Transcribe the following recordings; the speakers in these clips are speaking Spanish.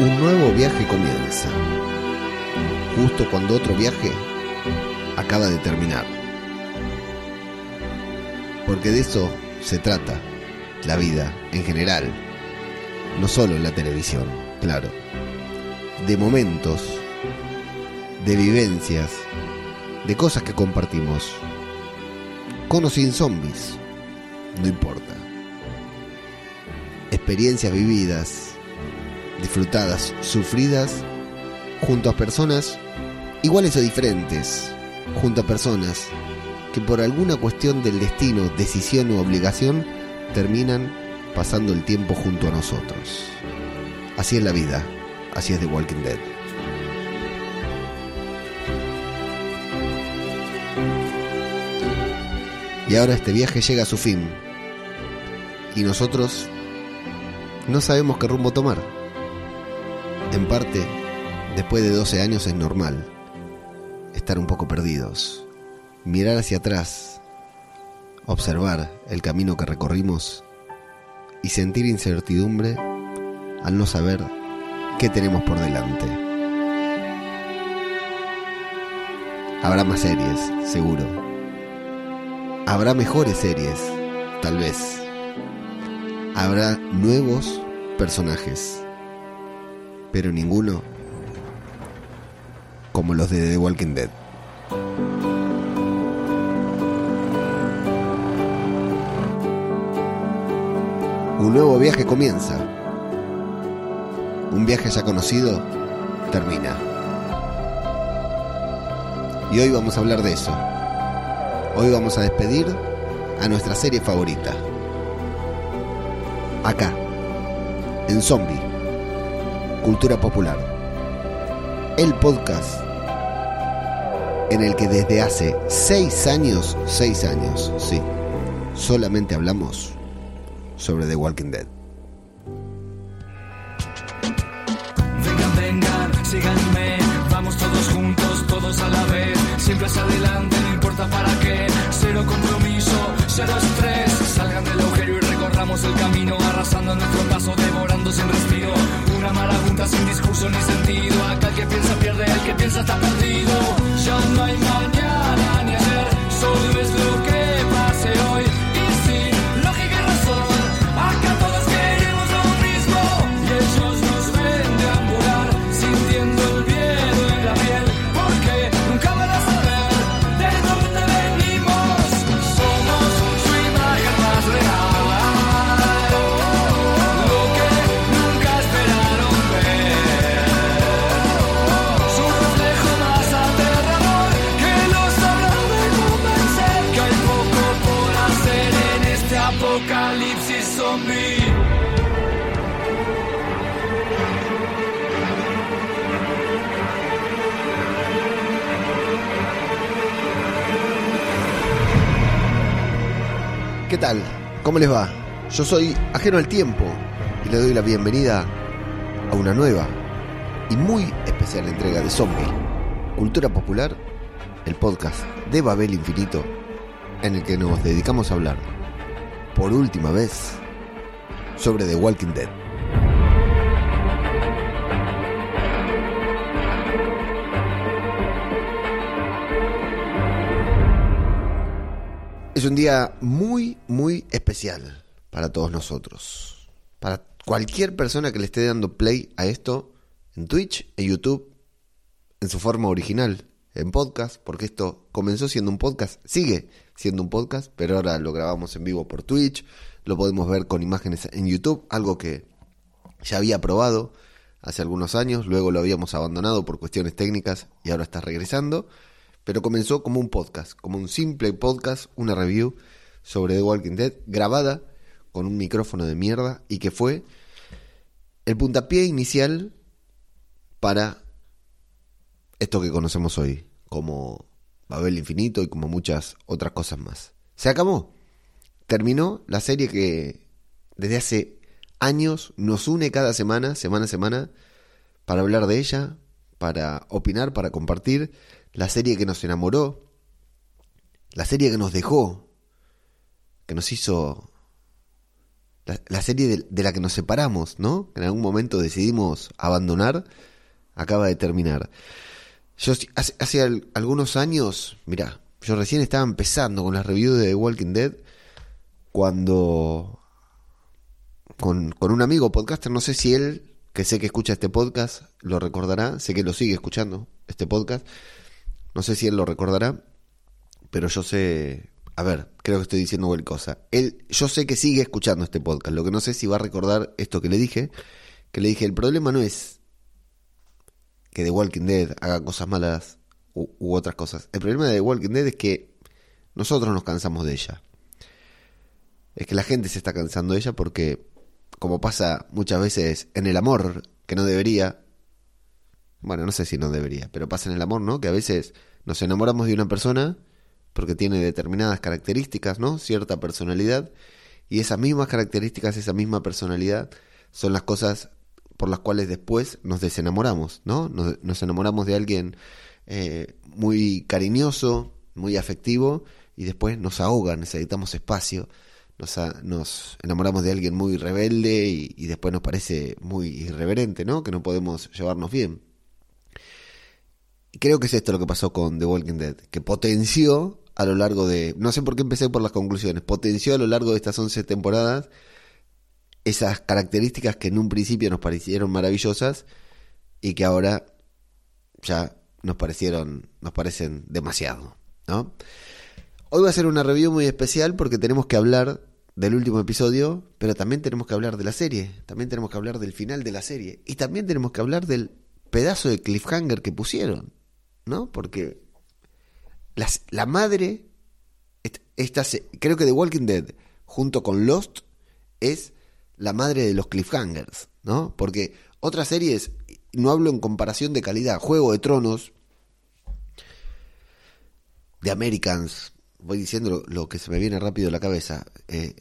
Un nuevo viaje comienza, justo cuando otro viaje acaba de terminar. Porque de eso se trata la vida en general, no solo en la televisión, claro. De momentos, de vivencias, de cosas que compartimos, con o sin zombies, no importa. Experiencias vividas, disfrutadas, sufridas, junto a personas iguales o diferentes, junto a personas que por alguna cuestión del destino, decisión u obligación terminan pasando el tiempo junto a nosotros. Así es la vida, así es The Walking Dead. Y ahora este viaje llega a su fin. Y nosotros no sabemos qué rumbo tomar. En parte, después de 12 años es normal estar un poco perdidos. Mirar hacia atrás, observar el camino que recorrimos y sentir incertidumbre al no saber qué tenemos por delante. Habrá más series, seguro. Habrá mejores series, tal vez. Habrá nuevos personajes, pero ninguno como los de The Walking Dead. Un nuevo viaje comienza. Un viaje ya conocido termina. Y hoy vamos a hablar de eso. Hoy vamos a despedir a nuestra serie favorita. Acá, en Zombie, Cultura Popular. El podcast en el que desde hace seis años, seis años, sí, solamente hablamos sobre The Walking Dead. Vengan, vengan, síganme, vamos todos juntos, todos a la vez, siempre hacia adelante, no importa para qué, cero compromiso, cero estrés, salgan del agujero y recorramos el camino, arrasando nuestro paso, devorando sin respiro, una marabunta sin discurso ni sentido, acá el que piensa pierde, el que piensa está perdido, ya no hay mañana ni ayer, solo es lo que ¿Qué tal? ¿Cómo les va? Yo soy Ajeno al Tiempo y le doy la bienvenida a una nueva y muy especial entrega de Zombie, Cultura Popular, el podcast de Babel Infinito, en el que nos dedicamos a hablar, por última vez, sobre The Walking Dead. Es un día muy, muy especial para todos nosotros. Para cualquier persona que le esté dando play a esto en Twitch, en YouTube, en su forma original, en podcast, porque esto comenzó siendo un podcast, sigue siendo un podcast, pero ahora lo grabamos en vivo por Twitch, lo podemos ver con imágenes en YouTube, algo que ya había probado hace algunos años, luego lo habíamos abandonado por cuestiones técnicas y ahora está regresando pero comenzó como un podcast, como un simple podcast, una review sobre The Walking Dead, grabada con un micrófono de mierda y que fue el puntapié inicial para esto que conocemos hoy, como Babel Infinito y como muchas otras cosas más. Se acabó. Terminó la serie que desde hace años nos une cada semana, semana a semana, para hablar de ella, para opinar, para compartir la serie que nos enamoró, la serie que nos dejó, que nos hizo la, serie de, la que nos separamos, ¿no? Que en algún momento decidimos abandonar, acaba de terminar. Yo hace, hace algunos años, mira, yo recién estaba empezando con las reviews de The Walking Dead cuando con, con un amigo podcaster, no sé si él, que sé que escucha este podcast, lo recordará, sé que lo sigue escuchando, este podcast, no sé si él lo recordará, pero yo sé, a ver, creo que estoy diciendo cualquier cosa. Él, yo sé que sigue escuchando este podcast, lo que no sé si va a recordar esto que le dije, que le dije, el problema no es que The Walking Dead haga cosas malas u, u otras cosas. El problema de The Walking Dead es que nosotros nos cansamos de ella. Es que la gente se está cansando de ella porque como pasa muchas veces en el amor, que no debería, bueno, no sé si no debería, pero pasa en el amor, ¿no? Que a veces nos enamoramos de una persona porque tiene determinadas características, ¿no? Cierta personalidad, y esas mismas características, esa misma personalidad, son las cosas por las cuales después nos desenamoramos, ¿no? Nos, enamoramos de alguien eh, muy cariñoso, muy afectivo, y después nos ahoga, necesitamos espacio nos, enamoramos de alguien muy rebelde y, después nos parece muy irreverente, ¿no? Que no podemos llevarnos bien. Creo que es esto lo que pasó con The Walking Dead, que potenció a lo largo de, no sé por qué empecé por las conclusiones, potenció a lo largo de estas 11 temporadas esas características que en un principio nos parecieron maravillosas y que ahora ya nos parecieron, nos parecen demasiado, ¿no? Hoy va a ser una review muy especial porque tenemos que hablar del último episodio, pero también tenemos que hablar de la serie, también tenemos que hablar del final de la serie y también tenemos que hablar del pedazo de cliffhanger que pusieron, ¿no? Porque la madre, esta, creo que The Walking Dead, junto con Lost, es la madre de los cliffhangers, ¿no? Porque otras series, no hablo en comparación de calidad, Juego de Tronos, de Americans, voy diciendo lo, que se me viene rápido a la cabeza. Eh,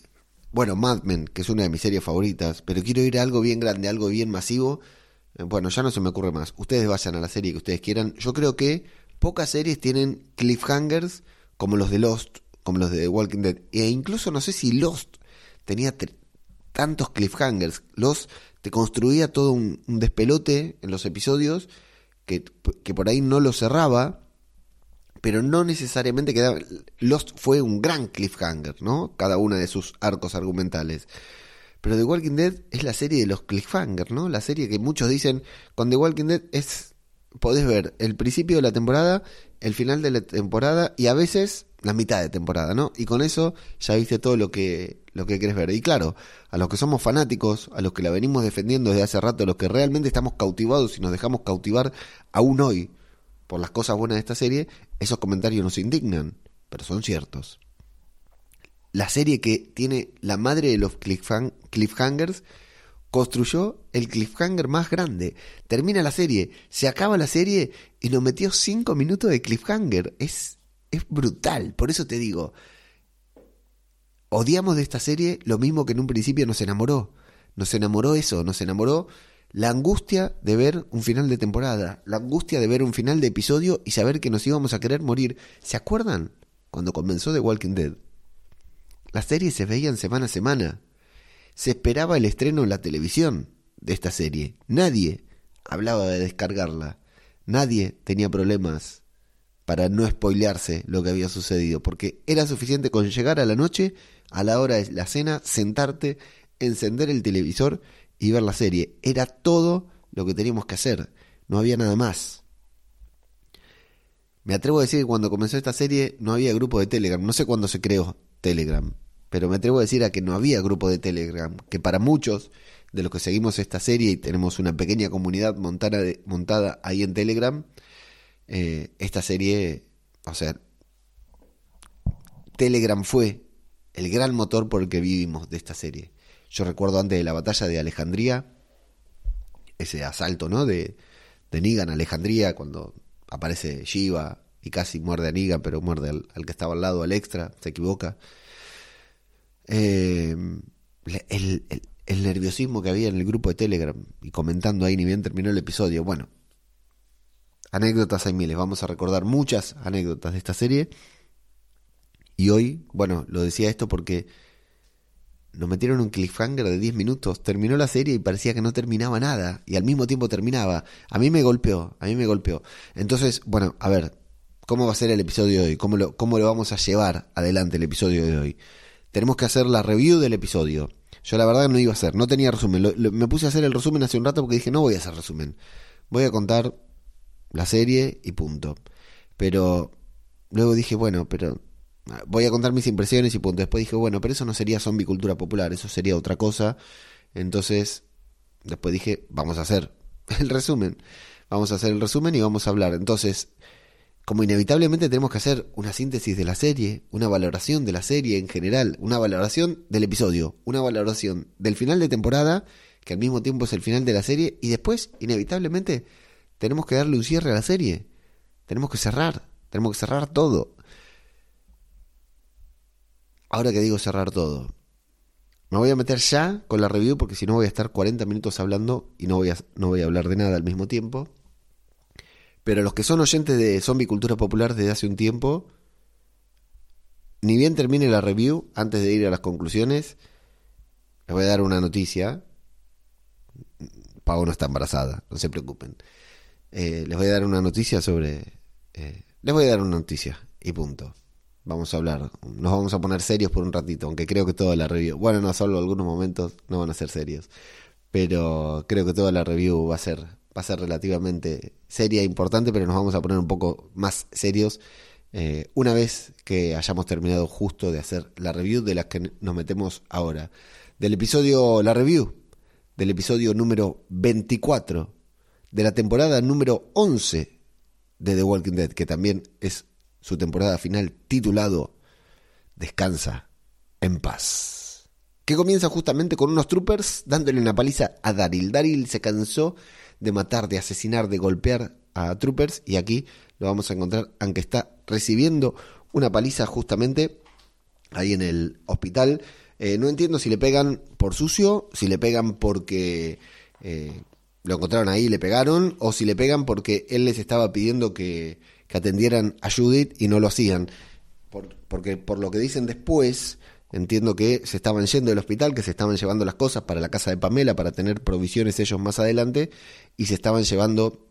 bueno, Mad Men, que es una de mis series favoritas, pero quiero ir a algo bien grande, algo bien masivo. Bueno, ya no se me ocurre más. Ustedes vayan a la serie que ustedes quieran. Yo creo que pocas series tienen cliffhangers como los de Lost, como los de The Walking Dead. E incluso no sé si Lost tenía tantos cliffhangers. Lost te construía todo un, un despelote en los episodios que, que por ahí no lo cerraba pero no necesariamente quedaba. Lost fue un gran cliffhanger, ¿no? Cada una de sus arcos argumentales. Pero The Walking Dead es la serie de los cliffhangers, ¿no? La serie que muchos dicen con The Walking Dead es. Podés ver el principio de la temporada, el final de la temporada y a veces la mitad de temporada, ¿no? Y con eso ya viste todo lo que, lo que querés ver. Y claro, a los que somos fanáticos, a los que la venimos defendiendo desde hace rato, a los que realmente estamos cautivados y nos dejamos cautivar aún hoy por las cosas buenas de esta serie, esos comentarios nos indignan, pero son ciertos. La serie que tiene la madre de los cliffhangers construyó el cliffhanger más grande. Termina la serie, se acaba la serie y nos metió cinco minutos de cliffhanger. Es, es brutal, por eso te digo, odiamos de esta serie lo mismo que en un principio nos enamoró. Nos enamoró eso, nos enamoró la angustia de ver un final de temporada, la angustia de ver un final de episodio y saber que nos íbamos a querer morir. ¿Se acuerdan cuando comenzó The Walking Dead? Las series se veían semana a semana. Se esperaba el estreno en la televisión de esta serie. Nadie hablaba de descargarla. Nadie tenía problemas para no spoilearse lo que había sucedido, porque era suficiente con llegar a la noche, a la hora de la cena, sentarte, encender el televisor y ver la serie. Era todo lo que teníamos que hacer. No había nada más. Me atrevo a decir que cuando comenzó esta serie no había grupo de Telegram. No sé cuándo se creó Telegram. Pero me atrevo a decir a que no había grupo de Telegram. Que para muchos de los que seguimos esta serie y tenemos una pequeña comunidad montada, montada ahí en Telegram, eh, esta serie, o sea, Telegram fue el gran motor por el que vivimos de esta serie. Yo recuerdo antes de la batalla de Alejandría, ese asalto, ¿no? De, de Negan Alejandría, cuando aparece Shiva y casi muerde a Negan, pero muerde al, que estaba al lado, al extra, se equivoca. Eh, el, el, nerviosismo que había en el grupo de Telegram y comentando ahí ni bien terminó el episodio. Bueno, anécdotas hay miles, vamos a recordar muchas anécdotas de esta serie. Y hoy, bueno, lo decía esto porque nos metieron un cliffhanger de 10 minutos, terminó la serie y parecía que no terminaba nada, y al mismo tiempo terminaba. A mí me golpeó, a mí me golpeó. Entonces, bueno, a ver, ¿cómo va a ser el episodio de hoy? ¿Cómo lo, cómo lo vamos a llevar adelante el episodio de hoy? Tenemos que hacer la review del episodio. Yo la verdad no iba a hacer, no tenía resumen. me puse a hacer el resumen hace un rato porque dije, no voy a hacer resumen. Voy a contar la serie y punto. Pero luego dije, bueno, pero voy a contar mis impresiones y punto. Después dije, bueno, pero eso no sería zombie cultura popular, eso sería otra cosa. Entonces, después dije, vamos a hacer el resumen. Vamos a hacer el resumen y vamos a hablar. Entonces, como inevitablemente tenemos que hacer una síntesis de la serie, una valoración de la serie en general, una valoración del episodio, una valoración del final de temporada, que al mismo tiempo es el final de la serie, y después, inevitablemente, tenemos que darle un cierre a la serie. Tenemos que cerrar, tenemos que cerrar todo. Ahora que digo cerrar todo, me voy a meter ya con la review porque si no voy a estar 40 minutos hablando y no voy a, no voy a hablar de nada al mismo tiempo. Pero los que son oyentes de Zombie Cultura Popular desde hace un tiempo, ni bien termine la review, antes de ir a las conclusiones, les voy a dar una noticia. Pau no está embarazada, no se preocupen. Eh, les voy a dar una noticia sobre... Eh, les voy a dar una noticia y punto. Vamos a hablar. Nos vamos a poner serios por un ratito, aunque creo que toda la review... Bueno, no, solo algunos momentos no van a ser serios. Pero creo que toda la review va a ser, va a ser relativamente seria e importante, pero nos vamos a poner un poco más serios eh, una vez que hayamos terminado justo de hacer la review de las que nos metemos ahora. Del episodio, la review, del episodio número 24 de la temporada número 11 de The Walking Dead, que también es su temporada final titulado Descansa en paz. Que comienza justamente con unos troopers dándole una paliza a Daryl. Daryl se cansó de matar, de asesinar, de golpear a troopers y aquí lo vamos a encontrar aunque está recibiendo una paliza justamente ahí en el hospital. Eh, no entiendo si le pegan por sucio, si le pegan porque eh, lo encontraron ahí y le pegaron, o si le pegan porque él les estaba pidiendo que, atendieran a Judith y no lo hacían. porque por lo que dicen después, entiendo que se estaban yendo del hospital, que se estaban llevando las cosas para la casa de Pamela para tener provisiones ellos más adelante, y se estaban llevando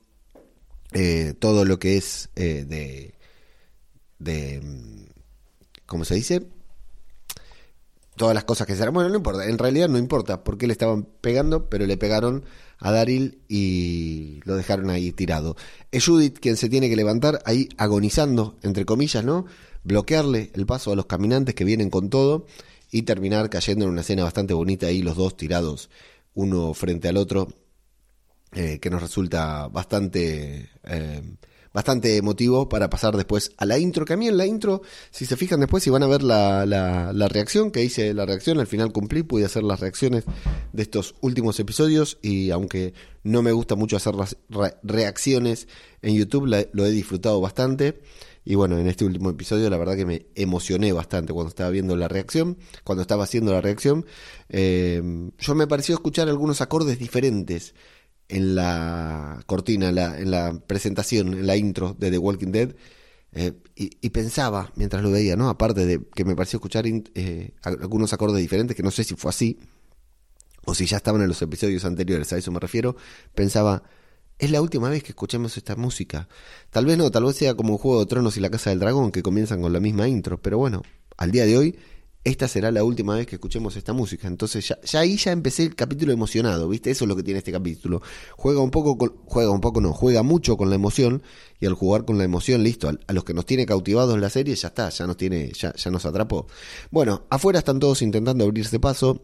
eh, todo lo que es eh, de, de, ¿cómo se dice? Todas las cosas que se Bueno, no importa, en realidad no importa porque le estaban pegando, pero le pegaron a Daryl y lo dejaron ahí tirado. Es Judith quien se tiene que levantar ahí agonizando, entre comillas, ¿no? Bloquearle el paso a los caminantes que vienen con todo y terminar cayendo en una escena bastante bonita ahí los dos tirados uno frente al otro, eh, que nos resulta bastante... Eh, bastante emotivo para pasar después a la intro, que a mí en la intro, si se fijan después, y van a ver la, la, reacción, que hice la reacción, al final cumplí, pude hacer las reacciones de estos últimos episodios y aunque no me gusta mucho hacer las reacciones en YouTube, lo he disfrutado bastante. Y bueno, en este último episodio la verdad que me emocioné bastante cuando estaba viendo la reacción, cuando estaba haciendo la reacción. Eh, yo me pareció escuchar algunos acordes diferentes en la cortina, en la, presentación, en la intro de The Walking Dead, eh, y, pensaba mientras lo veía, ¿no? Aparte de que me pareció escuchar eh, algunos acordes diferentes, que no sé si fue así, o si ya estaban en los episodios anteriores, a eso me refiero, pensaba, es la última vez que escuchemos esta música. Tal vez no, tal vez sea como Juego de Tronos y La Casa del Dragón, que comienzan con la misma intro, pero bueno, al día de hoy esta será la última vez que escuchemos esta música. Entonces ya, ahí ya empecé el capítulo emocionado, ¿viste? Eso es lo que tiene este capítulo. Juega un poco, con, juega un poco, no, juega mucho con la emoción y al jugar con la emoción, listo, a, los que nos tiene cautivados la serie ya está, ya nos tiene, ya, ya nos atrapó. Bueno, afuera están todos intentando abrirse paso.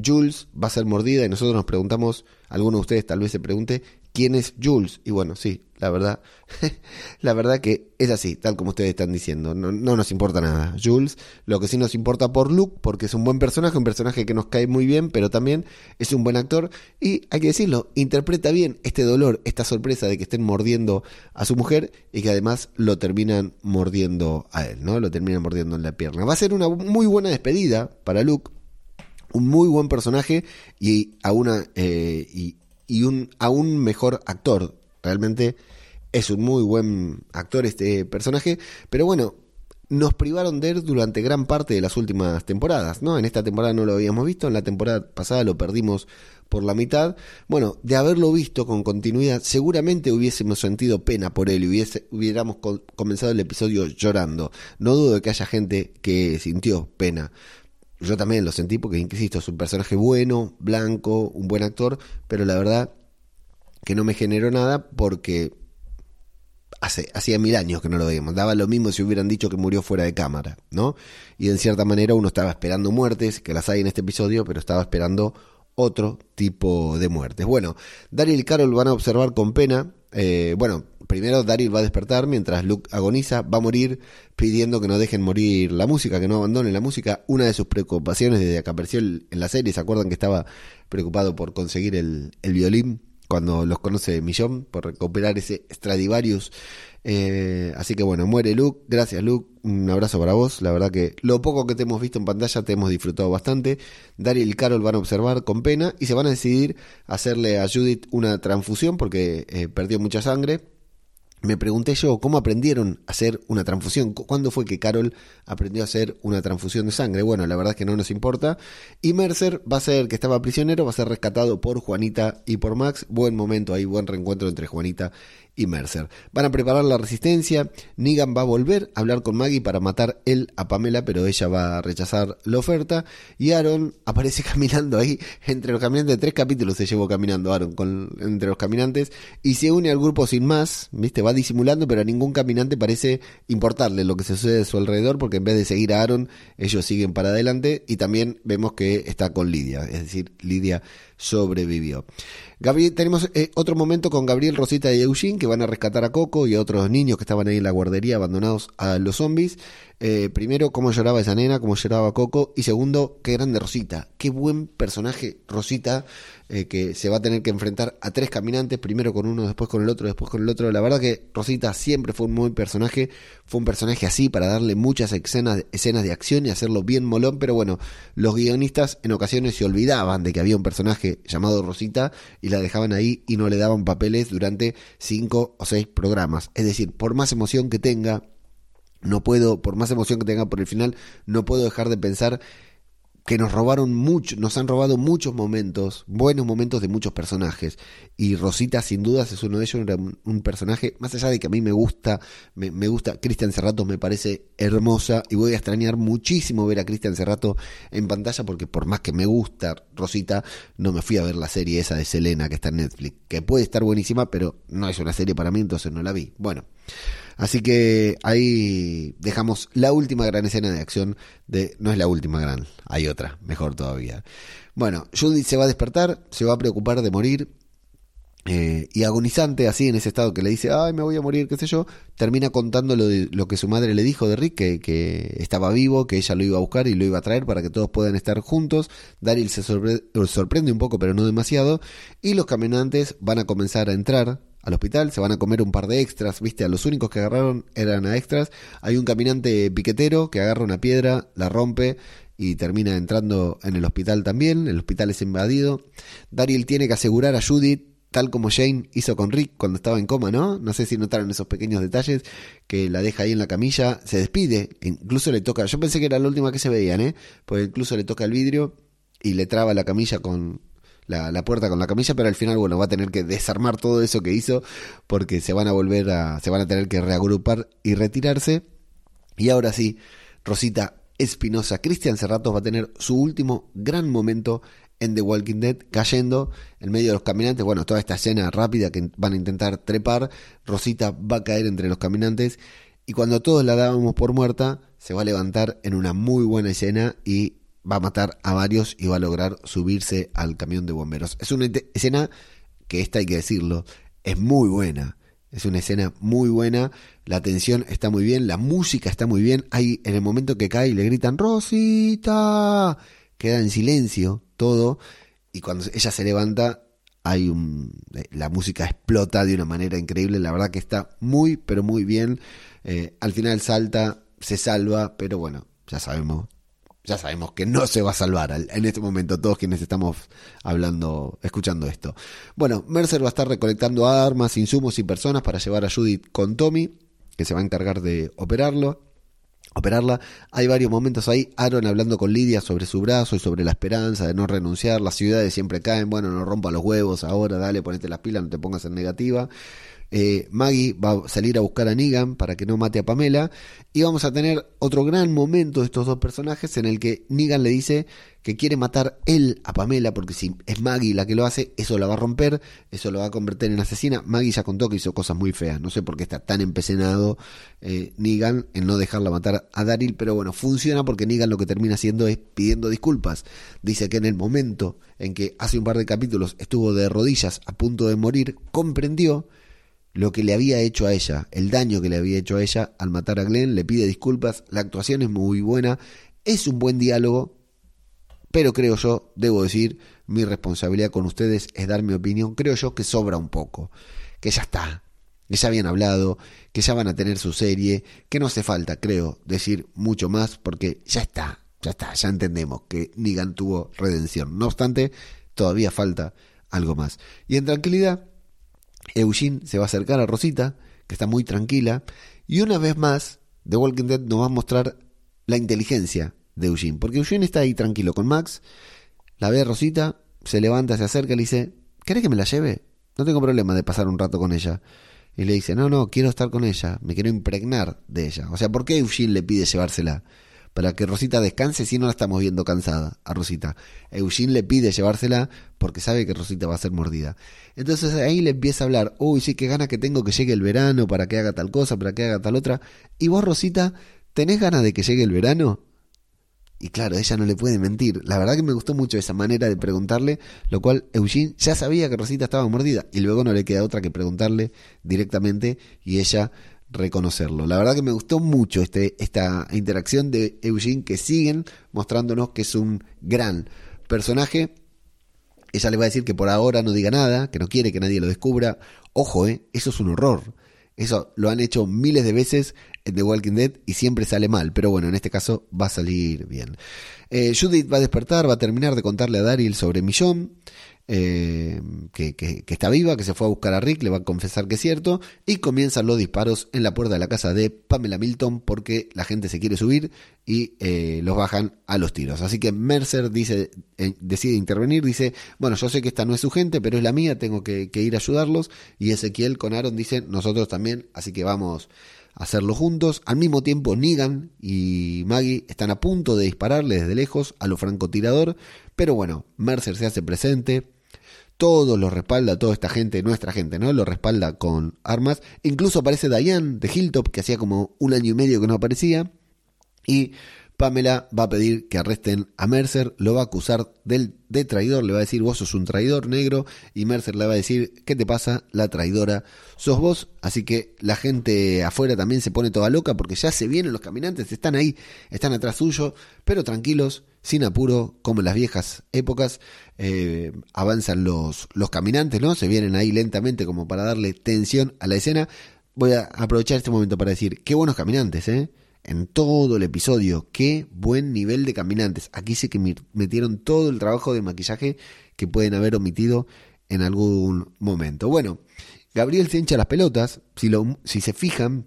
Jules va a ser mordida y nosotros nos preguntamos, alguno de ustedes tal vez se pregunte, quién es Jules. Y bueno, sí, la verdad, la verdad que es así, tal como ustedes están diciendo. No, nos importa nada. Jules, lo que sí nos importa por Luke, porque es un buen personaje, un personaje que nos cae muy bien, pero también es un buen actor. Y hay que decirlo, interpreta bien este dolor, esta sorpresa de que estén mordiendo a su mujer y que además lo terminan mordiendo a él, ¿no? Lo terminan mordiendo en la pierna. Va a ser una muy buena despedida para Luke. Un muy buen personaje y a una eh, y, y un aún mejor actor. Realmente es un muy buen actor este personaje. Pero bueno, nos privaron de él durante gran parte de las últimas temporadas, ¿no? En esta temporada no lo habíamos visto, en la temporada pasada lo perdimos por la mitad. Bueno, de haberlo visto con continuidad, seguramente hubiésemos sentido pena por él y hubiese, hubiéramos comenzado el episodio llorando. No dudo de que haya gente que sintió pena. Yo también lo sentí porque, insisto, es un personaje bueno, blanco, un buen actor, pero la verdad que no me generó nada porque hace, hacía mil años que no lo veíamos. Daba lo mismo si hubieran dicho que murió fuera de cámara, ¿no? Y en cierta manera uno estaba esperando muertes, que las hay en este episodio, pero estaba esperando otro tipo de muertes. Bueno, Daryl y Carol van a observar con pena. Eh, bueno, primero Daryl va a despertar mientras Luke agoniza, va a morir pidiendo que no dejen morir la música, que no abandonen la música. Una de sus preocupaciones desde que apareció en la serie, ¿se acuerdan que estaba preocupado por conseguir el, el violín? cuando los conoce Millón por recuperar ese Stradivarius. Eh, así que bueno, muere Luke. Gracias Luke. Un abrazo para vos. La verdad que lo poco que te hemos visto en pantalla te hemos disfrutado bastante. Daryl y Carol van a observar con pena y se van a decidir hacerle a Judith una transfusión porque eh, perdió mucha sangre me pregunté yo cómo aprendieron a hacer una transfusión. ¿Cuándo fue que Carol aprendió a hacer una transfusión de sangre? Bueno, la verdad es que no nos importa. Y Mercer va a ser que estaba prisionero, va a ser rescatado por Juanita y por Max. Buen momento ahí, buen reencuentro entre Juanita y Mercer. Van a preparar la resistencia. Negan va a volver a hablar con Maggie para matar él a Pamela, pero ella va a rechazar la oferta. Y Aaron aparece caminando ahí entre los caminantes. Tres capítulos se llevó caminando Aaron con, entre los caminantes y se une al grupo sin más. ¿Viste? Va disimulando, pero a ningún caminante parece importarle lo que se sucede a su alrededor, porque en vez de seguir a Aaron, ellos siguen para adelante. Y también vemos que está con Lidia, es decir, Lidia sobrevivió. Gabriel, tenemos eh, otro momento con Gabriel, Rosita y Eugene que van a rescatar a Coco y a otros niños que estaban ahí en la guardería abandonados a los zombies. Eh, primero, cómo lloraba esa nena, cómo lloraba Coco. Y segundo, qué grande Rosita. Qué buen personaje Rosita, eh, que se va a tener que enfrentar a tres caminantes, primero con uno, después con el otro, después con el otro. La verdad que Rosita siempre fue un buen personaje. Fue un personaje así para darle muchas escenas, escenas de acción y hacerlo bien molón. Pero bueno, los guionistas en ocasiones se olvidaban de que había un personaje llamado Rosita y la dejaban ahí y no le daban papeles durante cinco o seis programas. Es decir, por más emoción que tenga, no puedo, por más emoción que tenga por el final, no puedo dejar de pensar que nos robaron mucho, nos han robado muchos momentos, buenos momentos de muchos personajes. Y Rosita, sin dudas, es uno de ellos, un, personaje, más allá de que a mí me gusta, me, gusta, Cristian Cerrato me parece hermosa y voy a extrañar muchísimo ver a Cristian Cerrato en pantalla porque por más que me gusta Rosita, no me fui a ver la serie esa de Selena que está en Netflix, que puede estar buenísima, pero no es una serie para mí, entonces no la vi. Bueno. Así que ahí dejamos la última gran escena de acción de... No es la última gran, hay otra, mejor todavía. Bueno, Judith se va a despertar, se va a preocupar de morir. Eh, y agonizante, así en ese estado que le dice, ay, me voy a morir, qué sé yo, termina contando lo que su madre le dijo de Rick, que, que, estaba vivo, que ella lo iba a buscar y lo iba a traer para que todos puedan estar juntos. Daryl se sorprende un poco, pero no demasiado. Y los caminantes van a comenzar a entrar al hospital, se van a comer un par de extras, viste, a los únicos que agarraron eran a extras. Hay un caminante piquetero que agarra una piedra, la rompe y termina entrando en el hospital también, el hospital es invadido. Daryl tiene que asegurar a Judith, tal como Jane hizo con Rick cuando estaba en coma, ¿no? No sé si notaron esos pequeños detalles, que la deja ahí en la camilla, se despide, incluso le toca, yo pensé que era la última que se veían, ¿eh? Pues incluso le toca el vidrio y le traba la camilla con, la, puerta con la camilla, pero al final, bueno, va a tener que desarmar todo eso que hizo porque se van a volver a, se van a tener que reagrupar y retirarse. Y ahora sí, Rosita Espinosa, Cristian Cerratos va a tener su último gran momento en The Walking Dead, cayendo en medio de los caminantes. Bueno, toda esta escena rápida que van a intentar trepar, Rosita va a caer entre los caminantes y cuando todos la dábamos por muerta, se va a levantar en una muy buena escena y va a matar a varios y va a lograr subirse al camión de bomberos. Es una escena que esta hay que decirlo, es muy buena. Es una escena muy buena, la tensión está muy bien, la música está muy bien. Hay en el momento que cae y le gritan Rosita, queda en silencio todo y cuando ella se levanta hay un la música explota de una manera increíble. La verdad que está muy pero muy bien. Eh, al final salta, se salva, pero bueno, ya sabemos ya sabemos que no se va a salvar en este momento todos quienes estamos hablando, escuchando esto. Bueno, Mercer va a estar recolectando armas, insumos y personas para llevar a Judith con Tommy, que se va a encargar de operarlo. operarla. Hay varios momentos ahí, Aaron hablando con Lidia sobre su brazo y sobre la esperanza de no renunciar, las ciudades siempre caen, bueno, no rompa los huevos ahora, dale, ponete las pilas, no te pongas en negativa. Eh, Maggie va a salir a buscar a Negan para que no mate a Pamela. Y vamos a tener otro gran momento de estos dos personajes en el que Negan le dice que quiere matar él a Pamela, porque si es Maggie la que lo hace, eso la va a romper, eso lo va a convertir en asesina. Maggie ya contó que hizo cosas muy feas, no sé por qué está tan empecenado eh, Negan en no dejarla matar a Daryl, pero bueno, funciona porque Negan lo que termina haciendo es pidiendo disculpas. Dice que en el momento en que hace un par de capítulos estuvo de rodillas a punto de morir, comprendió lo que le había hecho a ella, el daño que le había hecho a ella al matar a Glenn, le pide disculpas, la actuación es muy buena, es un buen diálogo, pero creo yo, debo decir, mi responsabilidad con ustedes es dar mi opinión, creo yo que sobra un poco, que ya está, que ya habían hablado, que ya van a tener su serie, que no hace falta, creo, decir mucho más, porque ya está, ya está, ya entendemos que Negan tuvo redención. No obstante, todavía falta algo más. Y en tranquilidad, Eugene se va a acercar a Rosita, que está muy tranquila, y una vez más, The Walking Dead nos va a mostrar la inteligencia de Eugene, porque Eugene está ahí tranquilo con Max, la ve Rosita, se levanta, se acerca y le dice, ¿querés que me la lleve? No tengo problema de pasar un rato con ella. Y le dice, no, no, quiero estar con ella, me quiero impregnar de ella. O sea, ¿por qué Eugene le pide llevársela? Para que Rosita descanse si no la estamos viendo cansada a Rosita. Eugene le pide llevársela porque sabe que Rosita va a ser mordida. Entonces ahí le empieza a hablar, uy, sí, qué ganas que tengo que llegue el verano para que haga tal cosa, para que haga tal otra. Y vos, Rosita, ¿tenés ganas de que llegue el verano? Y claro, ella no le puede mentir. La verdad que me gustó mucho esa manera de preguntarle, lo cual Eugene ya sabía que Rosita estaba mordida y luego no le queda otra que preguntarle directamente y ella reconocerlo. La verdad que me gustó mucho este, esta interacción de Eugene que siguen mostrándonos que es un gran personaje. Ella le va a decir que por ahora no diga nada, que no quiere que nadie lo descubra. Ojo, eh, eso es un horror. Eso lo han hecho miles de veces en The Walking Dead y siempre sale mal. Pero bueno, en este caso va a salir bien. Eh, Judith va a despertar, va a terminar de contarle a Daryl sobre Millón eh, que, está viva, que se fue a buscar a Rick, le va a confesar que es cierto, y comienzan los disparos en la puerta de la casa de Pamela Milton porque la gente se quiere subir y eh, los bajan a los tiros. Así que Mercer dice, eh, decide intervenir, dice, bueno, yo sé que esta no es su gente, pero es la mía, tengo que, ir a ayudarlos, y Ezequiel con Aaron dicen, nosotros también, así que vamos a hacerlo juntos. Al mismo tiempo, Negan y Maggie están a punto de dispararle desde lejos a los francotirador, pero bueno, Mercer se hace presente, todo lo respalda, toda esta gente, nuestra gente, ¿no? Lo respalda con armas. Incluso aparece Diane de Hilltop, que hacía como un año y medio que no aparecía. Y Pamela va a pedir que arresten a Mercer, lo va a acusar del, de traidor, le va a decir vos sos un traidor negro y Mercer le va a decir ¿qué te pasa? La traidora sos vos, así que la gente afuera también se pone toda loca porque ya se vienen los caminantes, están ahí, están atrás suyo, pero tranquilos, sin apuro, como en las viejas épocas, eh, avanzan los, los caminantes, ¿no? Se vienen ahí lentamente como para darle tensión a la escena. Voy a aprovechar este momento para decir, qué buenos caminantes, ¿eh? en todo el episodio. Qué buen nivel de caminantes. Aquí sé que metieron todo el trabajo de maquillaje que pueden haber omitido en algún momento. Bueno, Gabriel se hincha las pelotas. Si, lo, si se fijan,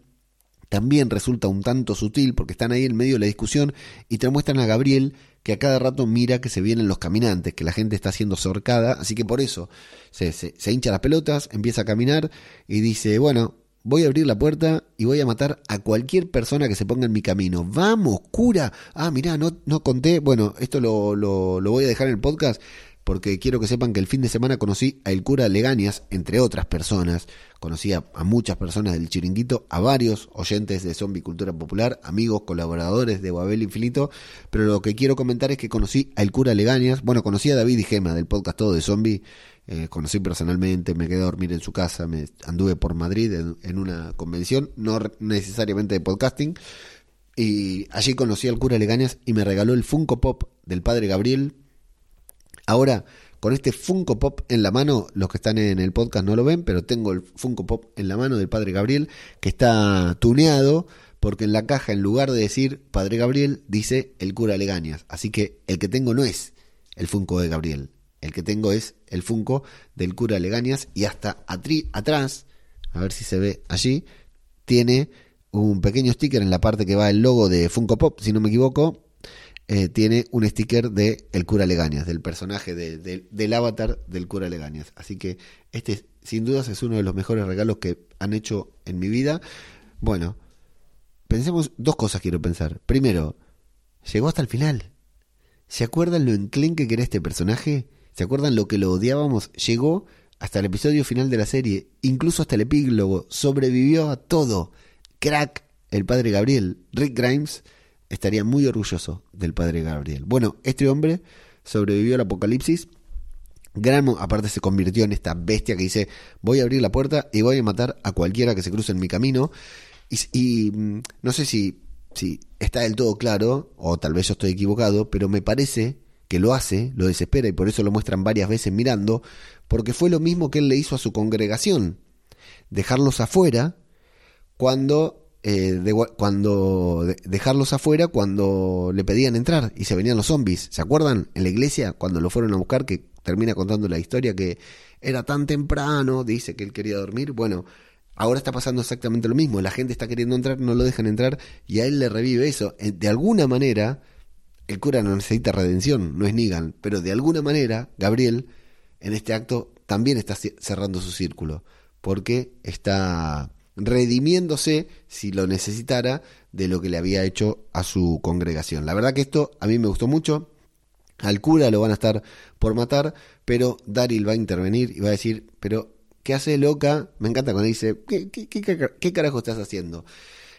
también resulta un tanto sutil porque están ahí en medio de la discusión y te muestran a Gabriel que a cada rato mira que se vienen los caminantes, que la gente está siendo sorcada, así que por eso se, se, se hincha las pelotas, empieza a caminar y dice, bueno, Voy a abrir la puerta y voy a matar a cualquier persona que se ponga en mi camino. Vamos, cura. Ah, mirá, no, no conté. Bueno, esto lo, lo, lo voy a dejar en el podcast porque quiero que sepan que el fin de semana conocí a el cura Legañas, entre otras personas. Conocí a, muchas personas del chiringuito, a varios oyentes de Zombie Cultura Popular, amigos, colaboradores de Babel Infinito. Pero lo que quiero comentar es que conocí a el cura Legañas. Bueno, conocí a David y Gema del podcast Todo de Zombie. Eh, conocí personalmente, me quedé a dormir en su casa, me anduve por Madrid en, una convención, no necesariamente de podcasting, y allí conocí al cura Legañas y me regaló el Funko Pop del padre Gabriel. Ahora, con este Funko Pop en la mano, los que están en el podcast no lo ven, pero tengo el Funko Pop en la mano del padre Gabriel, que está tuneado, porque en la caja, en lugar de decir Padre Gabriel, dice el cura Legañas. Así que el que tengo no es el Funko de Gabriel, el que tengo es el Funko del cura Legañas y hasta atrás, a ver si se ve allí, tiene un pequeño sticker en la parte que va el logo de Funko Pop, si no me equivoco. Eh, tiene un sticker de El Cura Legañas, del personaje de- de- del avatar del Cura Legañas. Así que este, sin dudas, es uno de los mejores regalos que han hecho en mi vida. Bueno, pensemos dos cosas quiero pensar. Primero, llegó hasta el final. ¿Se acuerdan lo enclenque que era este personaje? ¿Se acuerdan lo que lo odiábamos? Llegó hasta el episodio final de la serie, incluso hasta el epílogo, sobrevivió a todo. Crack, el padre Gabriel, Rick Grimes, estaría muy orgulloso del padre Gabriel. Bueno, este hombre sobrevivió al apocalipsis. Gramo, aparte, se convirtió en esta bestia que dice: Voy a abrir la puerta y voy a matar a cualquiera que se cruce en mi camino. Y, mm, no sé si, si está del todo claro, o tal vez yo estoy equivocado, pero me parece que lo hace, lo desespera y por eso lo muestran varias veces mirando, porque fue lo mismo que él le hizo a su congregación: dejarlos afuera cuando eh, de- cuando de- dejarlos afuera cuando le pedían entrar y se venían los zombies. ¿Se acuerdan? En la iglesia, cuando lo fueron a buscar, que termina contando la historia que era tan temprano, dice que él quería dormir. Bueno, ahora está pasando exactamente lo mismo. La gente está queriendo entrar, no lo dejan entrar y a él le revive eso. Eh, De alguna manera, el cura no necesita redención, no es Negan, pero de alguna manera, Gabriel, en este acto, también está cerrando su círculo, porque está redimiéndose, si lo necesitara, de lo que le había hecho a su congregación. La verdad que esto a mí me gustó mucho. Al cura lo van a estar por matar, pero Daryl va a intervenir y va a decir, pero ¿qué hace loca? Me encanta cuando dice, ¿qué, qué, qué, ca- qué carajo estás haciendo?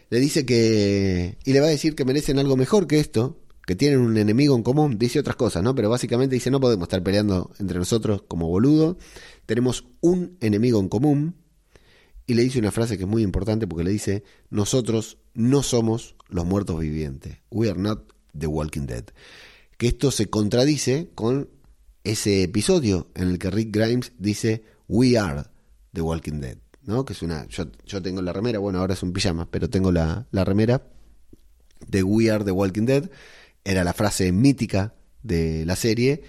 Le dice que... Y le va a decir que merecen algo mejor que esto, que tienen un enemigo en común, dice otras cosas, ¿no? Pero básicamente dice, no podemos estar peleando entre nosotros como boludo, tenemos un enemigo en común, y le dice una frase que es muy importante porque le dice, nosotros no somos los muertos vivientes, we are not the walking dead. Que esto se contradice con ese episodio en el que Rick Grimes dice, we are the walking dead, ¿no? Que es una, yo, tengo la remera, bueno, ahora es un pijama, pero tengo la, la remera de We Are the Walking Dead, era la frase mítica de la serie,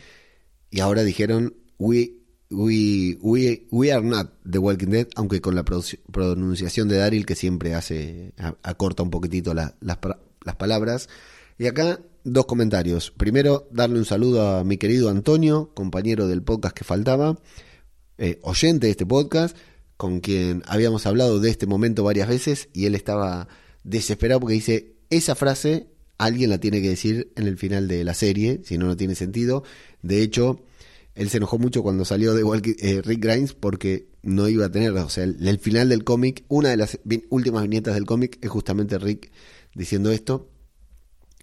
y ahora dijeron We, we, we, we Are Not the Walking Dead, aunque con la pronuncia- pronunciación de Daryl que siempre hace, acorta un poquitito las palabras. Y acá dos comentarios. Primero, darle un saludo a mi querido Antonio, compañero del podcast que faltaba, eh, oyente de este podcast, con quien habíamos hablado de este momento varias veces y él estaba desesperado porque dice, esa frase alguien la tiene que decir en el final de la serie, si no, no tiene sentido. De hecho, él se enojó mucho cuando salió de Walking- eh, Rick Grimes porque no iba a tener, o sea, el, el final del cómic, una de las últimas viñetas del cómic es justamente Rick diciendo esto.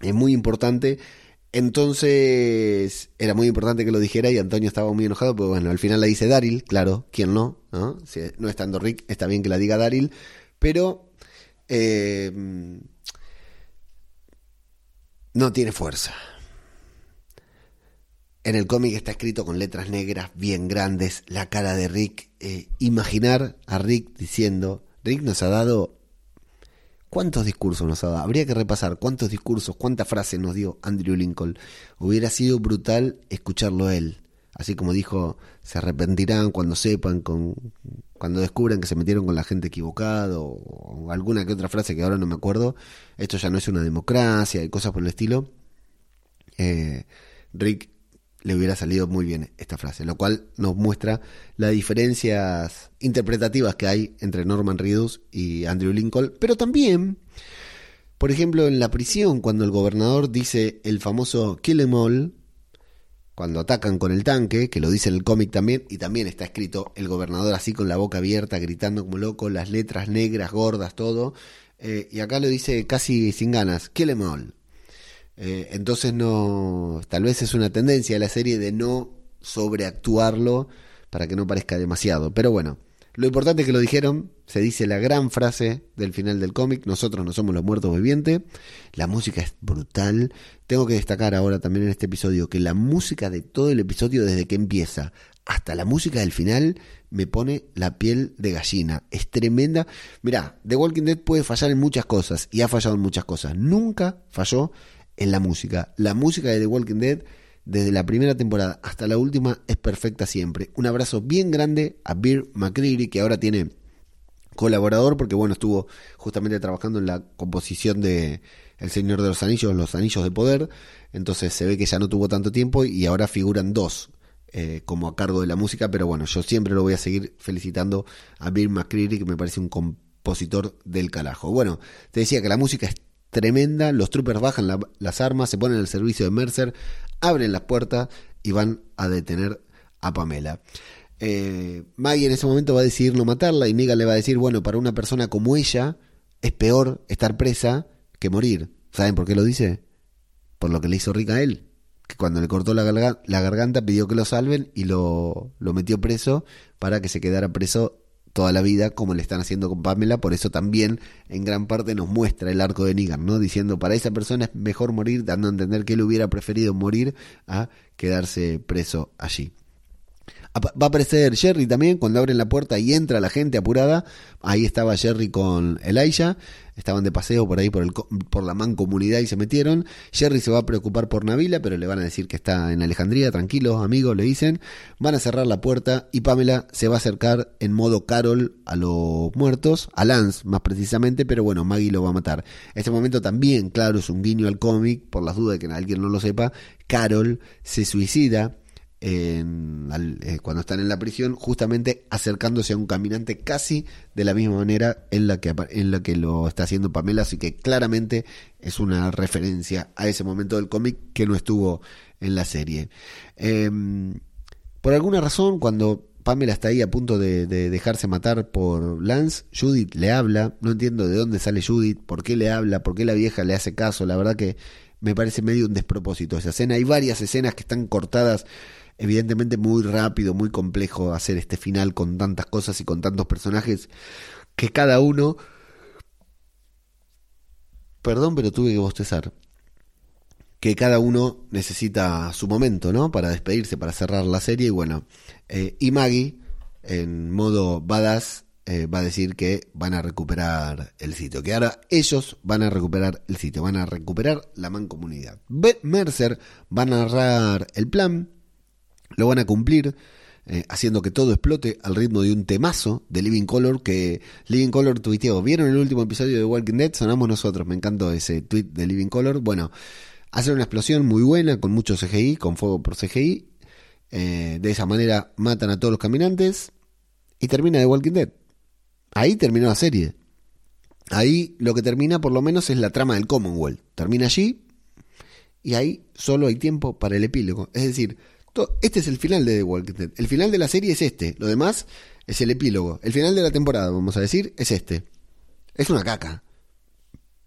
Es muy importante. Entonces, era muy importante que lo dijera y Antonio estaba muy enojado, porque bueno, al final la dice Daryl, claro, ¿quién no? ¿no? Si no estando Rick, está bien que la diga Daryl, pero eh, no tiene fuerza. En el cómic está escrito con letras negras bien grandes, la cara de Rick. eh, imaginar a Rick diciendo, Rick nos ha dado ¿Cuántos discursos nos ha dado? Habría que repasar cuántos discursos, cuántas frases nos dio Andrew Lincoln. Hubiera sido brutal escucharlo él. Así como dijo, se arrepentirán cuando sepan, con, cuando descubran que se metieron con la gente equivocada o, o alguna que otra frase que ahora no me acuerdo. Esto ya no es una democracia y cosas por el estilo. Eh, Rick le hubiera salido muy bien esta frase, lo cual nos muestra las diferencias interpretativas que hay entre Norman Reedus y Andrew Lincoln, pero también, por ejemplo, en la prisión, cuando el gobernador dice el famoso kill em all, cuando atacan con el tanque, que lo dice en el cómic también, y también está escrito el gobernador así con la boca abierta, gritando como loco, las letras negras, gordas, todo, eh, y acá lo dice casi sin ganas, kill em all. Eh, entonces no, tal vez es una tendencia de la serie de no sobreactuarlo para que no parezca demasiado. Pero bueno, lo importante es que lo dijeron, se dice la gran frase del final del cómic, nosotros no somos los muertos vivientes, la música es brutal. Tengo que destacar ahora también en este episodio que la música de todo el episodio desde que empieza hasta la música del final me pone la piel de gallina. Es tremenda. Mirá, The Walking Dead puede fallar en muchas cosas y ha fallado en muchas cosas. Nunca falló en la música. La música de The Walking Dead, desde la primera temporada hasta la última, es perfecta siempre. Un abrazo bien grande a Beer McCreary, que ahora tiene colaborador porque bueno, estuvo justamente trabajando en la composición de El Señor de los Anillos, Los Anillos de Poder, entonces se ve que ya no tuvo tanto tiempo y ahora figuran dos eh, como a cargo de la música, pero bueno, yo siempre lo voy a seguir felicitando a Bill McCreary, que me parece un compositor del carajo. Bueno, te decía que la música es tremenda, los troopers bajan las armas, se ponen al servicio de Mercer, abren las puertas y van a detener a Pamela. Eh, Maggie en ese momento va a decidir no matarla y Negan le va a decir, bueno, para una persona como ella es peor estar presa que morir. ¿Saben por qué lo dice? Por lo que le hizo rica a él. Que cuando le cortó la, garganta pidió que lo salven y lo, lo metió preso para que se quedara preso toda la vida como le están haciendo con Pamela, por eso también en gran parte nos muestra el arco de Negan, ¿no? Diciendo, para esa persona es mejor morir, dando a entender que él hubiera preferido morir a quedarse preso allí. Va a aparecer Jerry también cuando abren la puerta y entra la gente apurada. Ahí estaba Jerry con Elijah. Estaban de paseo por ahí por, el, por la mancomunidad y se metieron. Jerry se va a preocupar por Navila, pero le van a decir que está en Alejandría. Tranquilos, amigos, le dicen. Van a cerrar la puerta y Pamela se va a acercar en modo Carol a los muertos, a Lance más precisamente, pero bueno, Maggie lo va a matar. Este momento también, claro, es un guiño al cómic, por las dudas de que alguien no lo sepa. Carol se suicida eh, cuando están en la prisión, justamente acercándose a un caminante casi de la misma manera en la que, en la que lo está haciendo Pamela, así que claramente es una referencia a ese momento del cómic que no estuvo en la serie. Em, por alguna razón, cuando Pamela está ahí a punto de, dejarse matar por Lance, Judith le habla, no entiendo de dónde sale Judith, por qué le habla, por qué la vieja le hace caso, la verdad que me parece medio un despropósito esa escena. Hay varias escenas que están cortadas evidentemente muy rápido, muy complejo hacer este final con tantas cosas y con tantos personajes que cada uno... Perdón, pero tuve que bostezar. Que cada uno necesita su momento, ¿no? Para despedirse, para cerrar la serie. Y bueno, eh, y Maggie, en modo badass, eh, va a decir que van a recuperar el sitio. Que ahora ellos van a recuperar el sitio, van a recuperar la mancomunidad. Mercer va a narrar el plan lo van a cumplir eh, haciendo que todo explote al ritmo de un temazo de Living Color que Living Color tuiteó. ¿Vieron el último episodio de Walking Dead? Sonamos nosotros, me encantó ese tweet de Living Color. Bueno, hacer una explosión muy buena con mucho CGI, con fuego por CGI. Eh, de esa manera matan a todos los caminantes y termina de Walking Dead. Ahí terminó la serie. Ahí lo que termina por lo menos es la trama del Commonwealth. Termina allí y ahí solo hay tiempo para el epílogo. Es decir, este es el final de The Walking Dead. El final de la serie es este. Lo demás es el epílogo. El final de la temporada, vamos a decir, es este. Es una caca.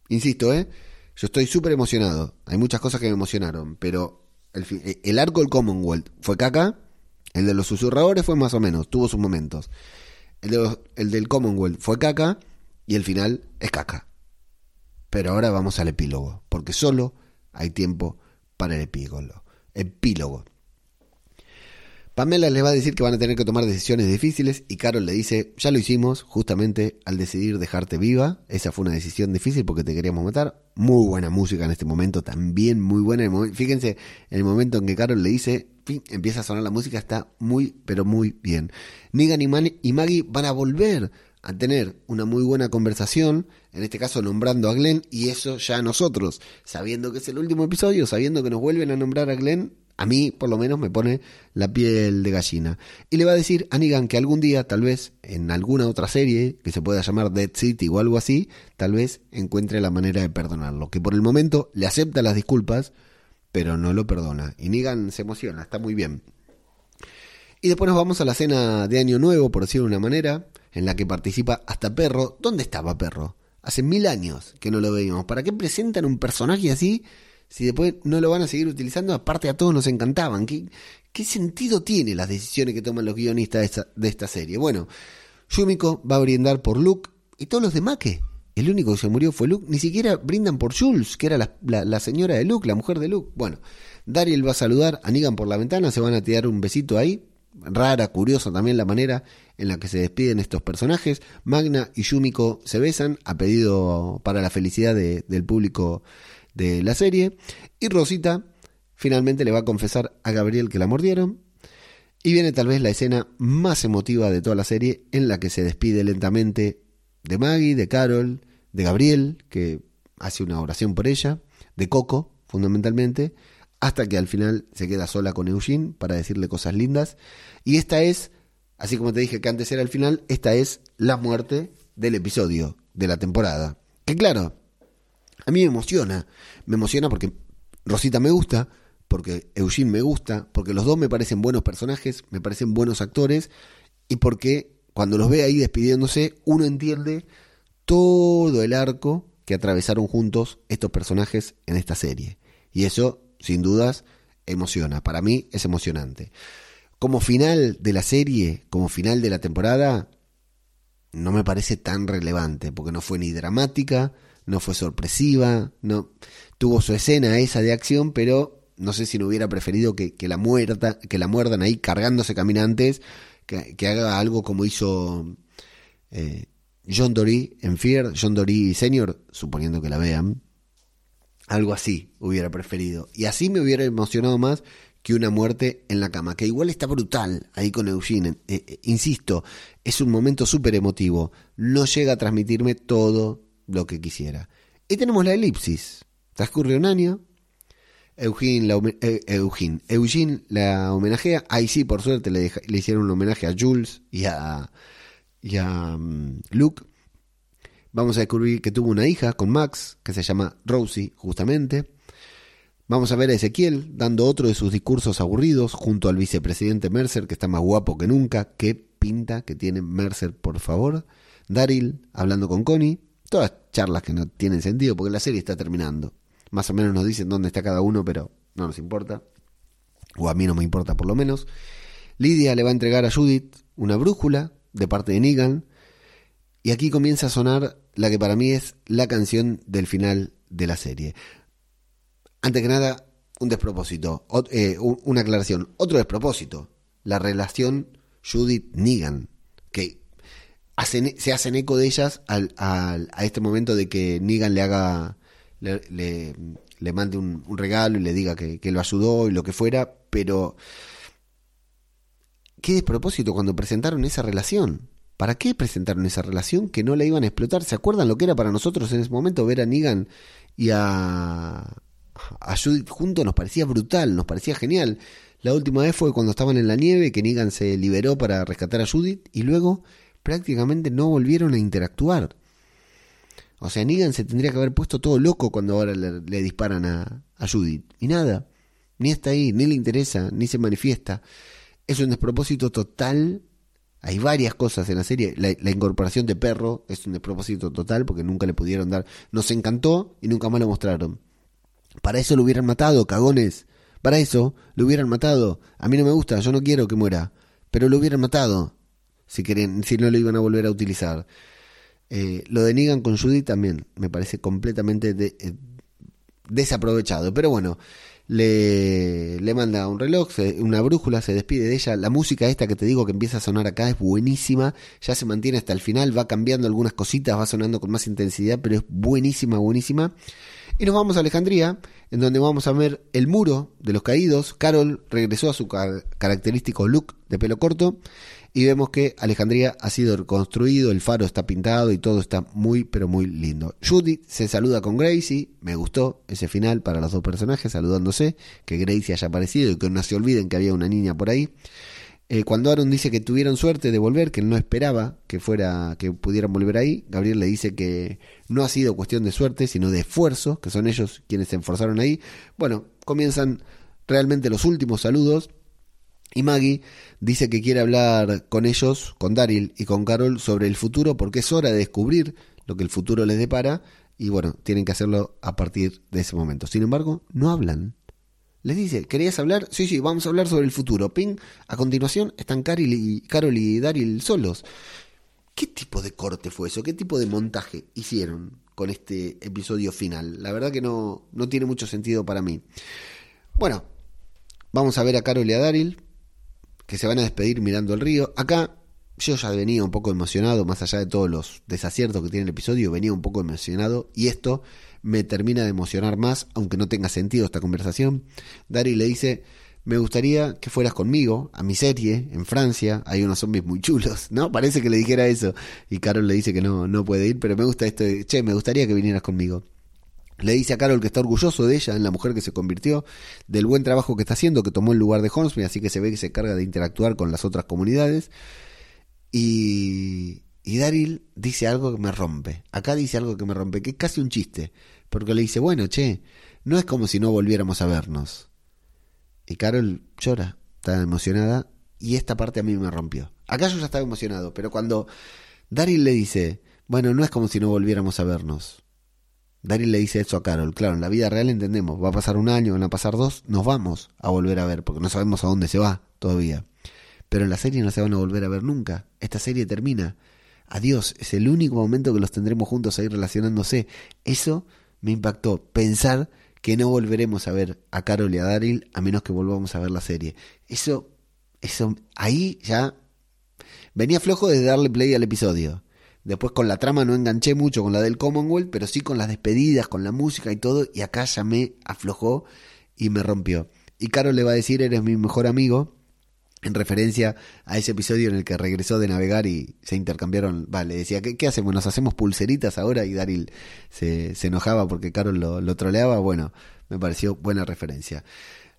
Insisto, ¿eh? Yo estoy súper emocionado. Hay muchas cosas que me emocionaron. Pero el, el arco del Commonwealth fue caca. El de los susurradores fue más o menos. Tuvo sus momentos. El, de el del Commonwealth fue caca. Y el final es caca. Pero ahora vamos al epílogo. Porque solo hay tiempo para el epílogo. Epílogo. Pamela le va a decir que van a tener que tomar decisiones difíciles y Carol le dice, ya lo hicimos justamente al decidir dejarte viva, esa fue una decisión difícil porque te queríamos matar, muy buena música en este momento, también muy buena, fíjense, en el momento en que Carol le dice, empieza a sonar la música, está muy, pero muy bien. Negan y, y Maggie van a volver a tener una muy buena conversación, en este caso nombrando a Glenn, y eso ya nosotros, sabiendo que es el último episodio, sabiendo que nos vuelven a nombrar a Glenn, a mí, por lo menos, me pone la piel de gallina. Y le va a decir a Negan que algún día, tal vez en alguna otra serie que se pueda llamar Dead City o algo así, tal vez encuentre la manera de perdonarlo. Que por el momento le acepta las disculpas, pero no lo perdona. Y Negan se emociona, está muy bien. Y después nos vamos a la cena de Año Nuevo, por decirlo de una manera, en la que participa hasta Perro. ¿Dónde estaba Perro? Hace mil años que no lo veíamos. ¿Para qué presentan un personaje así? Si después no lo van a seguir utilizando, aparte a todos nos encantaban. ¿Qué, qué sentido tiene las decisiones que toman los guionistas de esta, serie? Bueno, Yumiko va a brindar por Luke y todos los demás que el único que se murió fue Luke, ni siquiera brindan por Jules, que era la, señora de Luke, la mujer de Luke. Bueno, Dariel va a saludar a Negan por la ventana, se van a tirar un besito ahí. Rara, curiosa también la manera en la que se despiden estos personajes. Magna y Yumiko se besan a pedido para la felicidad del público de la serie. Y Rosita finalmente le va a confesar a Gabriel que la mordieron. Y viene tal vez la escena más emotiva de toda la serie en la que se despide lentamente de Maggie, de Carol, de Gabriel, que hace una oración por ella, de Coco, fundamentalmente, hasta que al final se queda sola con Eugene para decirle cosas lindas. Y esta es, así como te dije que antes era el final, esta es la muerte del episodio, de la temporada. Que claro, a mí me emociona, me emociona porque Rosita me gusta, porque Eugene me gusta, porque los dos me parecen buenos personajes, me parecen buenos actores, y porque cuando los ve ahí despidiéndose, uno entiende todo el arco que atravesaron juntos estos personajes en esta serie. Y eso, sin dudas, emociona. Para mí es emocionante. Como final de la serie, como final de la temporada, no me parece tan relevante, porque no fue ni dramática, no fue sorpresiva, no tuvo su escena esa de acción, pero no sé si no hubiera preferido que, la muerta, que la muerdan ahí cargándose caminantes, que, haga algo como hizo eh, John Dory en Fear, John Dory Senior, suponiendo que la vean, algo así hubiera preferido. Y así me hubiera emocionado más que una muerte en la cama, que igual está brutal ahí con Eugene. Eh, eh, insisto, es un momento súper emotivo. No llega a transmitirme todo lo que quisiera. Y tenemos la elipsis. Transcurre un año. Eugene la, eh, Eugene, la homenajea. Ahí sí, por suerte, le, hicieron un homenaje a Jules y a, y a mm, Luke. Vamos a descubrir que tuvo una hija con Max, que se llama Rosie, justamente. Vamos a ver a Ezequiel dando otro de sus discursos aburridos junto al vicepresidente Mercer, que está más guapo que nunca. Qué pinta que tiene Mercer, por favor. Daryl hablando con Connie. Todas charlas que no tienen sentido porque la serie está terminando. Más o menos nos dicen dónde está cada uno, pero no nos importa. O a mí no me importa por lo menos. Lidia le va a entregar a Judith una brújula de parte de Negan. Y aquí comienza a sonar la que para mí es la canción del final de la serie. Antes que nada, un despropósito, eh, una aclaración. Otro despropósito, la relación Judith-Negan, que se hacen eco de ellas al, a este momento de que Negan le haga, le, le, mande un, regalo y le diga que, que lo ayudó y lo que fuera, pero qué despropósito cuando presentaron esa relación. ¿Para qué presentaron esa relación que no la iban a explotar? ¿Se acuerdan lo que era para nosotros en ese momento ver a Negan y a, a Judith juntos? Nos parecía brutal, nos parecía genial. La última vez fue cuando estaban en la nieve, que Negan se liberó para rescatar a Judith y luego prácticamente no volvieron a interactuar. O sea, Negan se tendría que haber puesto todo loco cuando ahora le, disparan a, a Judith. Y nada, ni está ahí, ni le interesa, ni se manifiesta es un despropósito total. Hay varias cosas en la serie. La, incorporación de perro es un despropósito total porque nunca le pudieron dar. Nos encantó y nunca más lo mostraron. Para eso lo hubieran matado, cagones. Para eso lo hubieran matado. A mí no me gusta, yo no quiero que muera. Pero lo hubieran matado. Si, quieren, si no lo iban a volver a utilizar. Eh, lo de con Judy también me parece completamente eh, desaprovechado. Pero bueno, le, le manda un reloj, una brújula, se despide de ella. La música esta que te digo que empieza a sonar acá es buenísima, ya se mantiene hasta el final, va cambiando algunas cositas, va sonando con más intensidad, pero es buenísima, buenísima. Y nos vamos a Alejandría, en donde vamos a ver el muro de los caídos. Carol regresó a su característico look de pelo corto y vemos que Alejandría ha sido reconstruido, el faro está pintado y todo está muy pero muy lindo. Judy se saluda con Gracie, me gustó ese final para los dos personajes saludándose, que Gracie haya aparecido y que no se olviden que había una niña por ahí. Eh, cuando Aaron dice que tuvieron suerte de volver, que él no esperaba que fuera que pudieran volver ahí, Gabriel le dice que no ha sido cuestión de suerte, sino de esfuerzo, que son ellos quienes se esforzaron ahí. Bueno, comienzan realmente los últimos saludos y Maggie dice que quiere hablar con ellos, con Daryl y con Carol sobre el futuro porque es hora de descubrir lo que el futuro les depara y bueno, tienen que hacerlo a partir de ese momento. Sin embargo, no hablan. Les dice, ¿querías hablar? Sí, sí, vamos a hablar sobre el futuro. Ping, a continuación están Carol y, Carol Daryl solos. ¿Qué tipo de corte fue eso? ¿Qué tipo de montaje hicieron con este episodio final? La verdad que no, no tiene mucho sentido para mí. Bueno, vamos a ver a Carol y a Daryl que se van a despedir mirando el río. Acá yo ya venía un poco emocionado, más allá de todos los desaciertos que tiene el episodio, venía un poco emocionado y esto me termina de emocionar más, aunque no tenga sentido esta conversación. Dari le dice, me gustaría que fueras conmigo a mi serie en Francia. Hay unos zombies muy chulos, ¿no? Parece que le dijera eso. Y Carol le dice que no, no puede ir, pero me gusta esto che, me gustaría que vinieras conmigo. Le dice a Carol que está orgulloso de ella, en la mujer que se convirtió, del buen trabajo que está haciendo, que tomó el lugar de Hornsby, así que se ve que se carga de interactuar con las otras comunidades. Y, y Daryl dice algo que me rompe. Acá dice algo que me rompe, que es casi un chiste. Porque le dice, bueno, che, no es como si no volviéramos a vernos. Y Carol llora, está emocionada, y esta parte a mí me rompió. Acá yo ya estaba emocionado, pero cuando Daryl le dice, bueno, no es como si no volviéramos a vernos. Daryl le dice eso a Carol. Claro, en la vida real entendemos, va a pasar un año, van a pasar dos, nos vamos a volver a ver, porque no sabemos a dónde se va todavía. Pero en la serie no se van a volver a ver nunca. Esta serie termina. Adiós, es el único momento que los tendremos juntos ahí relacionándose. Eso me impactó. Pensar que no volveremos a ver a Carol y a Daryl a menos que volvamos a ver la serie. Eso, eso, ahí ya venía flojo de darle play al episodio. Después con la trama no enganché mucho con la del Commonwealth, pero sí con las despedidas, con la música y todo, y acá ya me aflojó y me rompió. Y Carol le va a decir, eres mi mejor amigo, en referencia a ese episodio en el que regresó de navegar y se intercambiaron, vale, decía, ¿qué, hacemos? ¿Nos hacemos pulseritas ahora? Y Daryl se, enojaba porque Carol lo, lo, troleaba, bueno, me pareció buena referencia.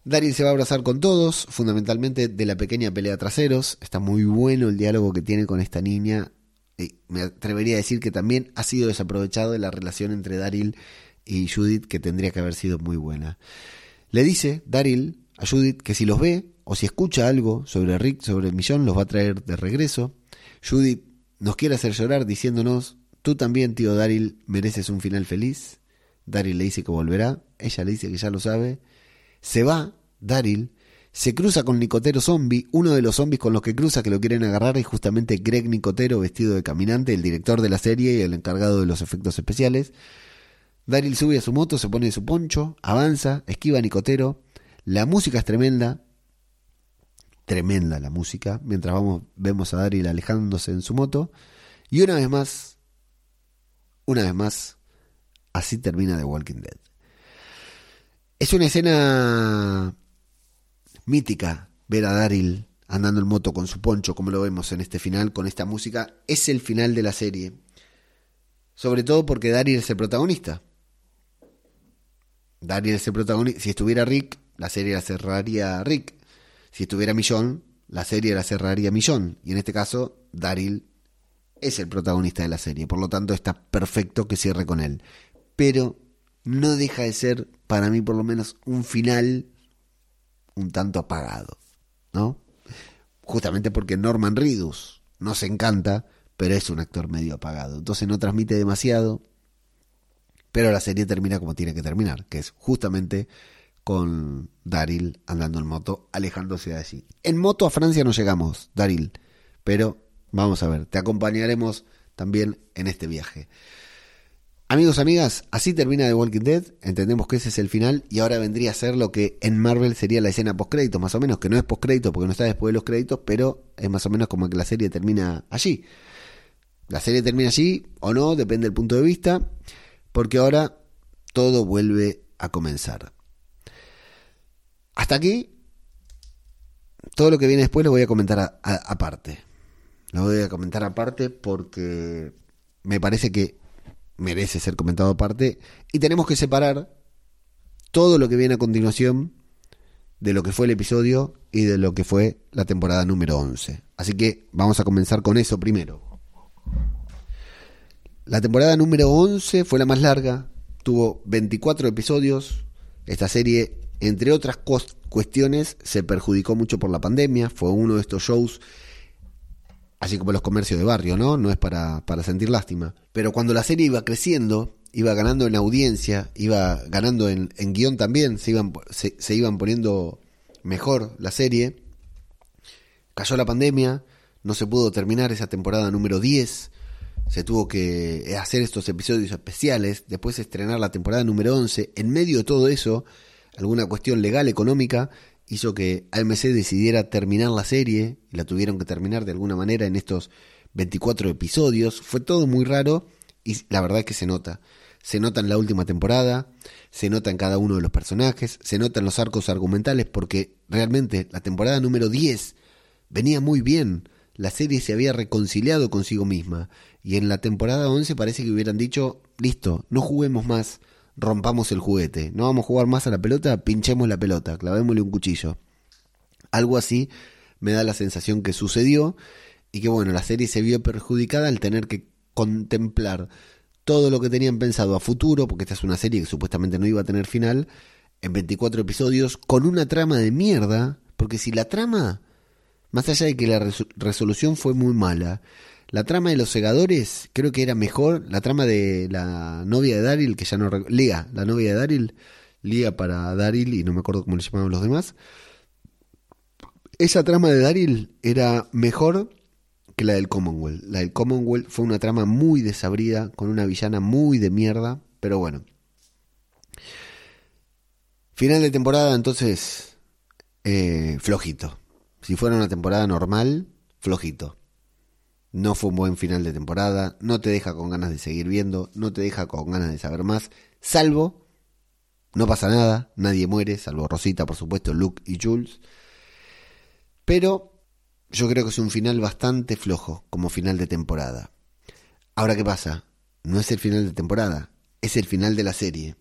Daryl se va a abrazar con todos, fundamentalmente de la pequeña pelea traseros, está muy bueno el diálogo que tiene con esta niña, y me atrevería a decir que también ha sido desaprovechado de la relación entre Daryl y Judith, que tendría que haber sido muy buena. Le dice Daryl a Judith que si los ve, o si escucha algo sobre Rick, sobre millón, los va a traer de regreso. Judith nos quiere hacer llorar diciéndonos, tú también, tío Daryl, mereces un final feliz. Daryl le dice que volverá, ella le dice que ya lo sabe. Se va, Daryl, se cruza con Nicotero Zombie, uno de los zombies con los que cruza que lo quieren agarrar es justamente Greg Nicotero vestido de caminante, el director de la serie y el encargado de los efectos especiales. Daryl sube a su moto, se pone su poncho, avanza, esquiva a Nicotero. La música es tremenda, tremenda la música, mientras vamos, vemos a Daryl alejándose en su moto. Y una vez más, una vez más, así termina The Walking Dead. Es una escena mítica ver a Daryl andando en moto con su poncho, como lo vemos en este final, con esta música. Es el final de la serie. Sobre todo porque Daryl es el protagonista. Daryl es el protagonista. Si estuviera Rick, la serie la cerraría Rick. Si estuviera Millón, la serie la cerraría Millón. Y en este caso, Daryl es el protagonista de la serie. Por lo tanto, está perfecto que cierre con él. Pero no deja de ser, para mí por lo menos, un final un tanto apagado. ¿No? Justamente porque Norman Reedus nos encanta, pero es un actor medio apagado. Entonces no transmite demasiado. Pero la serie termina como tiene que terminar, que es justamente con Daryl andando en moto, alejándose de allí. En moto a Francia no llegamos, Daryl, pero vamos a ver, te acompañaremos también en este viaje. Amigos, amigas, así termina The Walking Dead, entendemos que ese es el final y ahora vendría a ser lo que en Marvel sería la escena post-crédito, más o menos, que no es post-crédito porque no está después de los créditos, pero es más o menos como que la serie termina allí. La serie termina allí o no, depende del punto de vista, porque ahora todo vuelve a comenzar. Hasta aquí, todo lo que viene después lo voy a comentar aparte. Lo voy a comentar aparte porque me parece que merece ser comentado aparte. Y tenemos que separar todo lo que viene a continuación de lo que fue el episodio y de lo que fue la temporada número 11. Así que vamos a comenzar con eso primero. La temporada número 11 fue la más larga, tuvo 24 episodios. Esta serie entre otras cuestiones, se perjudicó mucho por la pandemia, fue uno de estos shows, así como los comercios de barrio, ¿no? No es para, para sentir lástima. Pero cuando la serie iba creciendo, iba ganando en audiencia, iba ganando en, guion también, se iban, se iban poniendo mejor la serie, cayó la pandemia, no se pudo terminar esa temporada número 10, se tuvo que hacer estos episodios especiales, después estrenar la temporada número 11, en medio de todo eso, alguna cuestión legal, económica, hizo que AMC decidiera terminar la serie, y la tuvieron que terminar de alguna manera en estos 24 episodios. Fue todo muy raro y la verdad es que se nota. se nota en la última temporada, se nota en cada uno de los personajes, se nota en los arcos argumentales, porque realmente la temporada número 10 venía muy bien. La serie se había reconciliado consigo misma. Y en la temporada 11 parece que hubieran dicho, listo, no juguemos más, rompamos el juguete. No vamos a jugar más a la pelota, pinchemos la pelota, clavémosle un cuchillo. Algo así me da la sensación que sucedió y que bueno, la serie se vio perjudicada al tener que contemplar todo lo que tenían pensado a futuro, porque esta es una serie que supuestamente no iba a tener final, en 24 episodios, con una trama de mierda, porque si la trama, más allá de que la resolución fue muy mala, la trama de los segadores creo que era mejor, la trama de la novia de Daryl, que ya no... Lía, la novia de Daryl, Lía para Daryl, y no me acuerdo cómo le llamaban los demás, esa trama de Daryl era mejor que la del Commonwealth. La del Commonwealth fue una trama muy desabrida, con una villana muy de mierda, pero bueno. Final de temporada, entonces, eh, flojito. Si fuera una temporada normal, flojito. No fue un buen final de temporada, no te deja con ganas de seguir viendo, no te deja con ganas de saber más, salvo, no pasa nada, nadie muere, salvo Rosita, por supuesto, Luke y Jules. Pero yo creo que es un final bastante flojo como final de temporada. Ahora, ¿qué pasa? No es el final de temporada, es el final de la serie.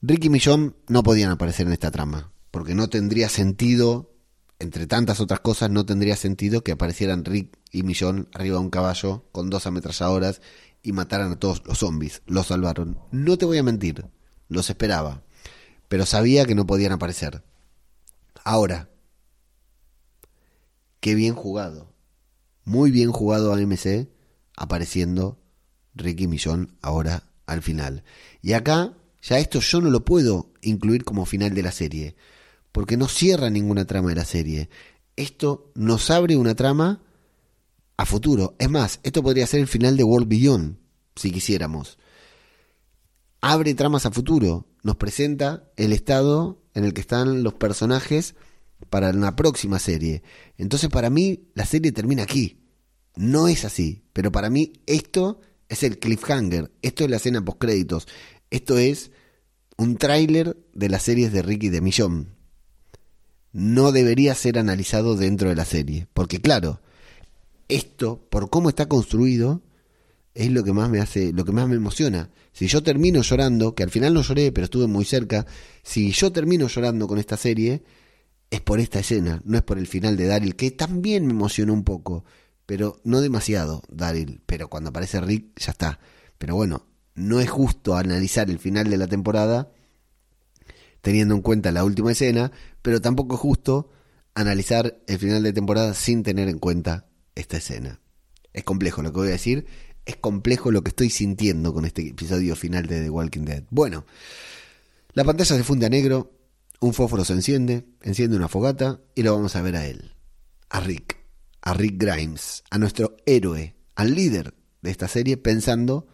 Rick y Millón no podían aparecer en esta trama, porque no tendría sentido, entre tantas otras cosas, no tendría sentido que aparecieran Rick y Millón arriba de un caballo con dos ametralladoras y mataran a todos los zombies. Los salvaron. No te voy a mentir, los esperaba, pero sabía que no podían aparecer. Ahora, Qué bien jugado. Muy bien jugado AMC, apareciendo Ricky Millón ahora al final. Y acá, ya esto yo no lo puedo incluir como final de la serie, porque no cierra ninguna trama de la serie. Esto nos abre una trama a futuro. Es más, esto podría ser el final de World Beyond, si quisiéramos. Abre tramas a futuro, nos presenta el estado en el que están los personajes para una próxima serie. Entonces para mí la serie termina aquí. No es así, pero para mí esto es el cliffhanger, esto es la escena post créditos, esto es un tráiler de las series de Ricky de Millón. No debería ser analizado dentro de la serie, porque claro, esto por cómo está construido es lo que más me hace, lo que más me emociona. Si yo termino llorando, que al final no lloré, pero estuve muy cerca, si yo termino llorando con esta serie, es por esta escena, no es por el final de Daryl, que también me emocionó un poco, pero no demasiado Daryl, pero cuando aparece Rick ya está. Pero bueno, no es justo analizar el final de la temporada teniendo en cuenta la última escena, pero tampoco es justo analizar el final de temporada sin tener en cuenta esta escena. Es complejo lo que voy a decir, es complejo lo que estoy sintiendo con este episodio final de The Walking Dead. Bueno, la pantalla se funde a negro, un fósforo se enciende, enciende una fogata y lo vamos a ver a él, a Rick, a Rick Grimes, a nuestro héroe, al líder de esta serie, pensando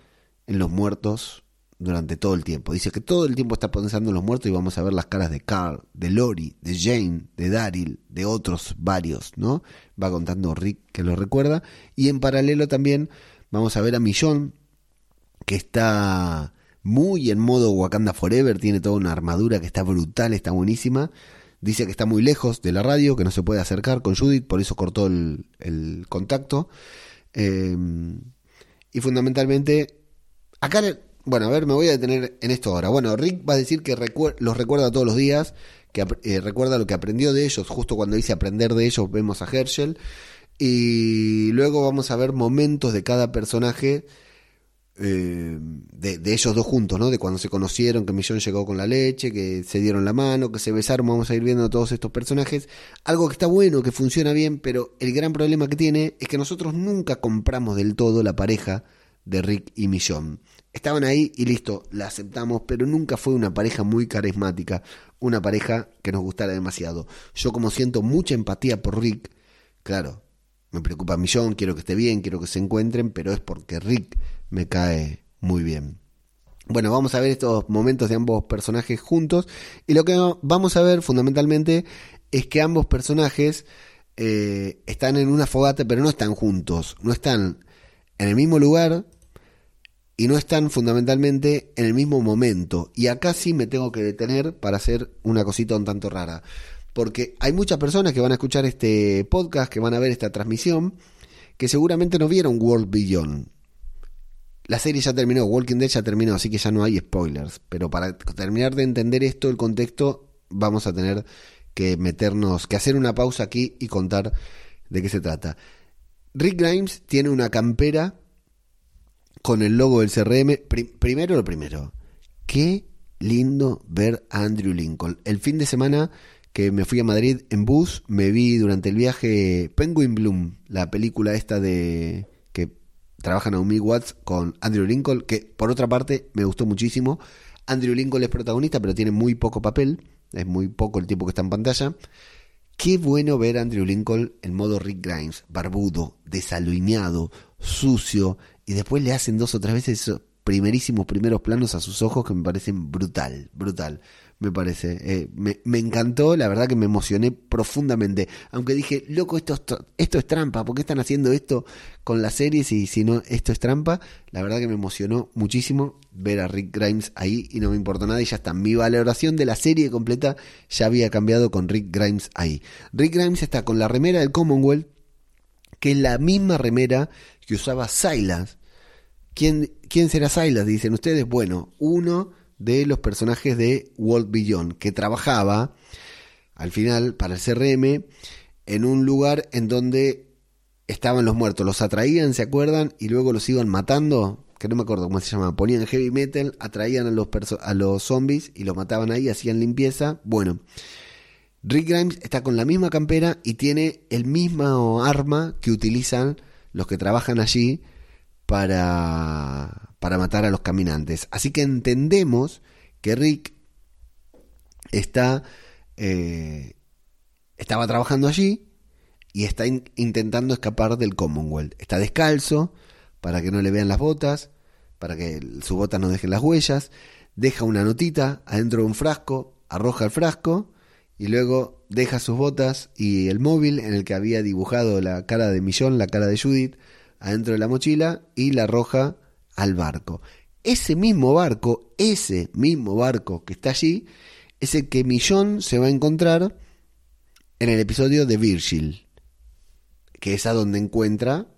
en los muertos durante todo el tiempo. Dice que todo el tiempo está pensando en los muertos y vamos a ver las caras de Carl, de Lori, de Jane, de Daryl, de otros varios, ¿no? Va contando Rick que lo recuerda y en paralelo también vamos a ver a Millón que está muy en modo Wakanda Forever, tiene toda una armadura que está brutal, está buenísima. Dice que está muy lejos de la radio, que no se puede acercar con Judith, por eso cortó el, contacto. Eh, y fundamentalmente, acá, bueno, a ver, me voy a detener en esto ahora. Bueno, Rick va a decir que los recuerda todos los días, que eh, recuerda lo que aprendió de ellos, justo cuando dice aprender de ellos vemos a Herschel. Y luego vamos a ver momentos de cada personaje eh, de, ellos dos juntos, ¿no? De cuando se conocieron, que Millón llegó con la leche, que se dieron la mano, que se besaron, vamos a ir viendo todos estos personajes. Algo que está bueno, que funciona bien, pero el gran problema que tiene es que nosotros nunca compramos del todo la pareja de Rick y Millón. Estaban ahí y listo, la aceptamos, pero nunca fue una pareja muy carismática, una pareja que nos gustara demasiado. Yo como siento mucha empatía por Rick, claro, me preocupa Millón, quiero que esté bien, quiero que se encuentren, pero es porque Rick me cae muy bien. Bueno, vamos a ver estos momentos de ambos personajes juntos y lo que vamos a ver fundamentalmente es que ambos personajes eh, están en una fogata pero no están juntos, no están en el mismo lugar, y no están fundamentalmente en el mismo momento. Y acá sí me tengo que detener para hacer una cosita un tanto rara. Porque hay muchas personas que van a escuchar este podcast, que van a ver esta transmisión, que seguramente no vieron World Beyond. La serie ya terminó, Walking Dead ya terminó, así que ya no hay spoilers. Pero para terminar de entender esto, el contexto, vamos a tener que meternos, que hacer una pausa aquí y contar de qué se trata. Rick Grimes tiene una campera con el logo del CRM. primero lo primero, qué lindo ver a Andrew Lincoln. El fin de semana que me fui a Madrid en bus, me vi durante el viaje Penguin Bloom, la película esta de que trabaja Naomi Watts con Andrew Lincoln, que por otra parte me gustó muchísimo. Andrew Lincoln es protagonista, pero tiene muy poco papel, es muy poco el tipo que está en pantalla. Qué bueno ver a Andrew Lincoln en modo Rick Grimes, barbudo, desaluñado, sucio, y después le hacen dos o tres veces esos primerísimos primeros planos a sus ojos que me parecen brutal, brutal, me parece. Eh, me, encantó, la verdad que me emocioné profundamente. Aunque dije, loco, esto es, esto es trampa, ¿por qué están haciendo esto con las series y si no, esto es trampa? La verdad que me emocionó muchísimo ver a Rick Grimes ahí y no me importó nada y ya está. Mi valoración de la serie completa ya había cambiado con Rick Grimes ahí. Rick Grimes está con la remera del Commonwealth, que es la misma remera que usaba Silas. ¿Quién, quién será Silas? Dicen ustedes. Bueno, uno de los personajes de World Beyond, que trabajaba al final para el CRM en un lugar en donde estaban los muertos, los atraían, ¿se acuerdan? Y luego los iban matando, que no me acuerdo cómo se llama, ponían heavy metal, atraían a los, a los zombies y los mataban ahí, hacían limpieza. Bueno, Rick Grimes está con la misma campera y tiene el mismo arma que utilizan los que trabajan allí para, para matar a los caminantes. Así que entendemos que Rick está, eh, estaba trabajando allí y está intentando escapar del Commonwealth. Está descalzo para que no le vean las botas, para que sus botas no dejen las huellas. Deja una notita adentro de un frasco, arroja el frasco y luego deja sus botas y el móvil en el que había dibujado la cara de Millón, la cara de Judith, adentro de la mochila y la arroja al barco. Ese mismo barco, ese mismo barco que está allí, es el que Millón se va a encontrar en el episodio de Virgil, que es a donde encuentra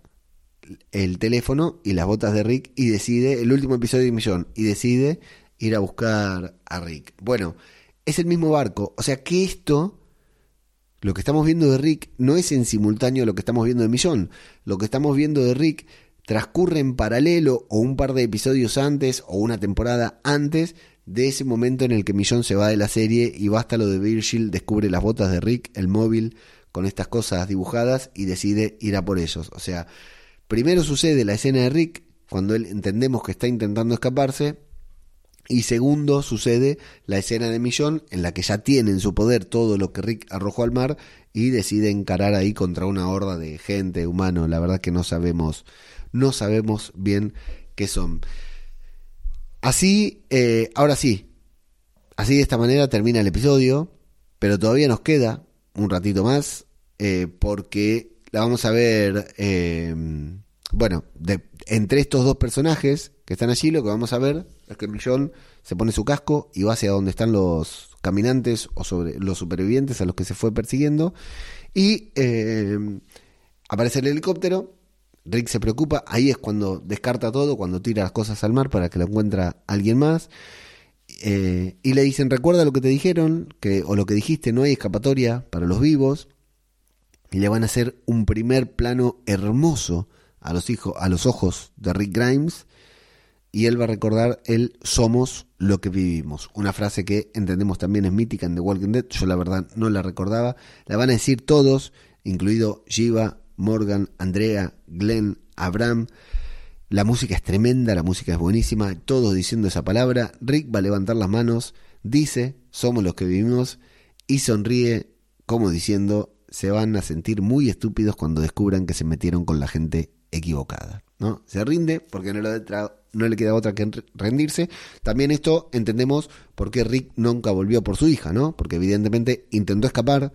el teléfono y las botas de Rick y decide, el último episodio de Millón, y decide ir a buscar a Rick. Bueno, es el mismo barco, o sea que esto, lo que estamos viendo de Rick, no es en simultáneo lo que estamos viendo de Millón. Lo que estamos viendo de Rick transcurre en paralelo o un par de episodios antes o una temporada antes de ese momento en el que Millón se va de la serie y basta lo de Virgil, descubre las botas de Rick, el móvil con estas cosas dibujadas y decide ir a por ellos. O sea, primero sucede la escena de Rick cuando él entendemos que está intentando escaparse y segundo sucede la escena de Millón en la que ya tiene en su poder todo lo que Rick arrojó al mar y decide encarar ahí contra una horda de gente, humano, la verdad que no sabemos no sabemos bien qué son. Así, eh, ahora sí, así de esta manera termina el episodio, pero todavía nos queda un ratito más, eh, porque la vamos a ver, eh, bueno, entre estos dos personajes que están allí, lo que vamos a ver es que Millón se pone su casco y va hacia donde están los caminantes o sobre los supervivientes a los que se fue persiguiendo y aparece el helicóptero Rick se preocupa, ahí es cuando descarta todo, cuando tira las cosas al mar para que lo encuentra alguien más. Eh, y le dicen, recuerda lo que te dijeron, que, o lo que dijiste, no hay escapatoria para los vivos. Y le van a hacer un primer plano hermoso a los, hijos, a los ojos de Rick Grimes. Y él va a recordar el somos lo que vivimos. Una frase que entendemos también es mítica en The Walking Dead. Yo la verdad no la recordaba. La van a decir todos, incluido Jiva, Morgan, Andrea, Glenn, Abraham. La música es tremenda, la música es buenísima, todos diciendo esa palabra. Rick va a levantar las manos, dice, somos los que vivimos, y sonríe como diciendo, se van a sentir muy estúpidos cuando descubran que se metieron con la gente equivocada. ¿no? Se rinde porque no le, no le queda otra que rendirse. También esto entendemos por qué Rick nunca volvió por su hija, ¿no? Porque evidentemente intentó escapar,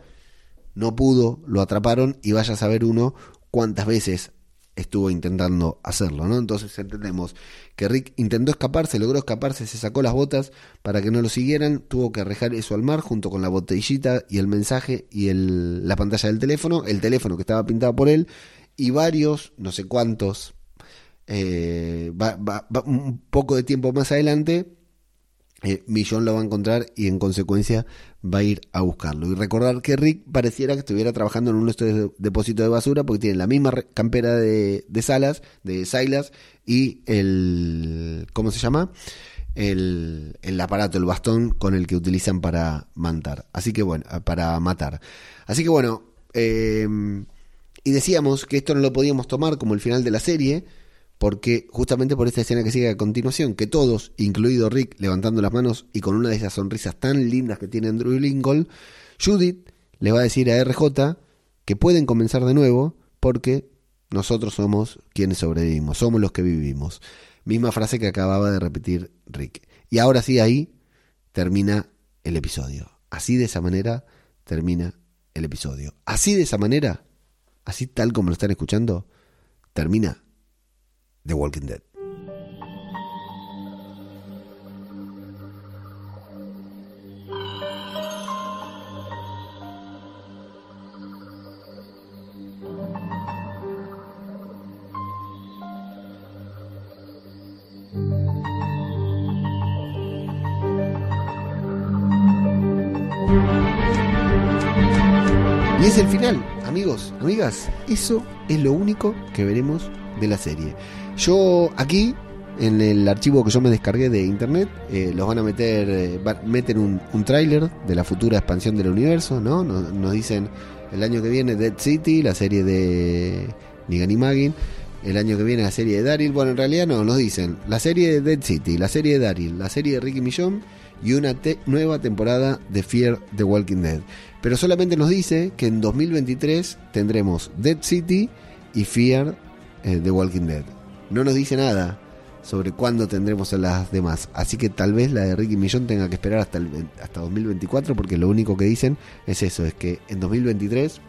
no pudo, lo atraparon y vaya a saber uno cuántas veces estuvo intentando hacerlo, ¿no? Entonces entendemos que Rick intentó escaparse, logró escaparse, se sacó las botas para que no lo siguieran, tuvo que arrejar eso al mar junto con la botellita y el mensaje y el, la pantalla del teléfono, el teléfono que estaba pintado por él y varios, no sé cuántos, eh, un poco de tiempo más adelante, eh, Millón lo va a encontrar y en consecuencia va a ir a buscarlo. Y recordar que Rick pareciera que estuviera trabajando en un de depósito de basura porque tiene la misma campera de, Salas, de y el... ¿Cómo se llama? El, el, aparato, el bastón con el que utilizan para matar. Así que bueno, para matar. Así que bueno, eh, y decíamos que esto no lo podíamos tomar como el final de la serie, porque justamente por esta escena que sigue a continuación, que todos, incluido Rick, levantando las manos y con una de esas sonrisas tan lindas que tiene Andrew Lincoln, Judith le va a decir a RJ que pueden comenzar de nuevo porque nosotros somos quienes sobrevivimos, somos los que vivimos. Misma frase que acababa de repetir Rick. Y ahora sí, ahí termina el episodio. Así de esa manera termina el episodio. Así de esa manera, así tal como lo están escuchando, termina The Walking Dead. Y es el final, amigos, amigas. Eso es lo único que veremos de la serie. Yo aquí, en el archivo que yo me descargué de internet, eh, los van a meter, eh, meten un, un tráiler de la futura expansión del universo, ¿no? Nos, dicen el año que viene Dead City, la serie de Negan y Magin. El año que viene la serie de Daryl. Bueno, en realidad no, nos dicen la serie de Dead City, la serie de Daryl, la serie de Ricky Millón y una nueva temporada de Fear the Walking Dead. Pero solamente nos dice que en 2023 tendremos Dead City y Fear eh, the Walking Dead no nos dice nada sobre cuándo tendremos a las demás. Así que tal vez la de Ricky Millón tenga que esperar hasta, el, hasta 2024 porque lo único que dicen es eso, es que en 2023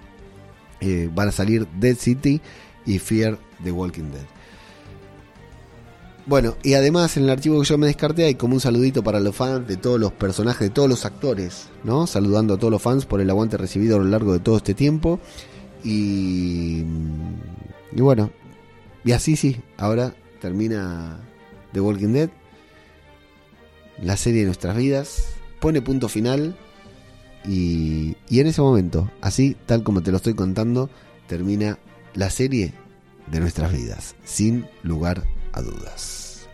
eh, van a salir Dead City y Fear the Walking Dead. Bueno, y además en el archivo que yo me descarté hay como un saludito para los fans de todos los personajes, de todos los actores, ¿no? Saludando a todos los fans por el aguante recibido a lo largo de todo este tiempo. Y, y bueno, y así sí, ahora termina The Walking Dead, la serie de nuestras vidas, pone punto final y, y en ese momento, así tal como te lo estoy contando, termina la serie de nuestras vidas, sin lugar a dudas.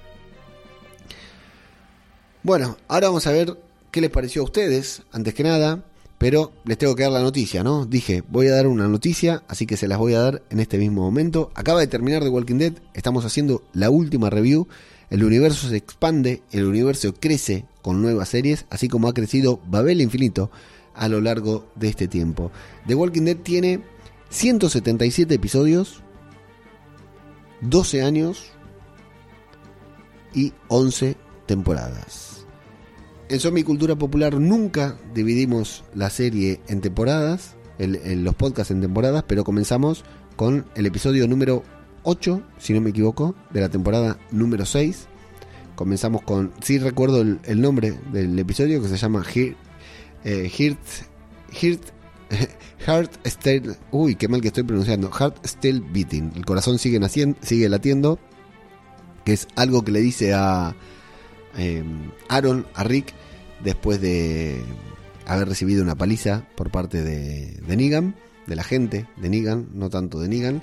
Bueno, ahora vamos a ver qué les pareció a ustedes, antes que nada. Pero les tengo que dar la noticia, ¿no? Dije, voy a dar una noticia, así que se las voy a dar en este mismo momento. Acaba de terminar The Walking Dead, estamos haciendo la última review. El universo se expande, el universo crece con nuevas series, así como ha crecido Babel Infinito a lo largo de este tiempo. The Walking Dead tiene 177 episodios, 12 años y 11 temporadas. En Zombie Cultura Popular nunca dividimos la serie en temporadas, los podcasts en temporadas, pero comenzamos con el episodio número 8, si no me equivoco, de la temporada número 6. Comenzamos con, sí recuerdo el, nombre del episodio que se llama Heart, eh, Heart, Heart, Still, uy, qué mal que estoy pronunciando, Heart Still Beating, el corazón sigue, naciendo, sigue latiendo, que es algo que le dice a eh, Aaron a Rick después de haber recibido una paliza por parte de, de Negan, de la gente de Negan, no tanto de Negan.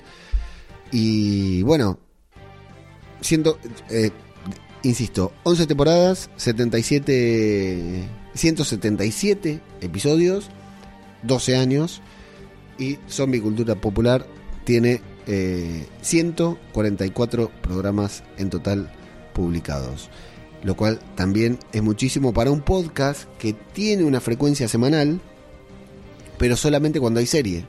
Y bueno, eh, insisto, 11 temporadas, 77, 177 episodios, 12 años y Zombie Cultura Popular tiene 144 eh, programas en total publicados lo cual también es muchísimo para un podcast que tiene una frecuencia semanal, pero solamente cuando hay serie.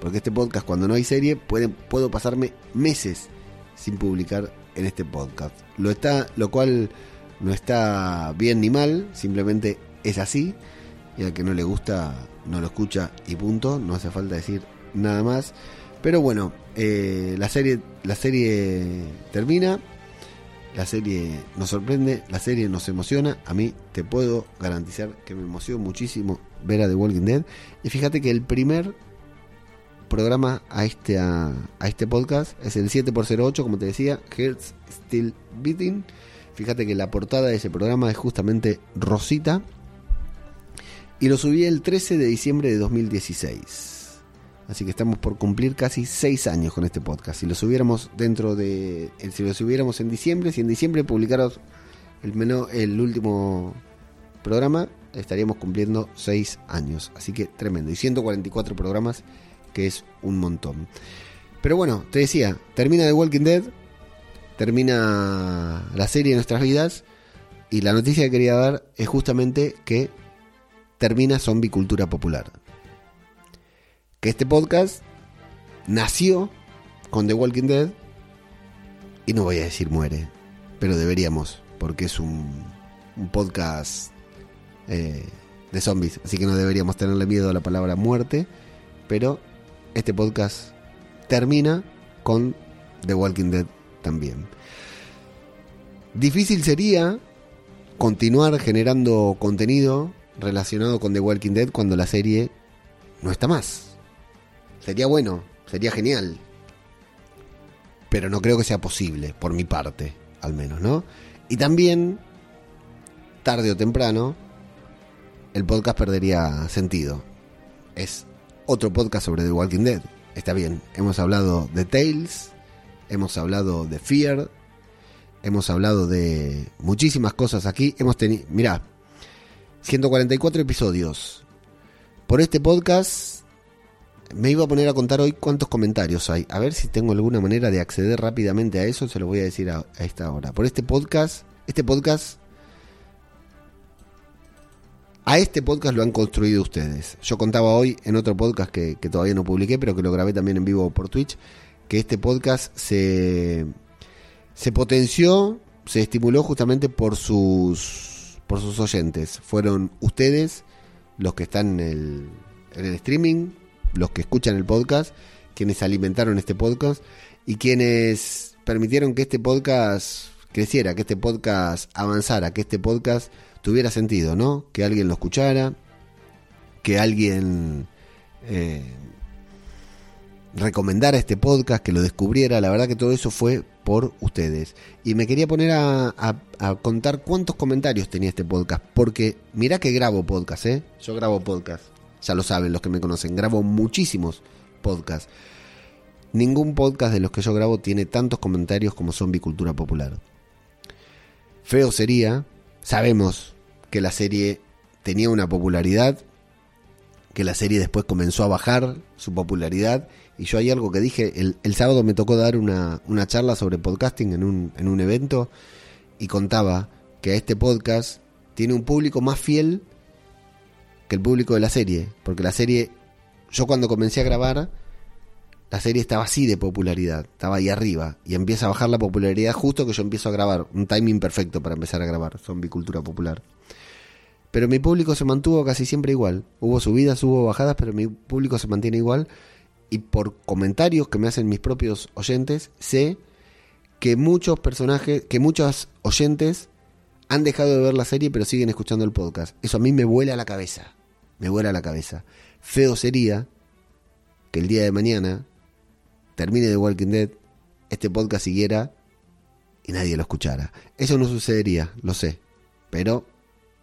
Porque este podcast, cuando no hay serie, puedo pasarme meses sin publicar en este podcast. Lo, está, lo cual no está bien ni mal, simplemente es así. Y al que no le gusta, no lo escucha y punto. No hace falta decir nada más. Pero bueno, eh, la, serie, la serie termina, la serie nos sorprende, la serie nos emociona. A mí te puedo garantizar que me emocionó muchísimo ver a The Walking Dead. Y fíjate que el primer programa a este, a, este podcast es el 7x08, como te decía, Hearts Still Beating. Fíjate que la portada de ese programa es justamente Rosita. Y lo subí el 13 de diciembre de 2016. Así que estamos por cumplir casi 6 años con este podcast. Si lo subiéramos dentro de. Eh, si lo subiéramos en diciembre, si en diciembre publicáramos el, el último programa, estaríamos cumpliendo 6 años. Así que tremendo. Y 144 programas, que es un montón. Pero bueno, te decía, termina The Walking Dead, termina la serie de nuestras vidas. Y la noticia que quería dar es justamente que termina Zombie Cultura Popular este podcast nació con The Walking Dead y no voy a decir muere, pero deberíamos, porque es un, podcast eh, de zombies, así que no deberíamos tenerle miedo a la palabra muerte, pero este podcast termina con The Walking Dead también. Difícil sería continuar generando contenido relacionado con The Walking Dead cuando la serie no está más. Sería bueno, sería genial. Pero no creo que sea posible, por mi parte, al menos, ¿no? Y también, tarde o temprano, el podcast perdería sentido. Es otro podcast sobre The Walking Dead. Está bien, hemos hablado de Tales, hemos hablado de Fear, hemos hablado de muchísimas cosas aquí. Hemos tenido, mirá, 144 episodios. Por este podcast me iba a poner a contar hoy cuántos comentarios hay. A ver si tengo alguna manera de acceder rápidamente a eso. Se lo voy a decir a, esta hora. Por este podcast, este podcast, a este podcast lo han construido ustedes. Yo contaba hoy en otro podcast que, que todavía no publiqué, pero que lo grabé también en vivo por Twitch, que este podcast se, se potenció, se estimuló justamente por sus, por sus oyentes. Fueron ustedes los que están en el, en el streaming los que escuchan el podcast, quienes alimentaron este podcast y quienes permitieron que este podcast creciera, que este podcast avanzara, que este podcast tuviera sentido, ¿no? Que alguien lo escuchara, que alguien eh, recomendara este podcast, que lo descubriera. La verdad que todo eso fue por ustedes. Y me quería poner a, a, contar cuántos comentarios tenía este podcast, porque mirá que grabo podcast, ¿eh? Yo grabo podcast ya lo saben los que me conocen, grabo muchísimos podcasts. Ningún podcast de los que yo grabo tiene tantos comentarios como Zombie Cultura Popular. Feo sería, sabemos que la serie tenía una popularidad, que la serie después comenzó a bajar su popularidad, y yo hay algo que dije, el, sábado me tocó dar una, una charla sobre podcasting en un, en un evento, y contaba que este podcast tiene un público más fiel que el público de la serie. Porque la serie, yo cuando comencé a grabar, la serie estaba así de popularidad, estaba ahí arriba. Y empieza a bajar la popularidad justo que yo empiezo a grabar. Un timing perfecto para empezar a grabar, zombie cultura popular. Pero mi público se mantuvo casi siempre igual. Hubo subidas, hubo bajadas, pero mi público se mantiene igual. Y por comentarios que me hacen mis propios oyentes, sé que muchos personajes, que muchos oyentes han dejado de ver la serie pero siguen escuchando el podcast. Eso a mí me vuela la cabeza me vuela la cabeza. Feo sería que el día de mañana termine The Walking Dead, este podcast siguiera y nadie lo escuchara. Eso no sucedería, lo sé. Pero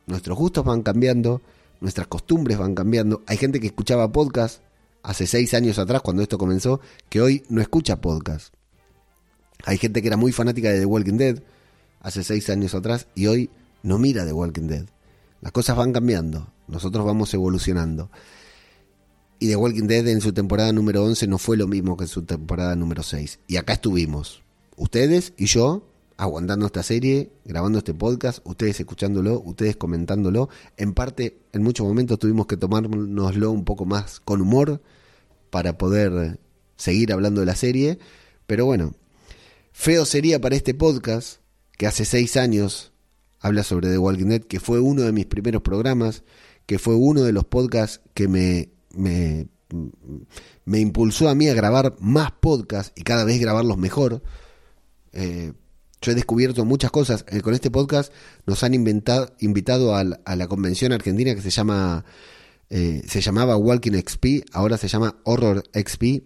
nuestros gustos van cambiando, nuestras costumbres van cambiando. Hay gente que escuchaba podcast hace seis años atrás, cuando esto comenzó, que hoy no escucha podcast. Hay gente que era muy fanática de The Walking Dead hace seis años atrás y hoy no mira The Walking Dead. Las cosas van cambiando, nosotros vamos evolucionando. Y The Walking Dead en su temporada número 11 no fue lo mismo que en su temporada número 6. Y acá estuvimos, ustedes y yo, aguantando esta serie, grabando este podcast, ustedes escuchándolo, ustedes comentándolo. En parte, en muchos momentos tuvimos que tomárnoslo un poco más con humor para poder seguir hablando de la serie. Pero bueno, feo sería para este podcast, que hace seis años habla sobre The Walking Dead, que fue uno de mis primeros programas, que fue uno de los podcasts que me, me, me impulsó a mí a grabar más podcasts y cada vez grabarlos mejor. Eh, yo he descubierto muchas cosas. Eh, con este podcast nos han invitado a, la convención argentina que se llama eh, se llamaba Walking XP, ahora se llama Horror XP.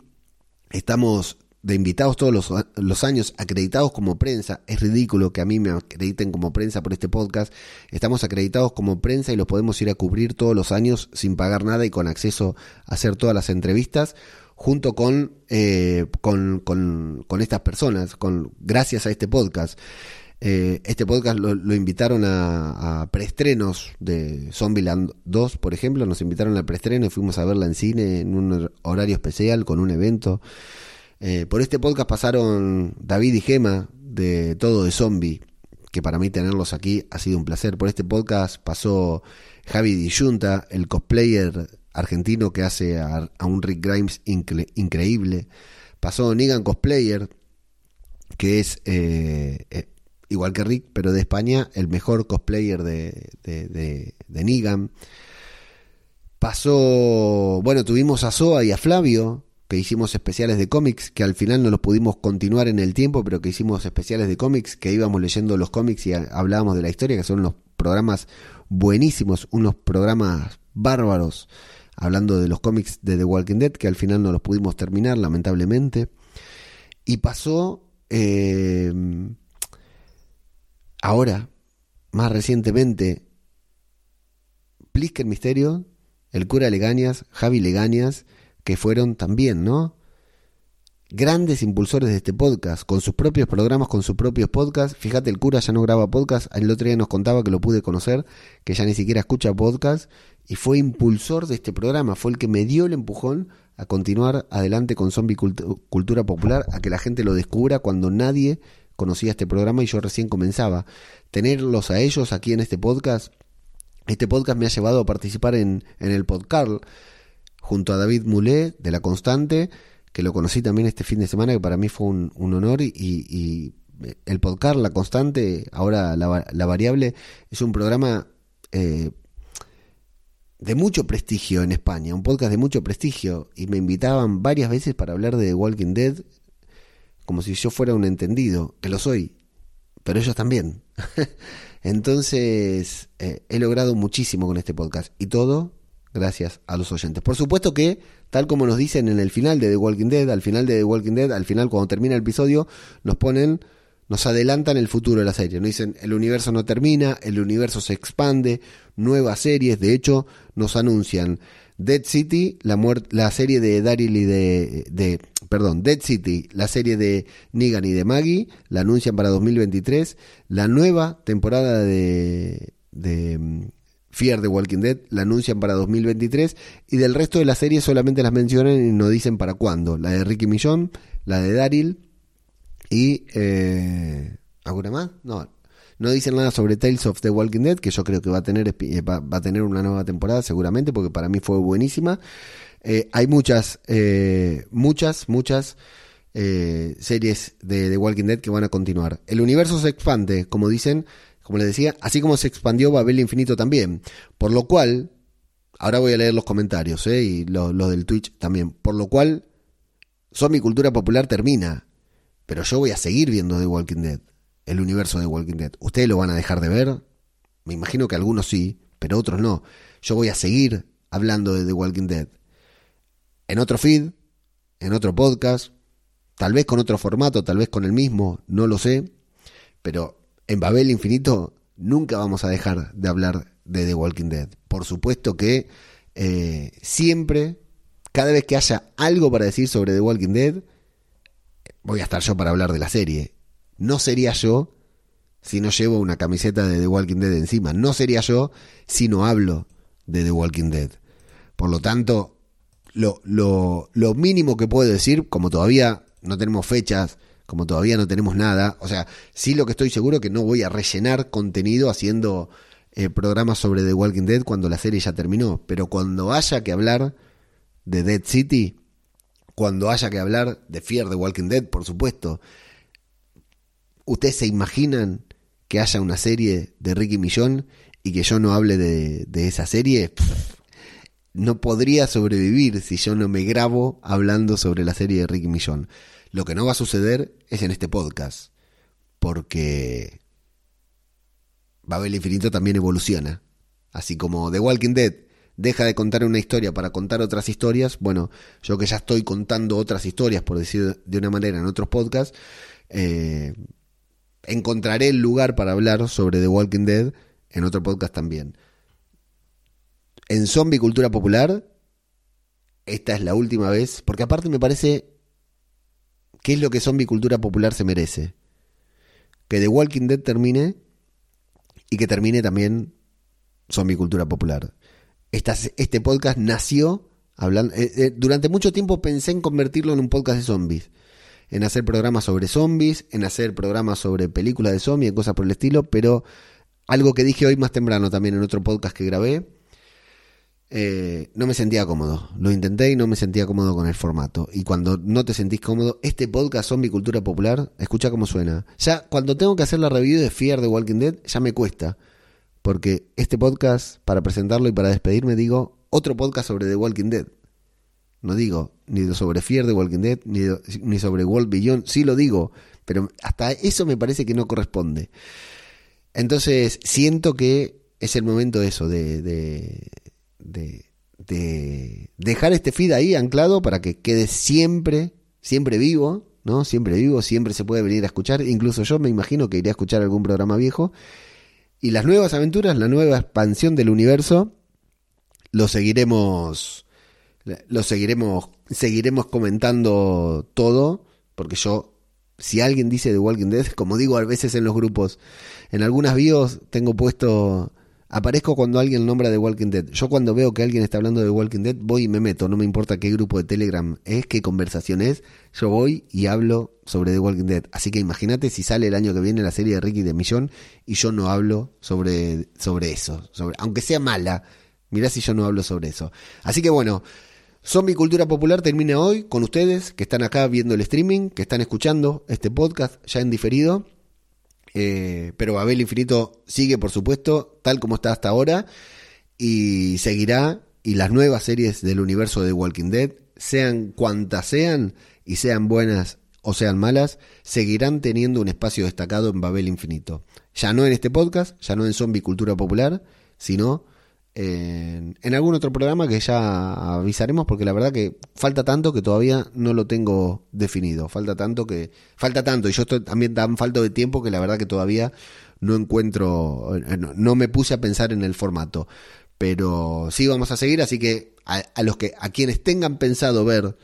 Estamos de invitados todos los, años, acreditados como prensa. Es ridículo que a mí me acrediten como prensa por este podcast. Estamos acreditados como prensa y los podemos ir a cubrir todos los años sin pagar nada y con acceso a hacer todas las entrevistas junto con, eh, con, con, estas personas, con, gracias a este podcast. Eh, este podcast lo, invitaron a, preestrenos de Zombieland 2, por ejemplo. Nos invitaron al preestreno y fuimos a verla en cine en un horario especial con un evento. Eh, por este podcast pasaron David y Gema de Todo de Zombie, que para mí tenerlos aquí ha sido un placer. Por este podcast pasó Javi Diyunta, el cosplayer argentino que hace a, un Rick Grimes increíble. Pasó Negan Cosplayer, que es eh, eh, igual que Rick, pero de España, el mejor cosplayer de, de, de, de Negan. Pasó, bueno, tuvimos a Soa y a Flavio, que hicimos especiales de cómics, que al final no los pudimos continuar en el tiempo, pero que hicimos especiales de cómics, que íbamos leyendo los cómics y hablábamos de la historia, que son unos programas buenísimos, unos programas bárbaros, hablando de los cómics de The Walking Dead, que al final no los pudimos terminar, lamentablemente. Y pasó eh, ahora, más recientemente, Plisker Misterio, el cura Legañas, Javi Legañas, que fueron también, ¿no? Grandes impulsores de este podcast, con sus propios programas, con sus propios podcasts. Fíjate, el cura ya no graba podcast. El otro día nos contaba que lo pude conocer, que ya ni siquiera escucha podcast. Y fue impulsor de este programa, fue el que me dio el empujón a continuar adelante con Zombie Cultura Popular, a que la gente lo descubra cuando nadie conocía este programa y yo recién comenzaba. Tenerlos a ellos aquí en este podcast, este podcast me ha llevado a participar en, en el podcast junto a David Moulet de La Constante, que lo conocí también este fin de semana, que para mí fue un, honor, y, el podcast La Constante, ahora la, variable, es un programa eh, de mucho prestigio en España, un podcast de mucho prestigio, y me invitaban varias veces para hablar de The Walking Dead, como si yo fuera un entendido, que lo soy, pero ellos también. Entonces, eh, he logrado muchísimo con este podcast, y todo gracias a los oyentes. Por supuesto que, tal como nos dicen en el final de The Walking Dead, al final de The Walking Dead, al final cuando termina el episodio, nos ponen, nos adelantan el futuro de la serie. Nos dicen, el universo no termina, el universo se expande, nuevas series, de hecho, nos anuncian Dead City, la, la serie de Daryl y de, de, perdón, Dead City, la serie de Negan y de Maggie, la anuncian para 2023, la nueva temporada de, de Fear the Walking Dead la anuncian para 2023 y del resto de las series solamente las mencionan y no dicen para cuándo. La de Ricky Millón, la de Daryl y... Eh, ¿Alguna más? No. No dicen nada sobre Tales of the Walking Dead, que yo creo que va a tener, eh, va, a tener una nueva temporada seguramente, porque para mí fue buenísima. Eh, hay muchas, muchas, muchas series de The Walking Dead que van a continuar. El universo se expande, como dicen, como les decía, así como se expandió Babel Infinito también. Por lo cual, ahora voy a leer los comentarios ¿eh? y los del Twitch también. Por lo cual, mi cultura popular termina. Pero yo voy a seguir viendo The Walking Dead, el universo de Walking Dead. ¿Ustedes lo van a dejar de ver? Me imagino que algunos sí, pero otros no. Yo voy a seguir hablando de The Walking Dead. En otro feed, en otro podcast, tal vez con otro formato, tal vez con el mismo, no lo sé. Pero en Babel Infinito nunca vamos a dejar de hablar de The Walking Dead. Por supuesto que eh, siempre, cada vez que haya algo para decir sobre The Walking Dead, voy a estar yo para hablar de la serie. No sería yo si no llevo una camiseta de The Walking Dead encima. No sería yo si no hablo de The Walking Dead. Por lo tanto, lo, mínimo que puedo decir, como todavía no tenemos fechas como todavía no tenemos nada, o sea, sí lo que estoy seguro que no voy a rellenar contenido haciendo eh, programas sobre The Walking Dead cuando la serie ya terminó, pero cuando haya que hablar de Dead City, cuando haya que hablar de Fear the Walking Dead, por supuesto, ¿ustedes se imaginan que haya una serie de Ricky Millón y que yo no hable de, esa serie? no podría sobrevivir si yo no me grabo hablando sobre la serie de Ricky Millón. Lo que no va a suceder es en este podcast, porque Babel Infinito también evoluciona. Así como The Walking Dead deja de contar una historia para contar otras historias, bueno, yo que ya estoy contando otras historias, por decir de una manera, en otros podcasts, eh, encontraré el lugar para hablar sobre The Walking Dead en otro podcast también. En Zombie Cultura Popular, esta es la última vez, porque aparte me parece que es lo que Zombie Cultura Popular se merece. Que The Walking Dead termine y que termine también Zombie Cultura Popular. este podcast nació hablando. Eh, eh, durante mucho tiempo pensé en convertirlo en un podcast de zombies. En hacer programas sobre zombies, en hacer programas sobre películas de zombies, cosas por el estilo, pero algo que dije hoy más temprano también en otro podcast que grabé, eh, no me sentía cómodo. Lo intenté y no me sentía cómodo con el formato. Y cuando no te sentís cómodo, este podcast Zombie Cultura Popular, escucha cómo suena. Ya cuando tengo que hacer la review de Fear de Walking Dead, ya me cuesta. Porque este podcast, para presentarlo y para despedirme, digo otro podcast sobre The Walking Dead. No digo ni sobre Fear de Walking Dead, ni, ni sobre World Beyond. Sí lo digo, pero hasta eso me parece que no corresponde. Entonces, siento que es el momento de eso, de, de, de, dejar este feed ahí anclado para que quede siempre, siempre vivo, ¿no? Siempre vivo, siempre se puede venir a escuchar. Incluso yo me imagino que iré a escuchar algún programa viejo y las nuevas aventuras, la nueva expansión del universo, lo seguiremos, lo seguiremos, seguiremos comentando todo, porque yo, si alguien dice The Walking Dead, como digo a veces en los grupos, en algunas bios tengo puesto Aparezco cuando alguien nombra The Walking Dead. Yo cuando veo que alguien está hablando de The Walking Dead, voy y me meto. No me importa qué grupo de Telegram es, qué conversación es. Yo voy y hablo sobre The Walking Dead. Así que imagínate si sale el año que viene la serie de Ricky de Millón y yo no hablo sobre, sobre eso. Sobre, aunque sea mala, mirá si yo no hablo sobre eso. Así que bueno, Zombie Cultura Popular termina hoy con ustedes que están acá viendo el streaming, que están escuchando este podcast ya en diferido. Eh, pero Babel Infinito sigue, por supuesto, tal como está hasta ahora y seguirá. Y las nuevas series del universo de Walking Dead, sean cuantas sean y sean buenas o sean malas, seguirán teniendo un espacio destacado en Babel Infinito. Ya no en este podcast, ya no en Zombie Cultura Popular, sino en, algún otro programa que ya avisaremos porque la verdad que falta tanto que todavía no lo tengo definido. Falta tanto que falta tanto y yo estoy también tan falto de tiempo que la verdad que todavía no encuentro eh, no, me puse a pensar en el formato. Pero sí vamos a seguir, así que a, a los que a quienes tengan pensado ver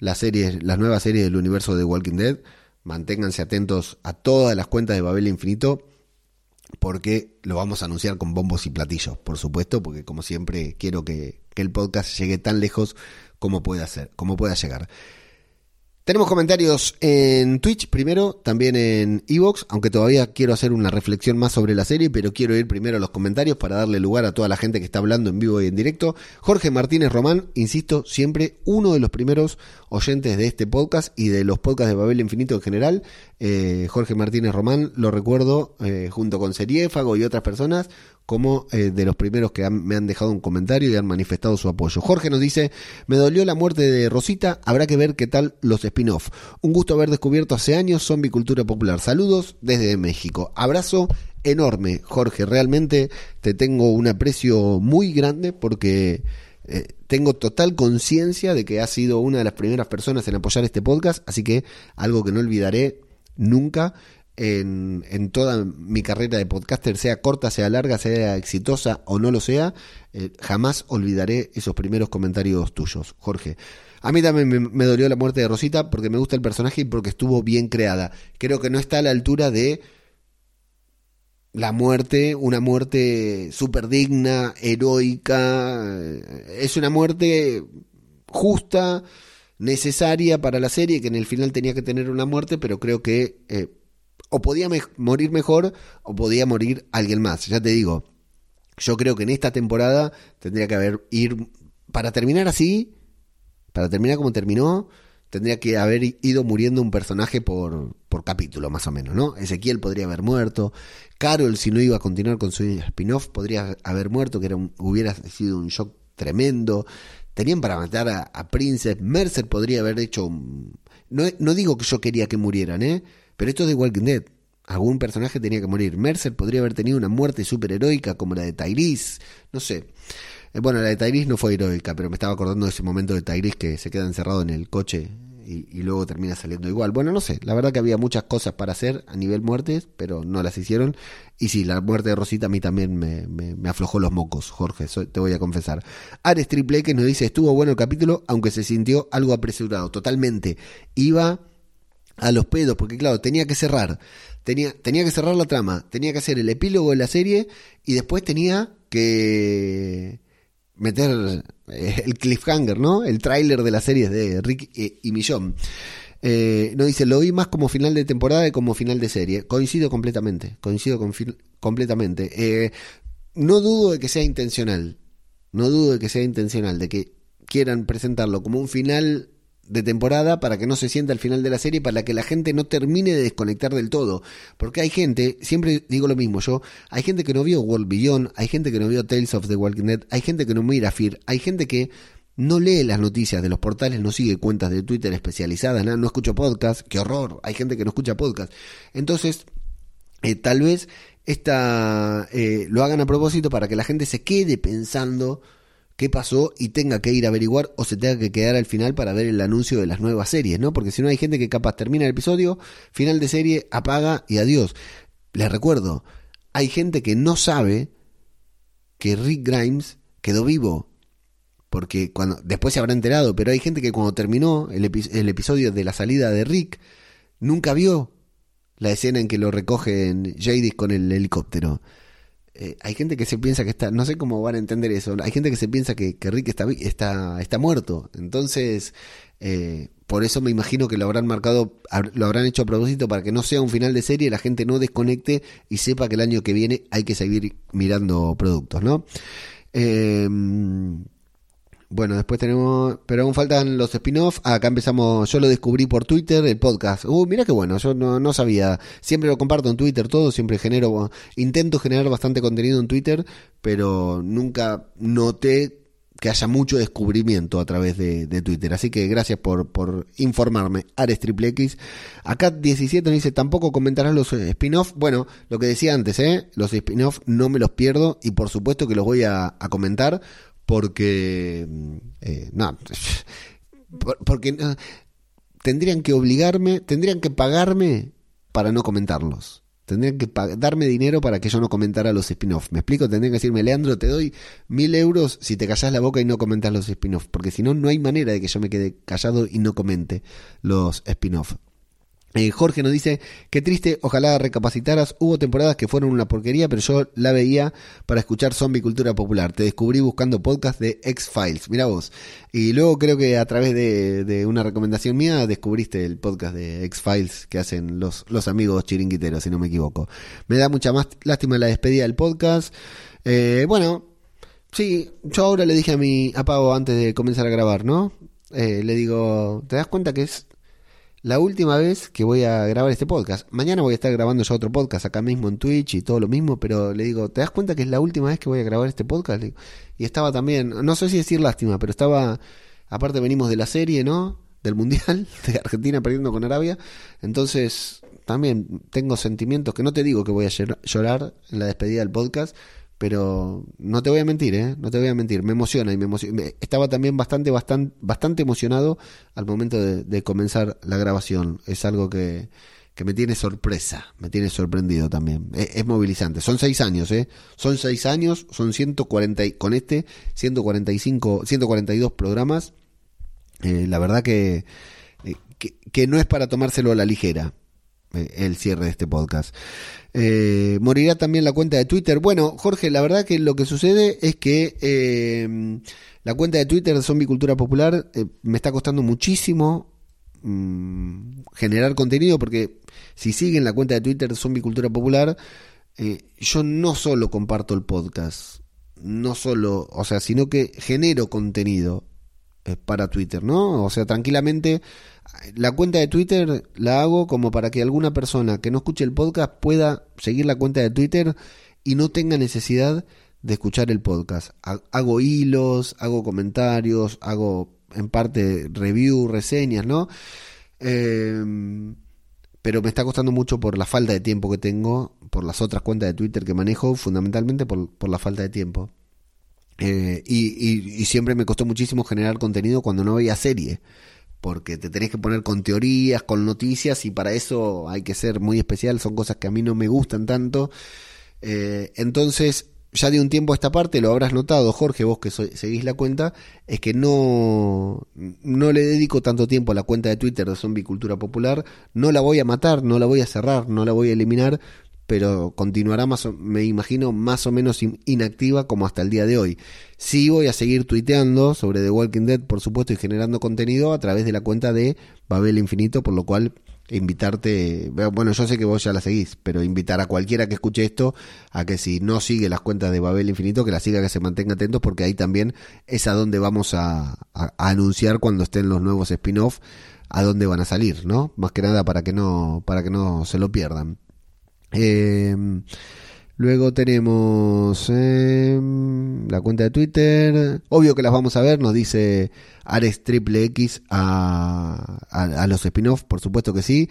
las series, las nuevas series del universo de Walking Dead, manténganse atentos a todas las cuentas de Babel Infinito porque lo vamos a anunciar con bombos y platillos, por supuesto, porque como siempre quiero que, el podcast llegue tan lejos como pueda ser, como pueda llegar. Tenemos comentarios en Twitch primero, también en Evox, aunque todavía quiero hacer una reflexión más sobre la serie, pero quiero ir primero a los comentarios para darle lugar a toda la gente que está hablando en vivo y en directo. Jorge Martínez Román, insisto, siempre uno de los primeros oyentes de este podcast y de los podcasts de Babel Infinito en general. Eh, Jorge Martínez Román, lo recuerdo, eh, junto con Seriéfago y otras personas, como eh, de los primeros que me han dejado un comentario y han manifestado su apoyo. Jorge nos dice, me dolió la muerte de Rosita, habrá que ver qué tal los spin-off. Un gusto haber descubierto hace años Zombie Cultura Popular. Saludos desde México. Abrazo enorme, Jorge. Realmente te tengo un aprecio muy grande porque eh, tengo total conciencia de que has sido una de las primeras personas en apoyar este podcast, así que algo que no olvidaré nunca en, en, toda mi carrera de podcaster, sea corta, sea larga, sea exitosa o no lo sea, eh, jamás olvidaré esos primeros comentarios tuyos, Jorge. A mí también me, dolió la muerte de Rosita porque me gusta el personaje y porque estuvo bien creada. Creo que no está a la altura de la muerte, una muerte súper digna, heroica. Es una muerte justa, necesaria para la serie, que en el final tenía que tener una muerte, pero creo que eh, o podía morir mejor o podía morir alguien más. Ya te digo, yo creo que en esta temporada tendría que haber ir para terminar así, para terminar como terminó, tendría que haber ido muriendo un personaje por, por capítulo, más o menos, ¿no? Ezequiel podría haber muerto, Carol, si no iba a continuar con su spin-off, podría haber muerto, que era hubiera sido un shock tremendo. Tenían para matar a, a Princess. Mercer podría haber hecho. un- No, no digo que yo quería que murieran, ¿eh? Pero esto es de Walking Dead. Algún personaje tenía que morir. Mercer podría haber tenido una muerte superheroica como la de Tyrese. No sé. Eh, Bueno, la de Tyrese no fue heroica, pero me estaba acordando de ese momento de Tyrese que se queda encerrado en el coche y, luego termina saliendo igual. Bueno, no sé. La verdad que había muchas cosas para hacer a nivel muertes, pero no las hicieron. Y sí, la muerte de Rosita a mí también me, me- aflojó los mocos, Jorge, te voy a confesar. Ares Triple que nos dice, estuvo bueno el capítulo, aunque se sintió algo apresurado. Totalmente. Iba a los pedos, porque claro, tenía que cerrar. Tenía, tenía que cerrar la trama, tenía que hacer el epílogo de la serie y después tenía que meter eh, el cliffhanger, ¿no? El tráiler de la serie de Rick y, Millón. Eh, no dice, lo vi más como final de temporada que como final de serie. Coincido completamente, coincido completamente. Eh, no dudo de que sea intencional, no dudo de que sea intencional, de que quieran presentarlo como un final de temporada para que no se sienta el final de la serie, para que la gente no termine de desconectar del todo. Porque hay gente, siempre digo lo mismo yo, hay gente que no vio World Beyond, hay gente que no vio Tales of the Walking Dead, hay gente que no mira Fear, hay gente que no lee las noticias de los portales, no sigue cuentas de Twitter especializadas, no, no escucha podcast, qué horror, hay gente que no escucha podcast. Entonces, eh, tal vez esta eh, lo hagan a propósito para que la gente se quede pensando qué pasó y tenga que ir a averiguar o se tenga que quedar al final para ver el anuncio de las nuevas series, ¿no? Porque si no hay gente que capaz termina el episodio, final de serie, apaga y adiós. Les recuerdo, hay gente que no sabe que Rick Grimes quedó vivo. Porque cuando después se habrá enterado, pero hay gente que cuando terminó el, el episodio de la salida de Rick, nunca vio la escena en que lo recogen Jadis con el helicóptero. Eh, hay gente que se piensa que está, no sé cómo van a entender eso, hay gente que se piensa que, Rick está, está, está muerto. Entonces, eh, por eso me imagino que lo habrán marcado, lo habrán hecho a propósito para que no sea un final de serie, la gente no desconecte y sepa que el año que viene hay que seguir mirando productos, ¿no? Eh, bueno, después tenemos. Pero aún faltan los spin-off. Ah, acá empezamos. Yo lo descubrí por Twitter, el podcast. Uh, mira qué bueno. Yo no, no sabía. Siempre lo comparto en Twitter todo. Siempre genero. Intento generar bastante contenido en Twitter. Pero nunca noté que haya mucho descubrimiento a través de, Twitter. Así que gracias por, por informarme. Ares Triple X. Acá 17 nos dice: tampoco comentarás los eh, spin-off. Bueno, lo que decía antes, ¿eh? Los spin-off no me los pierdo. Y por supuesto que los voy a comentar porque eh, no por- porque no, tendrían que obligarme tendrían que pagarme para no comentarlos. Tendrían que darme dinero para que yo no comentara los spin-off. Me explico tendrían que decirme Leandro te doy mil euros si te callas la boca y no comentas los spin-off porque si no no hay manera de que yo me quede callado y no comente los spin-off eh, Jorge nos dice, qué triste, ojalá recapacitaras, hubo temporadas que fueron una porquería, pero yo la veía para escuchar zombie cultura popular. Te descubrí buscando podcast de X-Files, mira vos. Y luego creo que a través de, una recomendación mía descubriste el podcast de X-Files que hacen los, los amigos chiringuiteros, si no me equivoco. Me da mucha más lástima la despedida del podcast. Eh, bueno, Sí, yo ahora le dije a mi a Pavo antes de comenzar a grabar, ¿no? Eh, le digo, ¿te das cuenta que es la última vez que voy a grabar este podcast? Mañana voy a estar grabando ya otro podcast acá mismo en Twitch y todo lo mismo, pero le digo, ¿te das cuenta que es la última vez que voy a grabar este podcast? Y estaba también, no sé si decir lástima, pero estaba, aparte venimos de la serie, ¿no? Del Mundial, de Argentina perdiendo con Arabia, entonces también tengo sentimientos que no te digo que voy a llor- llorar en la despedida del podcast, pero no te voy a mentir, ¿eh? No te voy a mentir, me emociona y me emociona. Estaba también bastante, bastante, bastante emocionado al momento de, comenzar la grabación. Es algo que, que me tiene sorpresa, me tiene sorprendido también. Es, es movilizante. Son seis años, ¿eh? Son seis años, son 140, y- con este 145, 142 programas. Eh, la verdad que, eh, que, que no es para tomárselo a la ligera eh, el cierre de este podcast. Eh, morirá también la cuenta de Twitter. Bueno, Jorge, la verdad que lo que sucede es que eh, la cuenta de Twitter de Zombie Cultura Popular eh, me está costando muchísimo mm, generar contenido porque si siguen la cuenta de Twitter de Zombie Cultura Popular, eh, yo no solo comparto el podcast, no solo, o sea, sino que genero contenido eh, para Twitter, ¿no? O sea, tranquilamente la cuenta de Twitter la hago como para que alguna persona que no escuche el podcast pueda seguir la cuenta de Twitter y no tenga necesidad de escuchar el podcast. Hago hilos, hago comentarios, hago en parte review, reseñas, ¿no? Em, pero me está costando mucho por la falta de tiempo que tengo, por las otras cuentas de Twitter que manejo, fundamentalmente por, por la falta de tiempo. Eh, y, y, siempre me costó muchísimo generar contenido cuando no veía serie, porque te tenés que poner con teorías, con noticias, y para eso hay que ser muy especial, son cosas que a mí no me gustan tanto. Eh, entonces, ya de un tiempo a esta parte, lo habrás notado, Jorge, vos que seguís la cuenta, es que no, no le dedico tanto tiempo a la cuenta de Twitter de Zombie Cultura Popular, no la voy a matar, no la voy a cerrar, no la voy a eliminar, pero continuará más me imagino más o menos inactiva como hasta el día de hoy. Sí voy a seguir tuiteando sobre The Walking Dead, por supuesto, y generando contenido a través de la cuenta de Babel Infinito, por lo cual invitarte, bueno, yo sé que vos ya la seguís, pero invitar a cualquiera que escuche esto a que si no sigue las cuentas de Babel Infinito, que la siga, que se mantenga atentos, porque ahí también es a donde vamos a, anunciar cuando estén los nuevos spin-off, a dónde van a salir, ¿no? Más que nada para que no, para que no se lo pierdan. Eh, Luego tenemos em, la cuenta de Twitter. Obvio que las vamos a ver, nos dice Ares Triple X a, a, los spin-off, por supuesto que sí.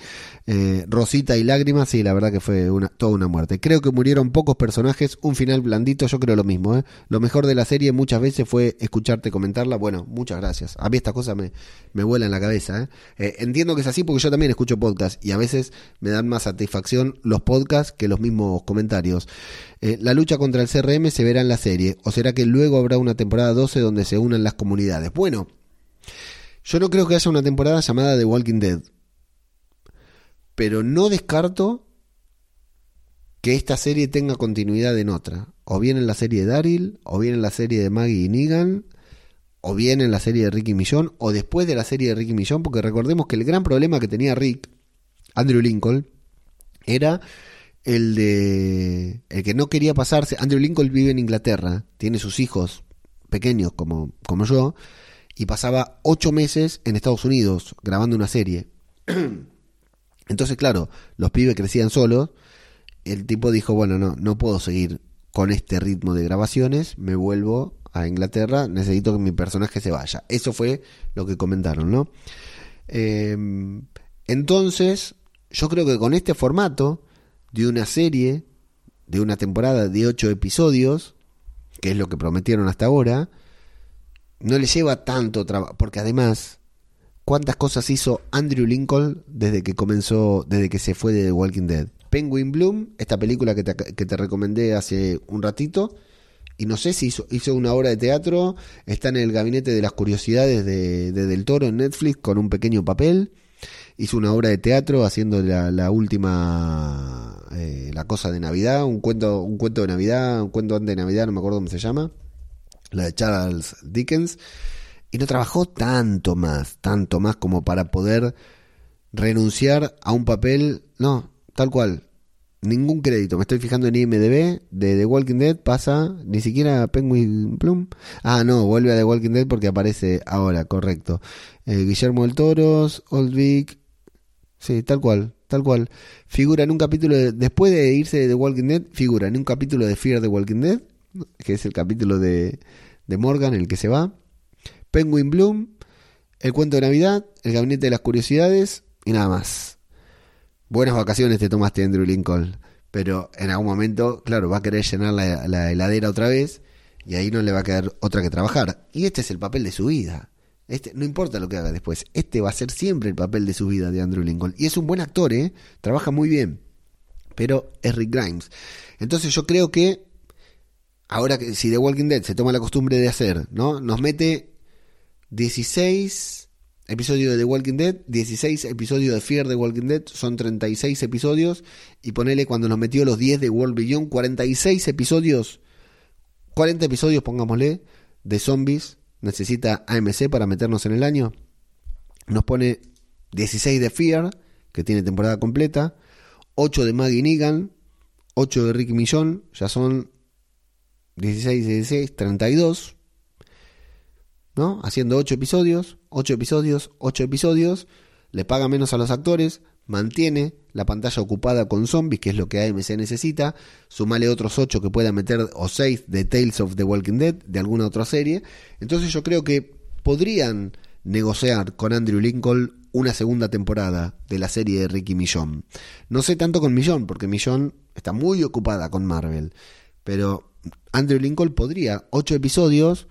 Eh, Rosita y Lágrimas, sí, la verdad que fue toda una muerte. Creo que murieron pocos personajes, un final blandito, yo creo lo mismo. ¿eh? Lo mejor de la serie muchas veces fue escucharte comentarla. Bueno, muchas gracias. A mí esta cosa me, me vuela en la cabeza. ¿eh? eh entiendo que es así porque yo también escucho podcasts y a veces me dan más satisfacción los podcasts que los mismos comentarios. Eh, la lucha contra el CRM se verá en la serie, o será que luego habrá una temporada 12 donde se unan las comunidades. Bueno, yo no creo que haya una temporada llamada The Walking Dead. Pero no descarto que esta serie tenga continuidad en otra. O bien en la serie de Daryl, o bien en la serie de Maggie y Negan, o bien en la serie de Ricky Millón, o después de la serie de Ricky Millón, porque recordemos que el gran problema que tenía Rick, Andrew Lincoln, era el de el que no quería pasarse. Andrew Lincoln vive en Inglaterra, tiene sus hijos pequeños como, como yo, y pasaba ocho meses en Estados Unidos grabando una serie. Entonces, claro, los pibes crecían solos. El tipo dijo, bueno, no, no puedo seguir con este ritmo de grabaciones, me vuelvo a Inglaterra, necesito que mi personaje se vaya. Eso fue lo que comentaron, ¿no? Em, entonces, yo creo que con este formato de una serie, de una temporada de ocho episodios, que es lo que prometieron hasta ahora, no le lleva tanto trabajo, porque además, ¿cuántas cosas hizo Andrew Lincoln desde que comenzó, desde que se fue de The Walking Dead? Penguin Bloom, esta película que te, que te recomendé hace un ratito, y no sé si hizo, hizo, una obra de teatro, está en el gabinete de las curiosidades de, Del Toro en Netflix con un pequeño papel, hizo una obra de teatro haciendo la, última, eh, la cosa de Navidad, un cuento, un cuento de Navidad, un cuento antes de Navidad, no me acuerdo cómo se llama, la de Charles Dickens, y no trabajó tanto más, tanto más como para poder renunciar a un papel, no, tal cual, ningún crédito. Me estoy fijando en IMDB de The Walking Dead, pasa ni siquiera Penguin Plum. Ah, no, vuelve a The Walking Dead porque aparece ahora, correcto. Eh, Guillermo del Toros, Old Vic. Sí, tal cual, tal cual. Figura en un capítulo, después de irse de The Walking Dead, figura en un capítulo de Fear the Walking Dead, que es el capítulo de, de Morgan, el que se va. Penguin Bloom, El cuento de Navidad, El gabinete de las curiosidades y nada más. Buenas vacaciones te tomaste, Andrew Lincoln. Pero en algún momento, claro, va a querer llenar la, la heladera otra vez y ahí no le va a quedar otra que trabajar. Y este es el papel de su vida. Este, no importa lo que haga después, este va a ser siempre el papel de su vida de Andrew Lincoln. Y es un buen actor, ¿eh? Trabaja muy bien. Pero es Rick Grimes. Entonces yo creo que ahora que si The Walking Dead se toma la costumbre de hacer, ¿no? Nos mete 16 episodios de The Walking Dead, 16 episodios de Fear the Walking Dead, son 36 episodios, y ponele cuando nos metió los 10 de World Beyond, 46 episodios, 40 episodios, pongámosle, de zombies, necesita AMC para meternos en el año. Nos pone 16 de Fear, que tiene temporada completa, 8 de Maggie Negan, 8 de Ricky Millón, ya son 16, 16, 32, ¿no? Haciendo 8 episodios, 8 episodios, 8 episodios, le paga menos a los actores, mantiene la pantalla ocupada con zombies, que es lo que AMC necesita, sumale otros 8 que pueda meter, o 6 de Tales of the Walking Dead, de alguna otra serie. Entonces yo creo que podrían negociar con Andrew Lincoln una segunda temporada de la serie de Ricky Millón. No sé tanto con Millón, porque Millón está muy ocupada con Marvel, pero Andrew Lincoln podría, 8 episodios,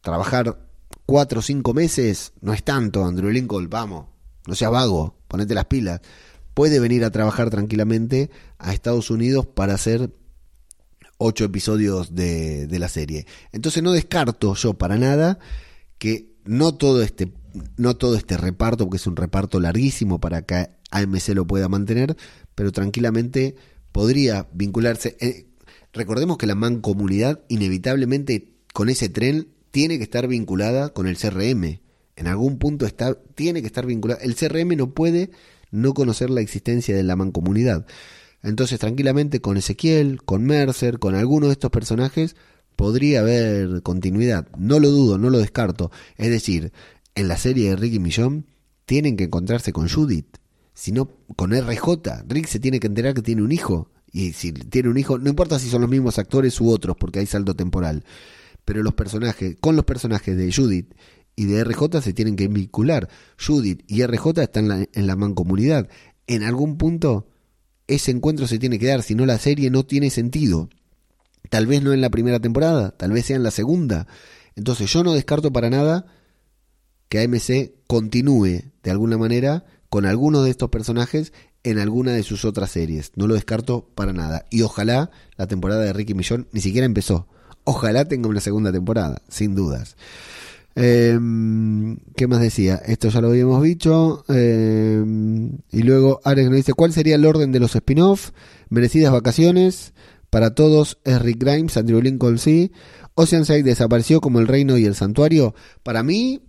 trabajar 4 o 5 meses, no es tanto, Andrew Lincoln, vamos, no seas vago, ponete las pilas puede venir a trabajar tranquilamente a Estados Unidos para hacer ocho episodios de, la serie. Entonces no descarto yo para nada que no todo este no todo este reparto, porque es un reparto larguísimo para que AMC lo pueda mantener, pero tranquilamente podría vincularse. Eh, recordemos que la mancomunidad inevitablemente con ese tren tiene que estar vinculada con el CRM. En algún punto está, tiene que estar vinculada. El CRM no puede no conocer la existencia de la mancomunidad. Entonces, tranquilamente con Ezequiel, con Mercer, con alguno de estos personajes, podría haber continuidad. No lo dudo, no lo descarto. Es decir, en la serie de Rick y Millón, tienen que encontrarse con Judith. Si no, con RJ. Rick se tiene que enterar que tiene un hijo. Y si tiene un hijo, no importa si son los mismos actores u otros, porque hay saldo temporal. Pero los personajes, con los personajes de Judith y de RJ se tienen que vincular. Judith y RJ están en la, mancomunidad. En algún punto ese encuentro se tiene que dar, si no la serie no tiene sentido. Tal vez no en la primera temporada, tal vez sea en la segunda. Entonces yo no descarto para nada que AMC continúe de alguna manera con alguno de estos personajes en alguna de sus otras series. No lo descarto para nada. Y ojalá la temporada de Ricky Millón ni siquiera empezó. Ojalá tenga una segunda temporada, sin dudas. Eh, ¿Qué más decía? Esto ya lo habíamos dicho. Eh, y luego Alex nos dice, ¿cuál sería el orden de los spin-off? Merecidas vacaciones. Para todos es Rick Grimes, Andrew Lincoln sí. Oceanside desapareció como el reino y el santuario. Para mí,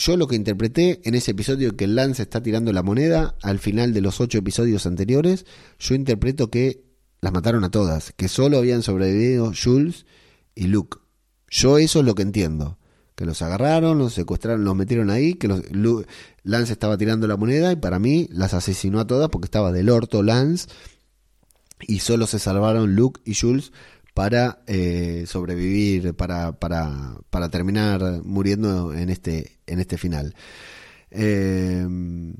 yo lo que interpreté en ese episodio que Lance está tirando la moneda, al final de los ocho episodios anteriores, yo interpreto que las mataron a todas, que solo habían sobrevivido Jules y Luke. Yo eso es lo que entiendo que los agarraron, los secuestraron, los metieron ahí, que los, Lance estaba tirando la moneda y para mí las asesinó a todas porque estaba del orto Lance y solo se salvaron Luke y Jules para eh, sobrevivir, para, para, para terminar muriendo en este, en este final. Em,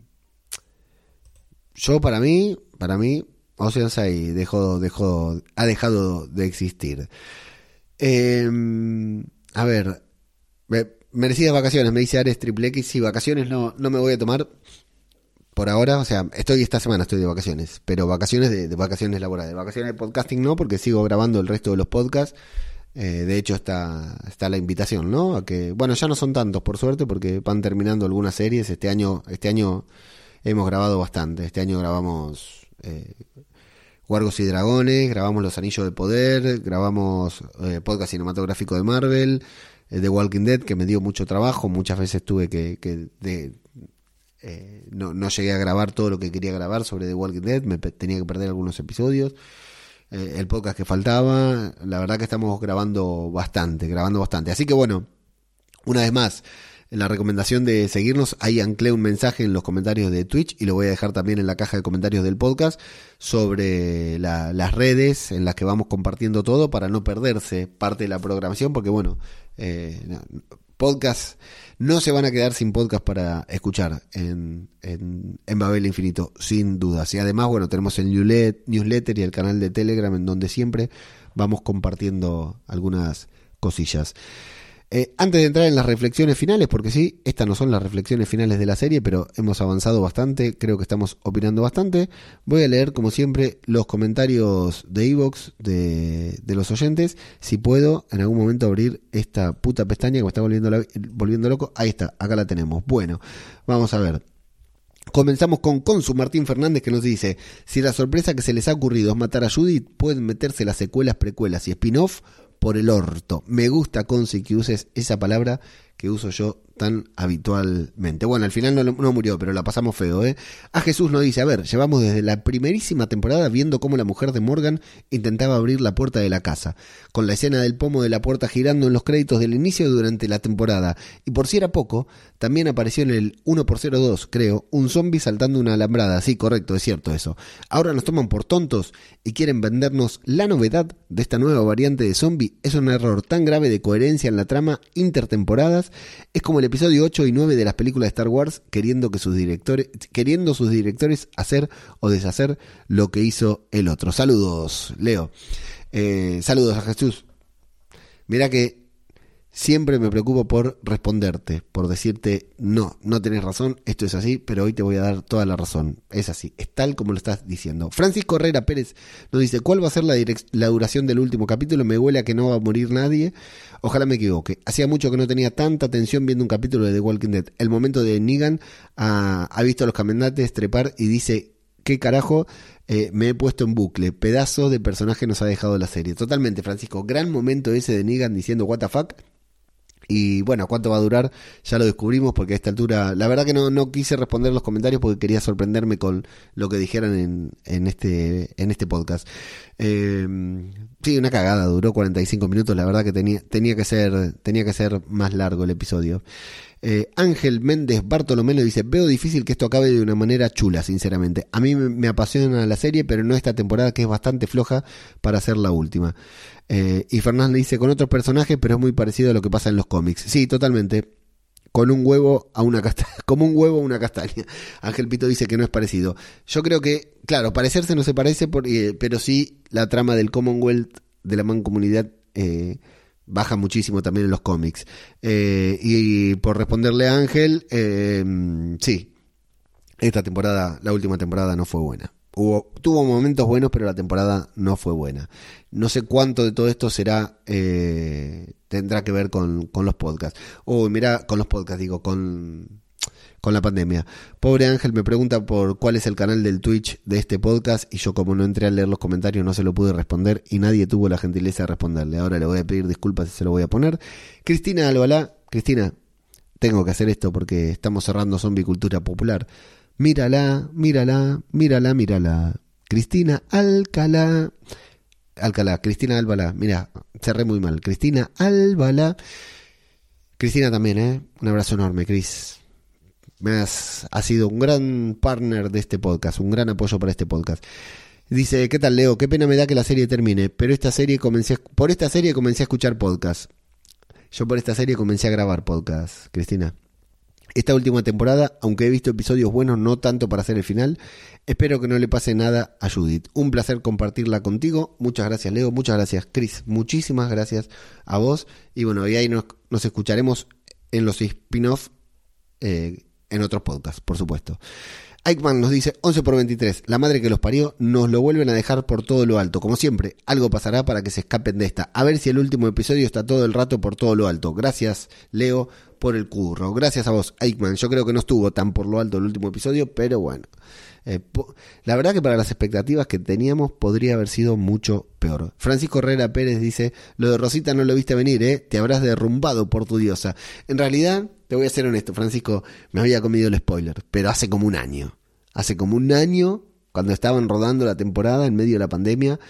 yo para mí, para mí, Oceanside dejó, dejó, ha dejado de existir. Em, a ver, merecidas vacaciones, me dice Ares Triple X. y vacaciones no, no me voy a tomar por ahora. O sea, estoy esta semana, estoy de vacaciones. Pero vacaciones de, vacaciones laborales. Vacaciones de podcasting no, porque sigo grabando el resto de los podcasts. Eh, de hecho, está, está la invitación, ¿no? A que, bueno, ya no son tantos, por suerte, porque van terminando algunas series. Este año, este año hemos grabado bastante. Este año grabamos eh, Guargos y Dragones, grabamos Los Anillos de Poder, grabamos eh, podcast cinematográfico de Marvel, The Walking Dead, que me dio mucho trabajo, muchas veces tuve que... Eh, no, no, llegué a grabar todo lo que quería grabar sobre The Walking Dead, me tenía que perder algunos episodios. Eh, el podcast que faltaba, la verdad que estamos grabando bastante, grabando bastante. Así que bueno, una vez más, la recomendación de seguirnos, ahí anclé un mensaje en los comentarios de Twitch y lo voy a dejar también en la caja de comentarios del podcast sobre las redes en las que vamos compartiendo todo para no perderse parte de la programación, porque bueno, eh, podcast no se van a quedar sin podcast para escuchar en, en, en, Babel Infinito, sin dudas. Y además, bueno, tenemos el newsletter y el canal de Telegram en donde siempre vamos compartiendo algunas cosillas. Eh, antes de entrar en las reflexiones finales, porque sí, estas no son las reflexiones finales de la serie, pero hemos avanzado bastante, creo que estamos opinando bastante, voy a leer como siempre los comentarios de Evox de, los oyentes, si puedo en algún momento abrir esta puta pestaña que me está volviendo, volviendo loco, ahí está, acá la tenemos. Bueno, vamos a ver. Comenzamos con Consu Martín Fernández que nos dice, si la sorpresa que se les ha ocurrido es matar a Judith, pueden meterse las secuelas, precuelas y spin-off por el orto. Me gusta, Consi, que uses esa palabra que uso yo tan habitualmente. Bueno, al final no, murió, pero la pasamos feo, ¿eh? A Jesús nos dice, a ver, llevamos desde la primerísima temporada viendo cómo la mujer de Morgan intentaba abrir la puerta de la casa, con la escena del pomo de la puerta girando en los créditos del inicio durante la temporada. Y por si era poco, también apareció en el 1x02, creo, un zombie saltando una alambrada. Sí, correcto, es cierto eso. Ahora nos toman por tontos y quieren vendernos la novedad de esta nueva variante de zombie. Es un error tan grave de coherencia en la trama intertemporadas. Es como el episodio 8 y 9 de las películas de Star Wars queriendo que sus directores queriendo sus directores hacer o deshacer lo que hizo el otro. Saludos, Leo. Eh, saludos a Jesús. Mira que Siempre me preocupo por responderte, por decirte, no, no tenés razón, esto es así, pero hoy te voy a dar toda la razón. Es así, es tal como lo estás diciendo. Francisco Herrera Pérez nos dice, ¿cuál va a ser la, la duración del último capítulo? Me huele a que no va a morir nadie. Ojalá me equivoque. Hacía mucho que no tenía tanta atención viendo un capítulo de The Walking Dead. El momento de Negan ha, ha visto a los caminantes trepar y dice, ¿qué carajo? Eh, me he puesto en bucle. Pedazo de personaje nos ha dejado la serie. Totalmente, Francisco. Gran momento ese de Negan diciendo, what the fuck y bueno, ¿cuánto va a durar? Ya lo descubrimos porque a esta altura, la verdad que no, no quise responder los comentarios porque quería sorprenderme con lo que dijeran en, en, este, en este podcast. Eh, sí, una cagada, duró 45 minutos, la verdad que tenía, tenía, que, ser, tenía que ser más largo el episodio. Eh, Ángel Méndez Bartolomé dice, veo difícil que esto acabe de una manera chula, sinceramente. A mí me, apasiona la serie, pero no esta temporada que es bastante floja para ser la última. Eh, y Fernández dice, con otros personajes, pero es muy parecido a lo que pasa en los cómics. Sí, totalmente. Con un huevo a una castaña, como un huevo a una castaña. Ángel Pito dice que no es parecido. Yo creo que, claro, parecerse no se parece, eh, pero sí la trama del Commonwealth, de la mancomunidad, eh, baja muchísimo también en los cómics. Eh, y por responderle a Ángel, eh, sí, esta temporada, la última temporada no fue buena. Hubo, tuvo momentos buenos, pero la temporada no fue buena. No sé cuánto de todo esto será, eh, tendrá que ver con, con los podcasts. Uy, mira, con los podcasts, digo, con con la pandemia. Pobre Ángel me pregunta por cuál es el canal del Twitch de este podcast y yo como no entré a leer los comentarios no se lo pude responder y nadie tuvo la gentileza de responderle. Ahora le voy a pedir disculpas y se lo voy a poner. Cristina Albalá, Cristina, tengo que hacer esto porque estamos cerrando Zombie Cultura Popular. Mírala, mírala, mírala, mírala. Cristina Alcalá. Alcalá, Cristina Albalá. Mira, cerré muy mal. Cristina Albalá. Cristina también, ¿eh? Un abrazo enorme, Cris me has, sido un gran partner de este podcast, un gran apoyo para este podcast. Dice, ¿qué tal Leo? Qué pena me da que la serie termine, pero esta serie comencé, por esta serie comencé a escuchar podcast. Yo por esta serie comencé a grabar podcast, Cristina. Esta última temporada, aunque he visto episodios buenos, no tanto para hacer el final, espero que no le pase nada a Judith. Un placer compartirla contigo. Muchas gracias, Leo. Muchas gracias, Chris. Muchísimas gracias a vos. Y bueno, y ahí nos, nos escucharemos en los spin-off eh, en otros podcasts, por supuesto. Eichmann nos dice 11 por 23, la madre que los parió nos lo vuelven a dejar por todo lo alto. Como siempre, algo pasará para que se escapen de esta. A ver si el último episodio está todo el rato por todo lo alto. Gracias, Leo, por el curro. Gracias a vos, Eichmann. Yo creo que no estuvo tan por lo alto el último episodio, pero bueno. Eh, la verdad que para las expectativas que teníamos podría haber sido mucho peor. Francisco Herrera Pérez dice, lo de Rosita no lo viste venir, ¿eh? Te habrás derrumbado por tu diosa. En realidad, te voy a ser honesto, Francisco, me había comido el spoiler, pero hace como un año. Hace como un año, cuando estaban rodando la temporada en medio de la pandemia,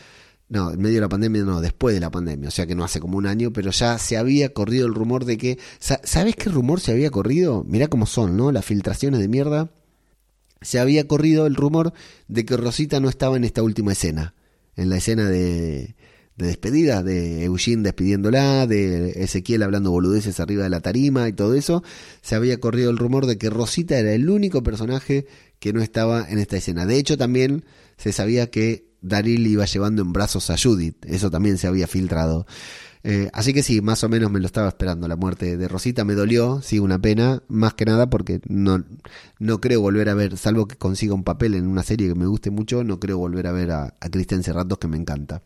no, en medio de la pandemia no, después de la pandemia, o sea que no hace como un año, pero ya se había corrido el rumor de que... ¿Sabes qué rumor se había corrido? Mirá cómo son, ¿no? Las filtraciones de mierda. Se había corrido el rumor de que Rosita no estaba en esta última escena, en la escena de, de despedida, de Eugene despidiéndola, de Ezequiel hablando boludeces arriba de la tarima y todo eso, se había corrido el rumor de que Rosita era el único personaje que no estaba en esta escena. De hecho, también se sabía que Daryl iba llevando en brazos a Judith, eso también se había filtrado. Eh, así que sí, más o menos me lo estaba esperando la muerte de Rosita, me dolió, sí, una pena, más que nada porque no, no creo volver a ver, salvo que consiga un papel en una serie que me guste mucho, no creo volver a ver a, Cristian Serratos que me encanta.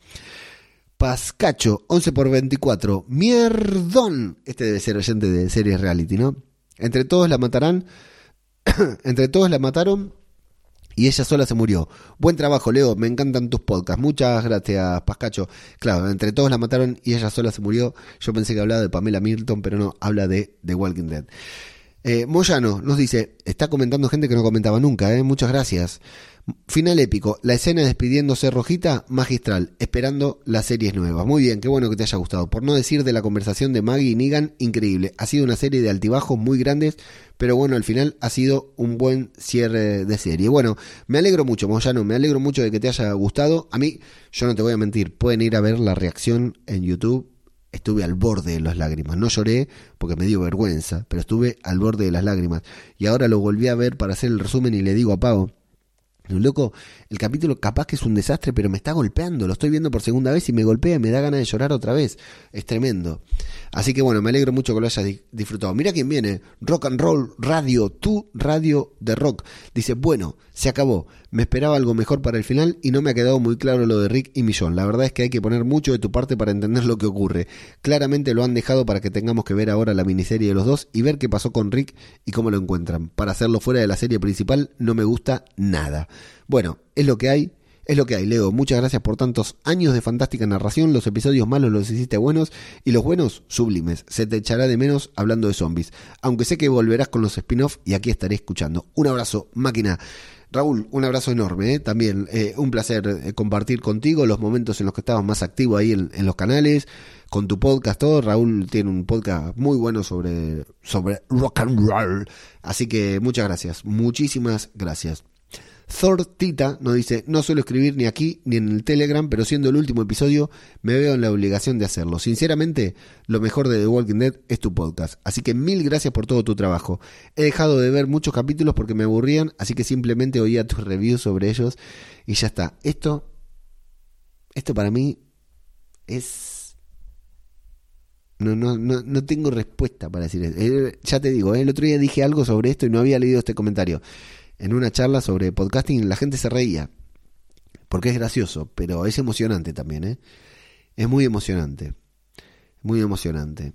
Pascacho, 11 por 24. Mierdón. Este debe ser oyente de series reality, ¿no? Entre todos la matarán. Entre todos la mataron. Y ella sola se murió. Buen trabajo, Leo. Me encantan tus podcasts. Muchas gracias, Pascacho. Claro, entre todos la mataron y ella sola se murió. Yo pensé que hablaba de Pamela Milton, pero no, habla de The Walking Dead. Eh, Moyano nos dice, está comentando gente que no comentaba nunca, ¿eh? muchas gracias. Final épico, la escena despidiéndose Rojita, magistral, esperando las series nuevas. Muy bien, qué bueno que te haya gustado. Por no decir de la conversación de Maggie y Negan, increíble. Ha sido una serie de altibajos muy grandes, pero bueno, al final ha sido un buen cierre de serie. Bueno, me alegro mucho, Moyano, me alegro mucho de que te haya gustado. A mí, yo no te voy a mentir, pueden ir a ver la reacción en YouTube estuve al borde de las lágrimas. No lloré porque me dio vergüenza, pero estuve al borde de las lágrimas. Y ahora lo volví a ver para hacer el resumen y le digo a Pau, Loco, el capítulo capaz que es un desastre, pero me está golpeando. Lo estoy viendo por segunda vez y me golpea me da ganas de llorar otra vez. Es tremendo. Así que bueno, me alegro mucho que lo hayas disfrutado. Mira quién viene. Rock and Roll Radio, tu radio de rock. Dice, bueno, se acabó. Me esperaba algo mejor para el final y no me ha quedado muy claro lo de Rick y Millón. La verdad es que hay que poner mucho de tu parte para entender lo que ocurre. Claramente lo han dejado para que tengamos que ver ahora la miniserie de los dos y ver qué pasó con Rick y cómo lo encuentran. Para hacerlo fuera de la serie principal no me gusta nada. Bueno, es lo que hay. Es lo que hay, Leo. Muchas gracias por tantos años de fantástica narración. Los episodios malos los hiciste buenos y los buenos sublimes. Se te echará de menos hablando de zombies. Aunque sé que volverás con los spin-off y aquí estaré escuchando. Un abrazo, máquina. Raúl, un abrazo enorme. ¿eh? También eh, un placer eh, compartir contigo los momentos en los que estabas más activo ahí en, en, los canales, con tu podcast, todo. Raúl tiene un podcast muy bueno sobre, sobre rock and roll. Así que muchas gracias. Muchísimas gracias. Tita nos dice, no suelo escribir ni aquí ni en el Telegram, pero siendo el último episodio me veo en la obligación de hacerlo. Sinceramente, lo mejor de The Walking Dead es tu podcast, así que mil gracias por todo tu trabajo. He dejado de ver muchos capítulos porque me aburrían, así que simplemente oía tus reviews sobre ellos y ya está. Esto, esto para mí es... No, no, no, no tengo respuesta para decir eso. Eh, ya te digo, eh, el otro día dije algo sobre esto y no había leído este comentario en una charla sobre podcasting la gente se reía, porque es gracioso, pero es emocionante también, ¿eh? Es muy emocionante, muy emocionante.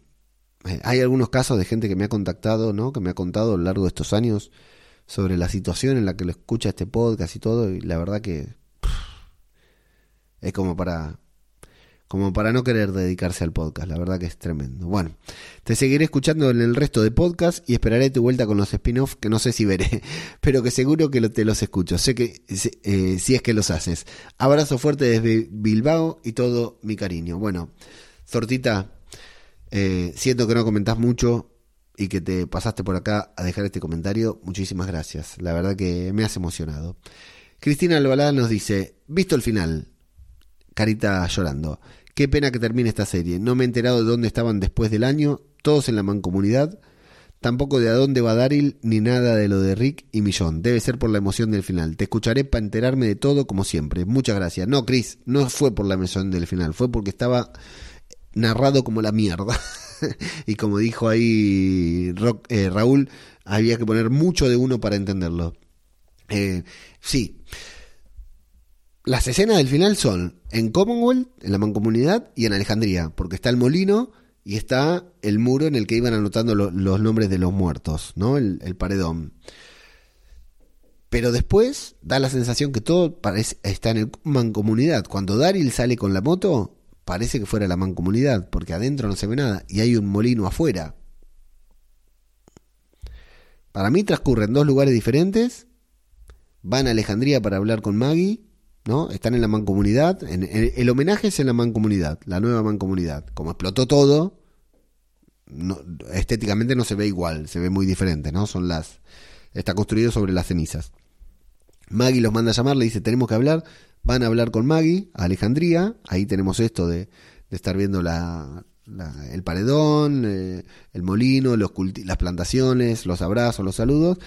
Eh, hay algunos casos de gente que me ha contactado, ¿no? Que me ha contado a lo largo de estos años sobre la situación en la que lo escucha este podcast y todo, y la verdad que es como para como para no querer dedicarse al podcast. La verdad que es tremendo. Bueno, te seguiré escuchando en el resto de podcast y esperaré tu vuelta con los spin-off que no sé si veré, pero que seguro que te los escucho. Sé que eh, si es que los haces. Abrazo fuerte desde Bilbao y todo mi cariño. Bueno, Zortita, eh, siento que no comentás mucho y que te pasaste por acá a dejar este comentario. Muchísimas gracias. La verdad que me has emocionado. Cristina Albalá nos dice, visto el final, carita llorando. Qué pena que termine esta serie. No me he enterado de dónde estaban después del año, todos en la mancomunidad. Tampoco de a dónde va Daryl, ni nada de lo de Rick y Millón. Debe ser por la emoción del final. Te escucharé para enterarme de todo como siempre. Muchas gracias. No, Chris, no fue por la emoción del final. Fue porque estaba narrado como la mierda. y como dijo ahí eh, Raúl, había que poner mucho de uno para entenderlo. Eh, sí, las escenas del final son en Commonwealth, en la mancomunidad y en Alejandría, porque está el molino y está el muro en el que iban anotando los nombres de los muertos, ¿no? El, paredón. Pero después da la sensación que todo parece, está en el mancomunidad. Cuando Daryl sale con la moto, parece que fuera la mancomunidad, porque adentro no se ve nada y hay un molino afuera. Para mí transcurren dos lugares diferentes. Van a Alejandría para hablar con Maggie ¿no? Están en la mancomunidad. El homenaje es en la mancomunidad, la nueva mancomunidad. Como explotó todo, estéticamente no se ve igual, se ve muy diferente, ¿no? Son las. Está construido sobre las cenizas. Maggie los manda a llamar, le dice: Tenemos que hablar. Van a hablar con Maggie a Alejandría. Ahí tenemos esto de, estar viendo la, el paredón, eh, el molino, las plantaciones, los abrazos, los saludos.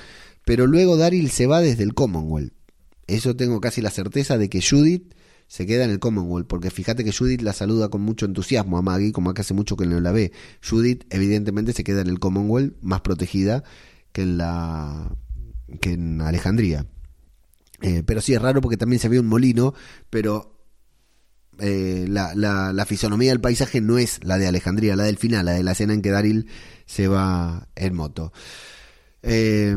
Pero luego Daryl se va desde el Commonwealth eso tengo casi la certeza de que Judith se queda en el Commonwealth, porque fíjate que Judith la saluda con mucho entusiasmo a Maggie, como hace mucho que no la ve. Judith evidentemente se queda en el Commonwealth más protegida que en la que en Alejandría. Eh, pero sí es raro porque también se ve un molino, pero eh, la, fisonomía del paisaje no es la de Alejandría, la del final, la de la escena en que Daryl se va en moto. Eh,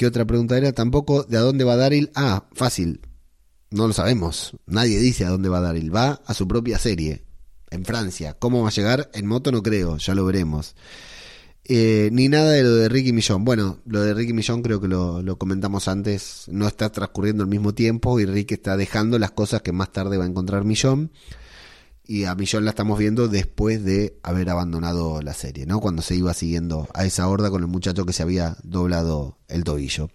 ¿Qué otra pregunta era? Tampoco de a dónde va Daryl. Ah, fácil. No lo sabemos. Nadie dice a dónde va Daryl. Va a su propia serie. En Francia. ¿Cómo va a llegar? En moto no creo. Ya lo veremos. Eh, ni nada de lo de Ricky Millón. Bueno, lo de Ricky Millón creo que lo, comentamos antes. No está transcurriendo al mismo tiempo y Ricky está dejando las cosas que más tarde va a encontrar Millón. Y a Millón la estamos viendo después de haber abandonado la serie, ¿no? Cuando se iba siguiendo a esa horda con el muchacho que se había doblado el tobillo.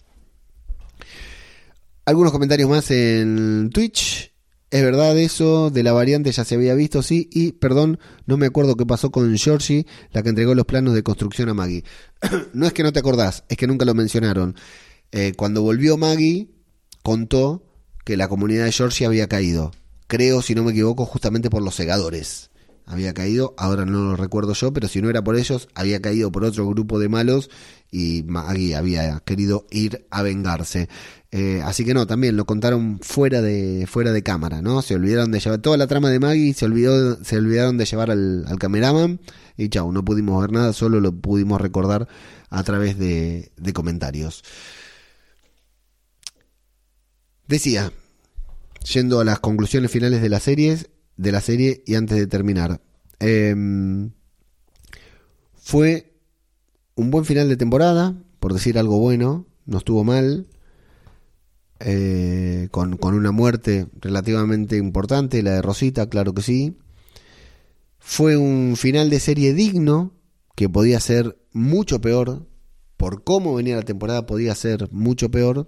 Algunos comentarios más en Twitch. Es verdad eso, de la variante ya se había visto, sí. Y, perdón, no me acuerdo qué pasó con Georgie, la que entregó los planos de construcción a Maggie. no es que no te acordás, es que nunca lo mencionaron. Eh, cuando volvió Maggie, contó que la comunidad de Georgie había caído. Creo, si no me equivoco, justamente por los segadores. Había caído, ahora no lo recuerdo yo, pero si no era por ellos, había caído por otro grupo de malos y Maggie había querido ir a vengarse. Eh, así que no, también lo contaron fuera de, fuera de cámara, ¿no? Se olvidaron de llevar toda la trama de Maggie, se, olvidó, se olvidaron de llevar al, cameraman y chau, no pudimos ver nada, solo lo pudimos recordar a través de, de comentarios. Decía, yendo a las conclusiones finales de la serie, de la serie y antes de terminar. Eh, fue un buen final de temporada, por decir algo bueno, no estuvo mal. Eh, con, con, una muerte relativamente importante, la de Rosita, claro que sí. Fue un final de serie digno, que podía ser mucho peor, por cómo venía la temporada podía ser mucho peor.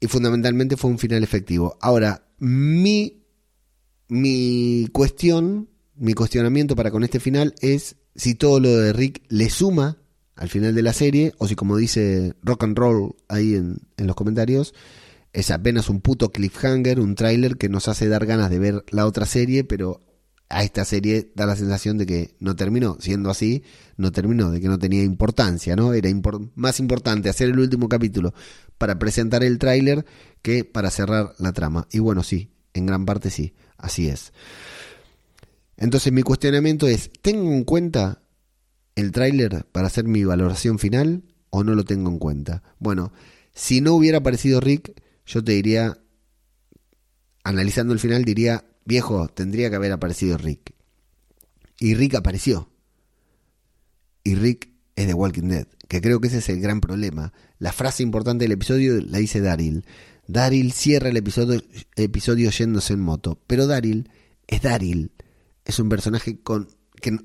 Y fundamentalmente fue un final efectivo. Ahora, mi, mi cuestión, mi cuestionamiento para con este final es si todo lo de Rick le suma al final de la serie, o si como dice Rock and Roll ahí en, en los comentarios, es apenas un puto cliffhanger, un tráiler que nos hace dar ganas de ver la otra serie, pero a esta serie da la sensación de que no terminó. Siendo así, no terminó, de que no tenía importancia, ¿no? Era más importante hacer el último capítulo para presentar el tráiler que para cerrar la trama. Y bueno, sí, en gran parte sí, así es. Entonces mi cuestionamiento es, ¿tengo en cuenta el tráiler para hacer mi valoración final o no lo tengo en cuenta? Bueno, si no hubiera aparecido Rick, yo te diría, analizando el final, diría, viejo, tendría que haber aparecido Rick. Y Rick apareció. Y Rick es de Walking Dead, que creo que ese es el gran problema. La frase importante del episodio la dice Daryl. Daryl cierra el episodio, episodio yéndose en moto, pero Daryl es Daryl es un personaje con, que,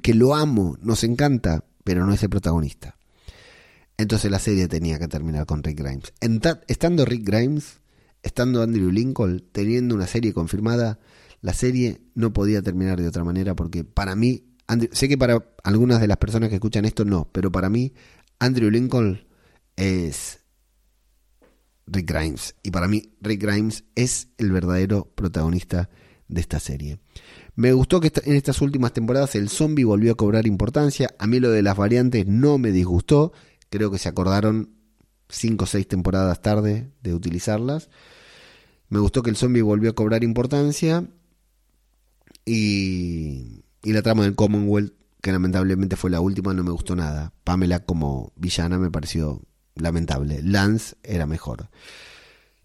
que, lo amo, nos encanta, pero no es el protagonista. Entonces la serie tenía que terminar con Rick Grimes. estando Rick Grimes, estando Andrew Lincoln, teniendo una serie confirmada, la serie no podía terminar de otra manera porque para mí, sé que para algunas de las personas que escuchan esto no, pero para mí Andrew Lincoln es Rick Grimes. Y para mí Rick Grimes es el verdadero protagonista de esta serie. Me gustó que en estas últimas temporadas el zombie volvió a cobrar importancia. A mí lo de las variantes no me disgustó. Creo que se acordaron 5 o 6 temporadas tarde de utilizarlas. Me gustó que el zombie volvió a cobrar importancia. Y, y la trama del Commonwealth, que lamentablemente fue la última, no me gustó nada. Pamela como villana me pareció lamentable. Lance era mejor.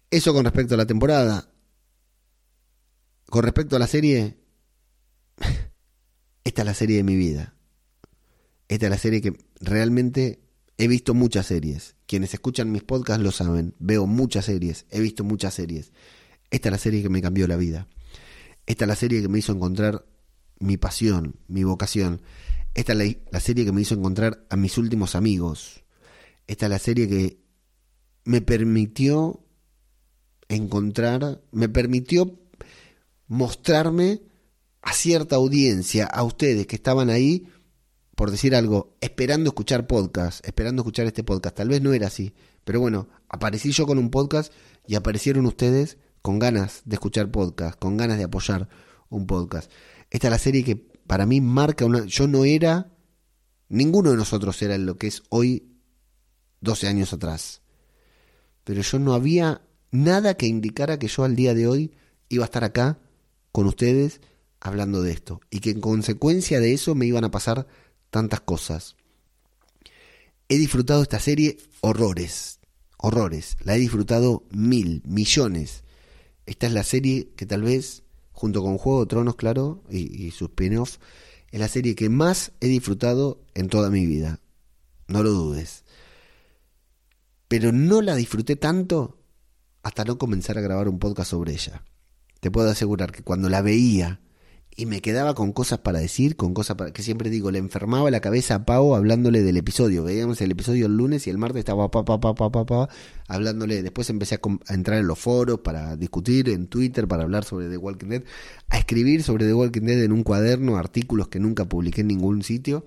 Eso con respecto a la temporada. Con respecto a la serie, esta es la serie de mi vida. Esta es la serie que realmente he visto muchas series. Quienes escuchan mis podcasts lo saben. Veo muchas series, he visto muchas series. Esta es la serie que me cambió la vida. Esta es la serie que me hizo encontrar mi pasión, mi vocación. Esta es la, serie que me hizo encontrar a mis últimos amigos. Esta es la serie que me permitió encontrar, me permitió mostrarme a cierta audiencia, a ustedes que estaban ahí, por decir algo, esperando escuchar podcast, esperando escuchar este podcast. Tal vez no era así, pero bueno, aparecí yo con un podcast y aparecieron ustedes con ganas de escuchar podcast, con ganas de apoyar un podcast. Esta es la serie que para mí marca una... Yo no era, ninguno de nosotros era lo que es hoy 12 años atrás. Pero yo no había nada que indicara que yo al día de hoy iba a estar acá con ustedes hablando de esto y que en consecuencia de eso me iban a pasar tantas cosas. He disfrutado esta serie horrores, horrores. La he disfrutado mil, millones. Esta es la serie que tal vez, junto con Juego de Tronos, claro, y, y su spin-off, es la serie que más he disfrutado en toda mi vida. No lo dudes. Pero no la disfruté tanto hasta no comenzar a grabar un podcast sobre ella. Te puedo asegurar que cuando la veía y me quedaba con cosas para decir, con cosas para, que siempre digo, le enfermaba la cabeza a Pau hablándole del episodio. Veíamos el episodio el lunes y el martes estaba pa, pa, pa, pa, pa, pa hablándole. Después empecé a, a, entrar en los foros para discutir, en Twitter para hablar sobre The Walking Dead, a escribir sobre The Walking Dead en un cuaderno, artículos que nunca publiqué en ningún sitio,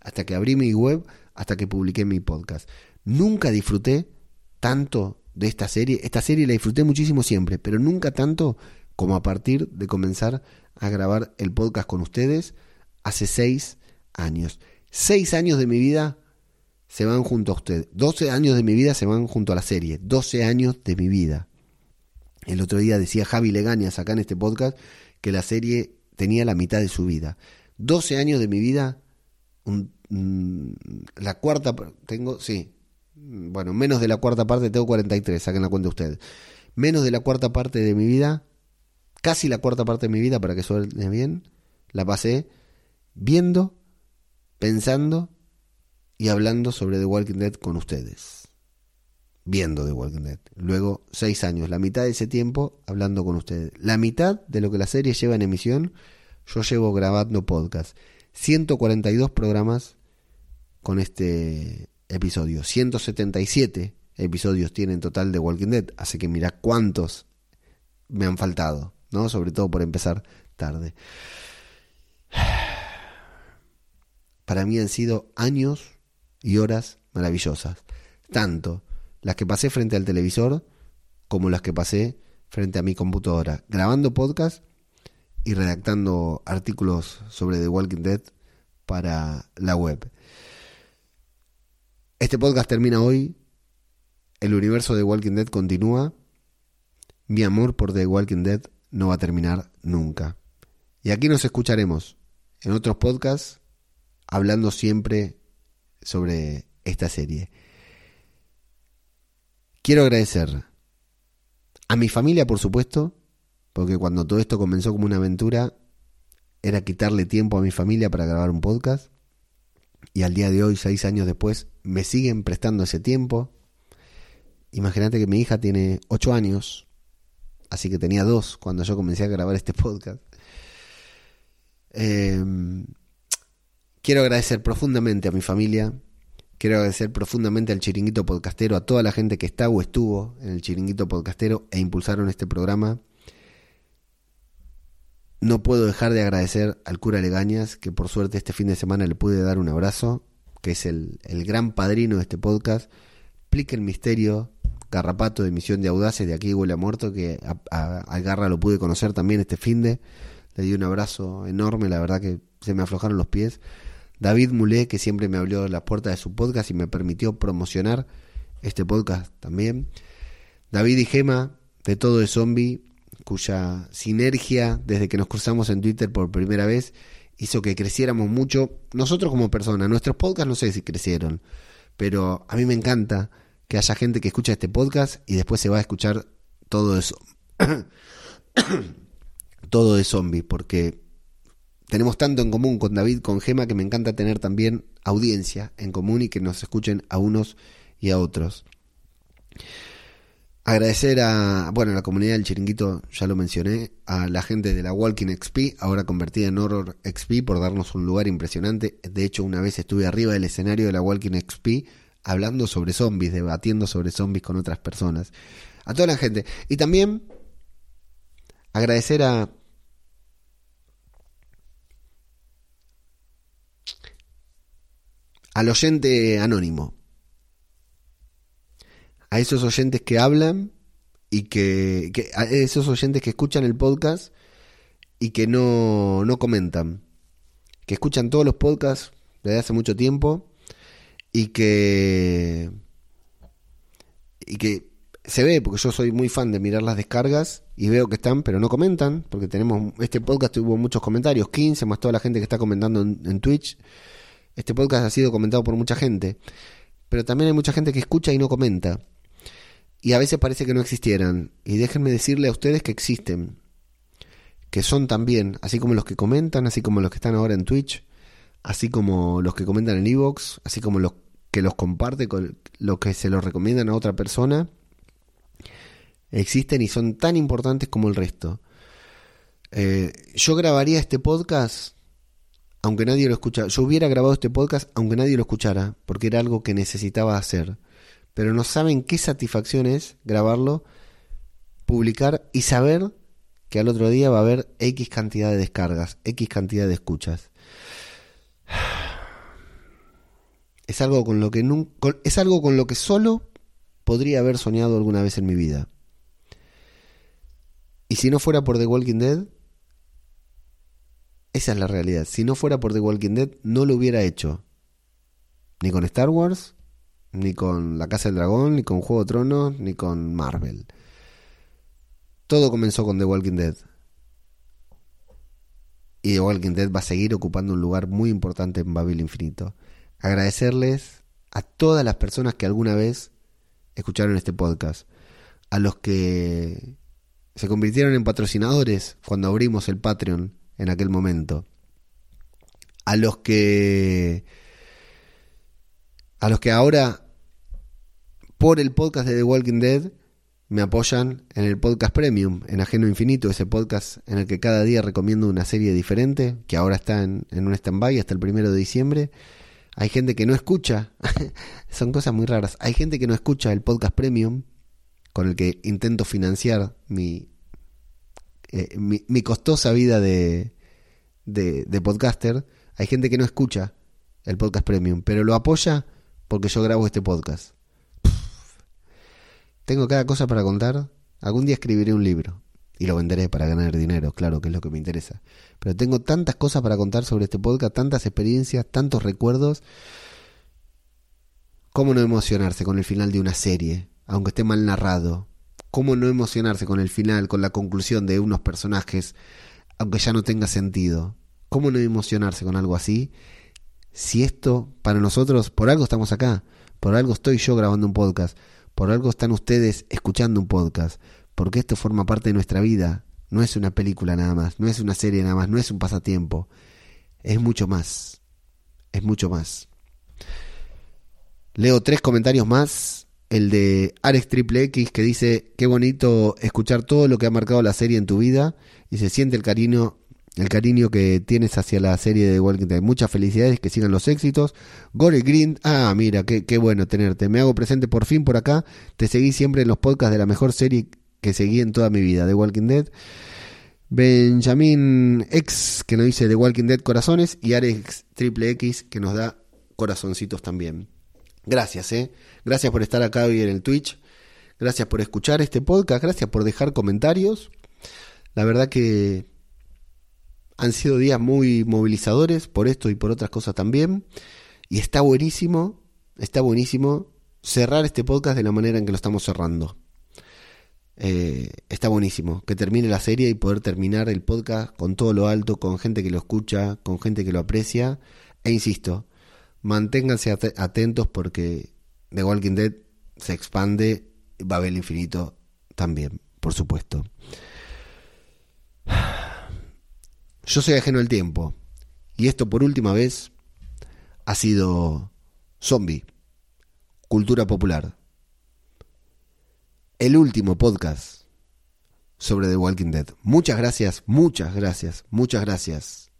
hasta que abrí mi web, hasta que publiqué mi podcast. Nunca disfruté tanto de esta serie. Esta serie la disfruté muchísimo siempre, pero nunca tanto como a partir de comenzar a grabar el podcast con ustedes hace seis años. Seis años de mi vida se van junto a ustedes. Doce años de mi vida se van junto a la serie. Doce años de mi vida. El otro día decía Javi Legañas acá en este podcast que la serie tenía la mitad de su vida. Doce años de mi vida, un, la cuarta, tengo, sí, bueno, menos de la cuarta parte, tengo 43, saquen la cuenta ustedes. Menos de la cuarta parte de mi vida, casi la cuarta parte de mi vida, para que suene bien, la pasé viendo, pensando y hablando sobre The Walking Dead con ustedes. Viendo The Walking Dead. Luego, seis años, la mitad de ese tiempo hablando con ustedes. La mitad de lo que la serie lleva en emisión, yo llevo grabando podcast. 142 programas con este episodio. 177 episodios tiene en total de Walking Dead. Así que mira cuántos me han faltado, ¿no? Sobre todo por empezar tarde. Para mí han sido años y horas maravillosas. Tanto las que pasé frente al televisor como las que pasé frente a mi computadora, grabando podcast y redactando artículos sobre The Walking Dead para la web. Este podcast termina hoy. El universo de Walking Dead continúa. Mi amor por The Walking Dead no va a terminar nunca. Y aquí nos escucharemos en otros podcasts hablando siempre sobre esta serie. Quiero agradecer a mi familia, por supuesto, porque cuando todo esto comenzó como una aventura, era quitarle tiempo a mi familia para grabar un podcast y al día de hoy, seis años después, me siguen prestando ese tiempo. Imagínate que mi hija tiene ocho años, así que tenía dos cuando yo comencé a grabar este podcast. Eh, quiero agradecer profundamente a mi familia, quiero agradecer profundamente al chiringuito podcastero, a toda la gente que está o estuvo en el chiringuito podcastero e impulsaron este programa. No puedo dejar de agradecer al cura Legañas, que por suerte este fin de semana le pude dar un abrazo, que es el, el gran padrino de este podcast. Explica el misterio, Garrapato de Misión de Audaces, de aquí huele a muerto, que a, Garra lo pude conocer también este fin de. Le di un abrazo enorme, la verdad que se me aflojaron los pies. David Mulé, que siempre me abrió las puertas de su podcast y me permitió promocionar este podcast también. David y Gema, de Todo de Zombie, cuya sinergia desde que nos cruzamos en Twitter por primera vez hizo que creciéramos mucho, nosotros como personas, nuestros podcasts no sé si crecieron, pero a mí me encanta que haya gente que escucha este podcast y después se va a escuchar todo eso. todo de zombie, porque tenemos tanto en común con David, con Gema, que me encanta tener también audiencia en común y que nos escuchen a unos y a otros. Agradecer a, bueno, a la comunidad del chiringuito, ya lo mencioné, a la gente de la Walking XP, ahora convertida en Horror XP, por darnos un lugar impresionante. De hecho, una vez estuve arriba del escenario de la Walking XP hablando sobre zombies, debatiendo sobre zombies con otras personas. A toda la gente. Y también agradecer a al oyente anónimo a esos oyentes que hablan y que, a esos oyentes que escuchan el podcast y que no, no comentan, que escuchan todos los podcasts desde hace mucho tiempo y que y que se ve porque yo soy muy fan de mirar las descargas y veo que están pero no comentan porque tenemos este podcast tuvo muchos comentarios 15 más toda la gente que está comentando en Twitch este podcast ha sido comentado por mucha gente pero también hay mucha gente que escucha y no comenta. Y a veces parece que no existieran. Y déjenme decirle a ustedes que existen. Que son también, así como los que comentan, así como los que están ahora en Twitch, así como los que comentan en Evox, así como los que los comparte con lo que se los recomiendan a otra persona. Existen y son tan importantes como el resto. Eh, yo grabaría este podcast aunque nadie lo escuchara. Yo hubiera grabado este podcast aunque nadie lo escuchara, porque era algo que necesitaba hacer. Pero no saben qué satisfacción es grabarlo, publicar y saber que al otro día va a haber X cantidad de descargas, X cantidad de escuchas. Es algo con lo que es algo con lo que solo podría haber soñado alguna vez en mi vida. Y si no fuera por The Walking Dead, esa es la realidad. Si no fuera por The Walking Dead, no lo hubiera hecho. Ni con Star Wars, ni con La Casa del Dragón, ni con Juego de Tronos, ni con Marvel. Todo comenzó con The Walking Dead. Y The Walking Dead va a seguir ocupando un lugar muy importante en Babel Infinito. Agradecerles a todas las personas que alguna vez escucharon este podcast. A los que se convirtieron en patrocinadores cuando abrimos el Patreon en aquel momento. A los que a los que ahora por el podcast de The Walking Dead me apoyan en el podcast Premium, en Ajeno Infinito, ese podcast en el que cada día recomiendo una serie diferente, que ahora está en, en un stand-by hasta el primero de diciembre. Hay gente que no escucha, son cosas muy raras. Hay gente que no escucha el podcast Premium, con el que intento financiar mi, eh, mi, costosa vida de, de, podcaster, hay gente que no escucha el podcast premium, pero lo apoya porque yo grabo este podcast. Tengo cada cosa para contar. Algún día escribiré un libro y lo venderé para ganar dinero, claro que es lo que me interesa. Pero tengo tantas cosas para contar sobre este podcast, tantas experiencias, tantos recuerdos. ¿Cómo no emocionarse con el final de una serie, aunque esté mal narrado? ¿Cómo no emocionarse con el final, con la conclusión de unos personajes, aunque ya no tenga sentido? ¿Cómo no emocionarse con algo así? Si esto, para nosotros, por algo estamos acá, por algo estoy yo grabando un podcast, por algo están ustedes escuchando un podcast, porque esto forma parte de nuestra vida, no es una película nada más, no es una serie nada más, no es un pasatiempo, es mucho más, es mucho más. Leo tres comentarios más el de Alex Triple X que dice, qué bonito escuchar todo lo que ha marcado la serie en tu vida y se siente el cariño, el cariño que tienes hacia la serie de Walking Dead. Muchas felicidades, que sigan los éxitos. Gore Green, ah, mira, qué, qué bueno tenerte. Me hago presente por fin por acá. Te seguí siempre en los podcasts de la mejor serie que seguí en toda mi vida, de Walking Dead. Benjamin X, que nos dice The Walking Dead Corazones, y Alex Triple X, que nos da corazoncitos también. Gracias, ¿eh? Gracias por estar acá hoy en el Twitch. Gracias por escuchar este podcast. Gracias por dejar comentarios. La verdad que han sido días muy movilizadores por esto y por otras cosas también. Y está buenísimo, está buenísimo cerrar este podcast de la manera en que lo estamos cerrando. Eh, está buenísimo que termine la serie y poder terminar el podcast con todo lo alto, con gente que lo escucha, con gente que lo aprecia. E insisto, manténganse atentos porque The Walking Dead se expande, va a haber el infinito también, por supuesto. Yo soy ajeno al tiempo y esto por última vez ha sido Zombie, Cultura Popular. El último podcast sobre The Walking Dead. Muchas gracias, muchas gracias, muchas gracias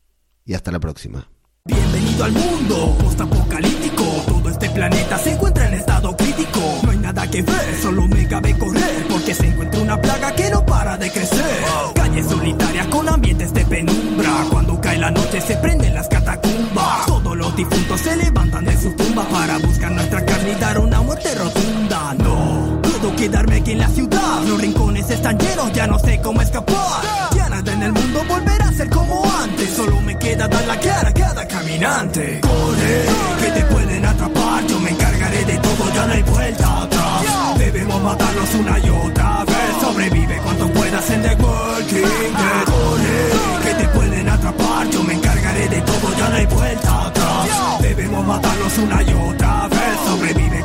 y hasta la próxima. Bienvenido al mundo post-apocalíptico. Todo este planeta se encuentra en estado crítico. No hay nada que ver, solo me cabe correr. Porque se encuentra una plaga que no para de crecer. Calles solitarias con ambientes de penumbra. Cuando cae la noche se prenden las catacumbas. Todos los difuntos se levantan de su tumba para buscar nuestra carne y dar una muerte rotunda. No puedo quedarme aquí en la ciudad. Los rincones están llenos, ya no sé cómo escapar. Ya nada en el mundo volverá a ser como antes. Solo me queda dar la cara a cada caminante. Corre, que te pueden atrapar. Yo me encargaré de todo, ya no hay vuelta atrás. Debemos matarnos una y otra vez. Sobrevive cuanto puedas en The Walking Dead. Que te pueden atrapar. Yo me encargaré de todo, ya no hay vuelta atrás. Debemos matarnos una y otra vez. Sobrevive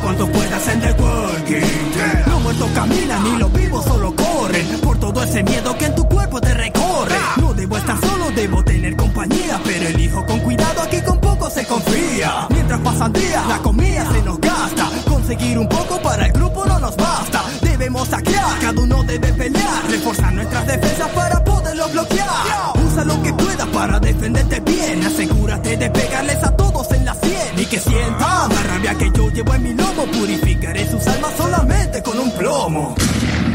muertos caminan y los vivos solo corren por todo ese miedo que en tu cuerpo te recorre. No debo estar solo, debo tener compañía, pero elijo con cuidado aquí con poco se confía. Mientras pasan días, la comida se nos gasta. Conseguir un poco para el grupo no nos basta. Cada uno debe pelear, reforzar nuestras defensas para poderlo bloquear. Usa lo que puedas para defenderte bien, asegúrate de pegarles a todos en la sien y que sientan la rabia que yo llevo en mi lomo. Purificaré sus almas solamente con un plomo.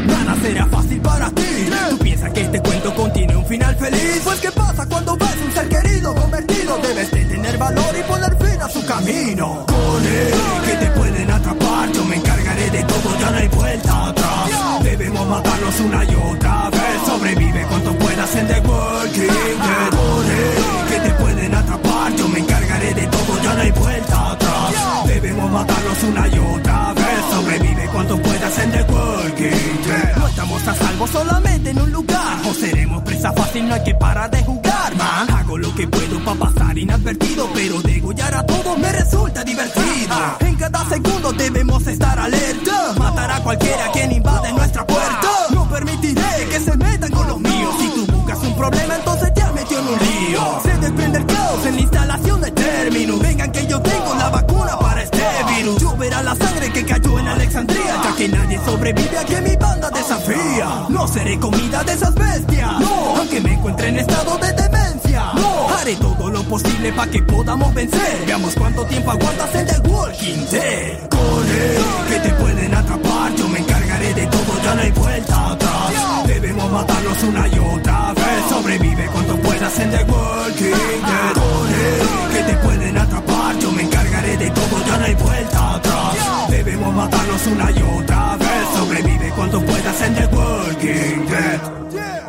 Nada será fácil para ti. ¿Tú piensas que este cuento contiene un final feliz? Pues ¿qué pasa cuando ves un ser querido convertido? Debes de tener valor y poner fin a su camino. Con él, que te pueden atrapar. Yo me de todo, ya no hay vuelta atrás. Debemos matarlos una y otra vez. Sobrevive cuanto puedas en The Walking Dead. Él, que te pueden atrapar. Yo me encargaré de todo, no hay vuelta atrás. Debemos matarlos una y otra vez. Sobrevive cuanto puedas en The Walking Dead. No estamos a salvo solamente en un lugar. O seremos presa fácil, no hay que parar de jugar, man. Hago lo que puedo para pasar inadvertido, pero degollar a todos me resulta divertido. En cada segundo debemos estar alerta. Matar a cualquiera quien invade nuestra puerta. No permitiré que se metan con los míos. Si tú buscas un problema, entonces ya metió en un lío. Se desprende el caos en la instalación de términos. Vengan que yo tengo la vacuna para este virus. Lloverá la sangre que cayó en Alexandria, ya que nadie sobrevive a que mi banda desafía. No seré comida de esas bestias. No, aunque me encuentre en estado de demencia. No, haré todo lo posible para que podamos vencer. Veamos cuánto tiempo aguantas en The Walking Dead. Él, que te pueden atrapar. Yo me encargaré de todo, ya no hay vuelta atrás. Debemos matarlos una y otra vez. Sobrevive cuanto puedas en The Walking Dead. Que te pueden atrapar. Yo me encargaré de todo, ya no hay vuelta atrás. Debemos matarlos una y otra vez. Sobrevive cuanto puedas en The Walking Dead.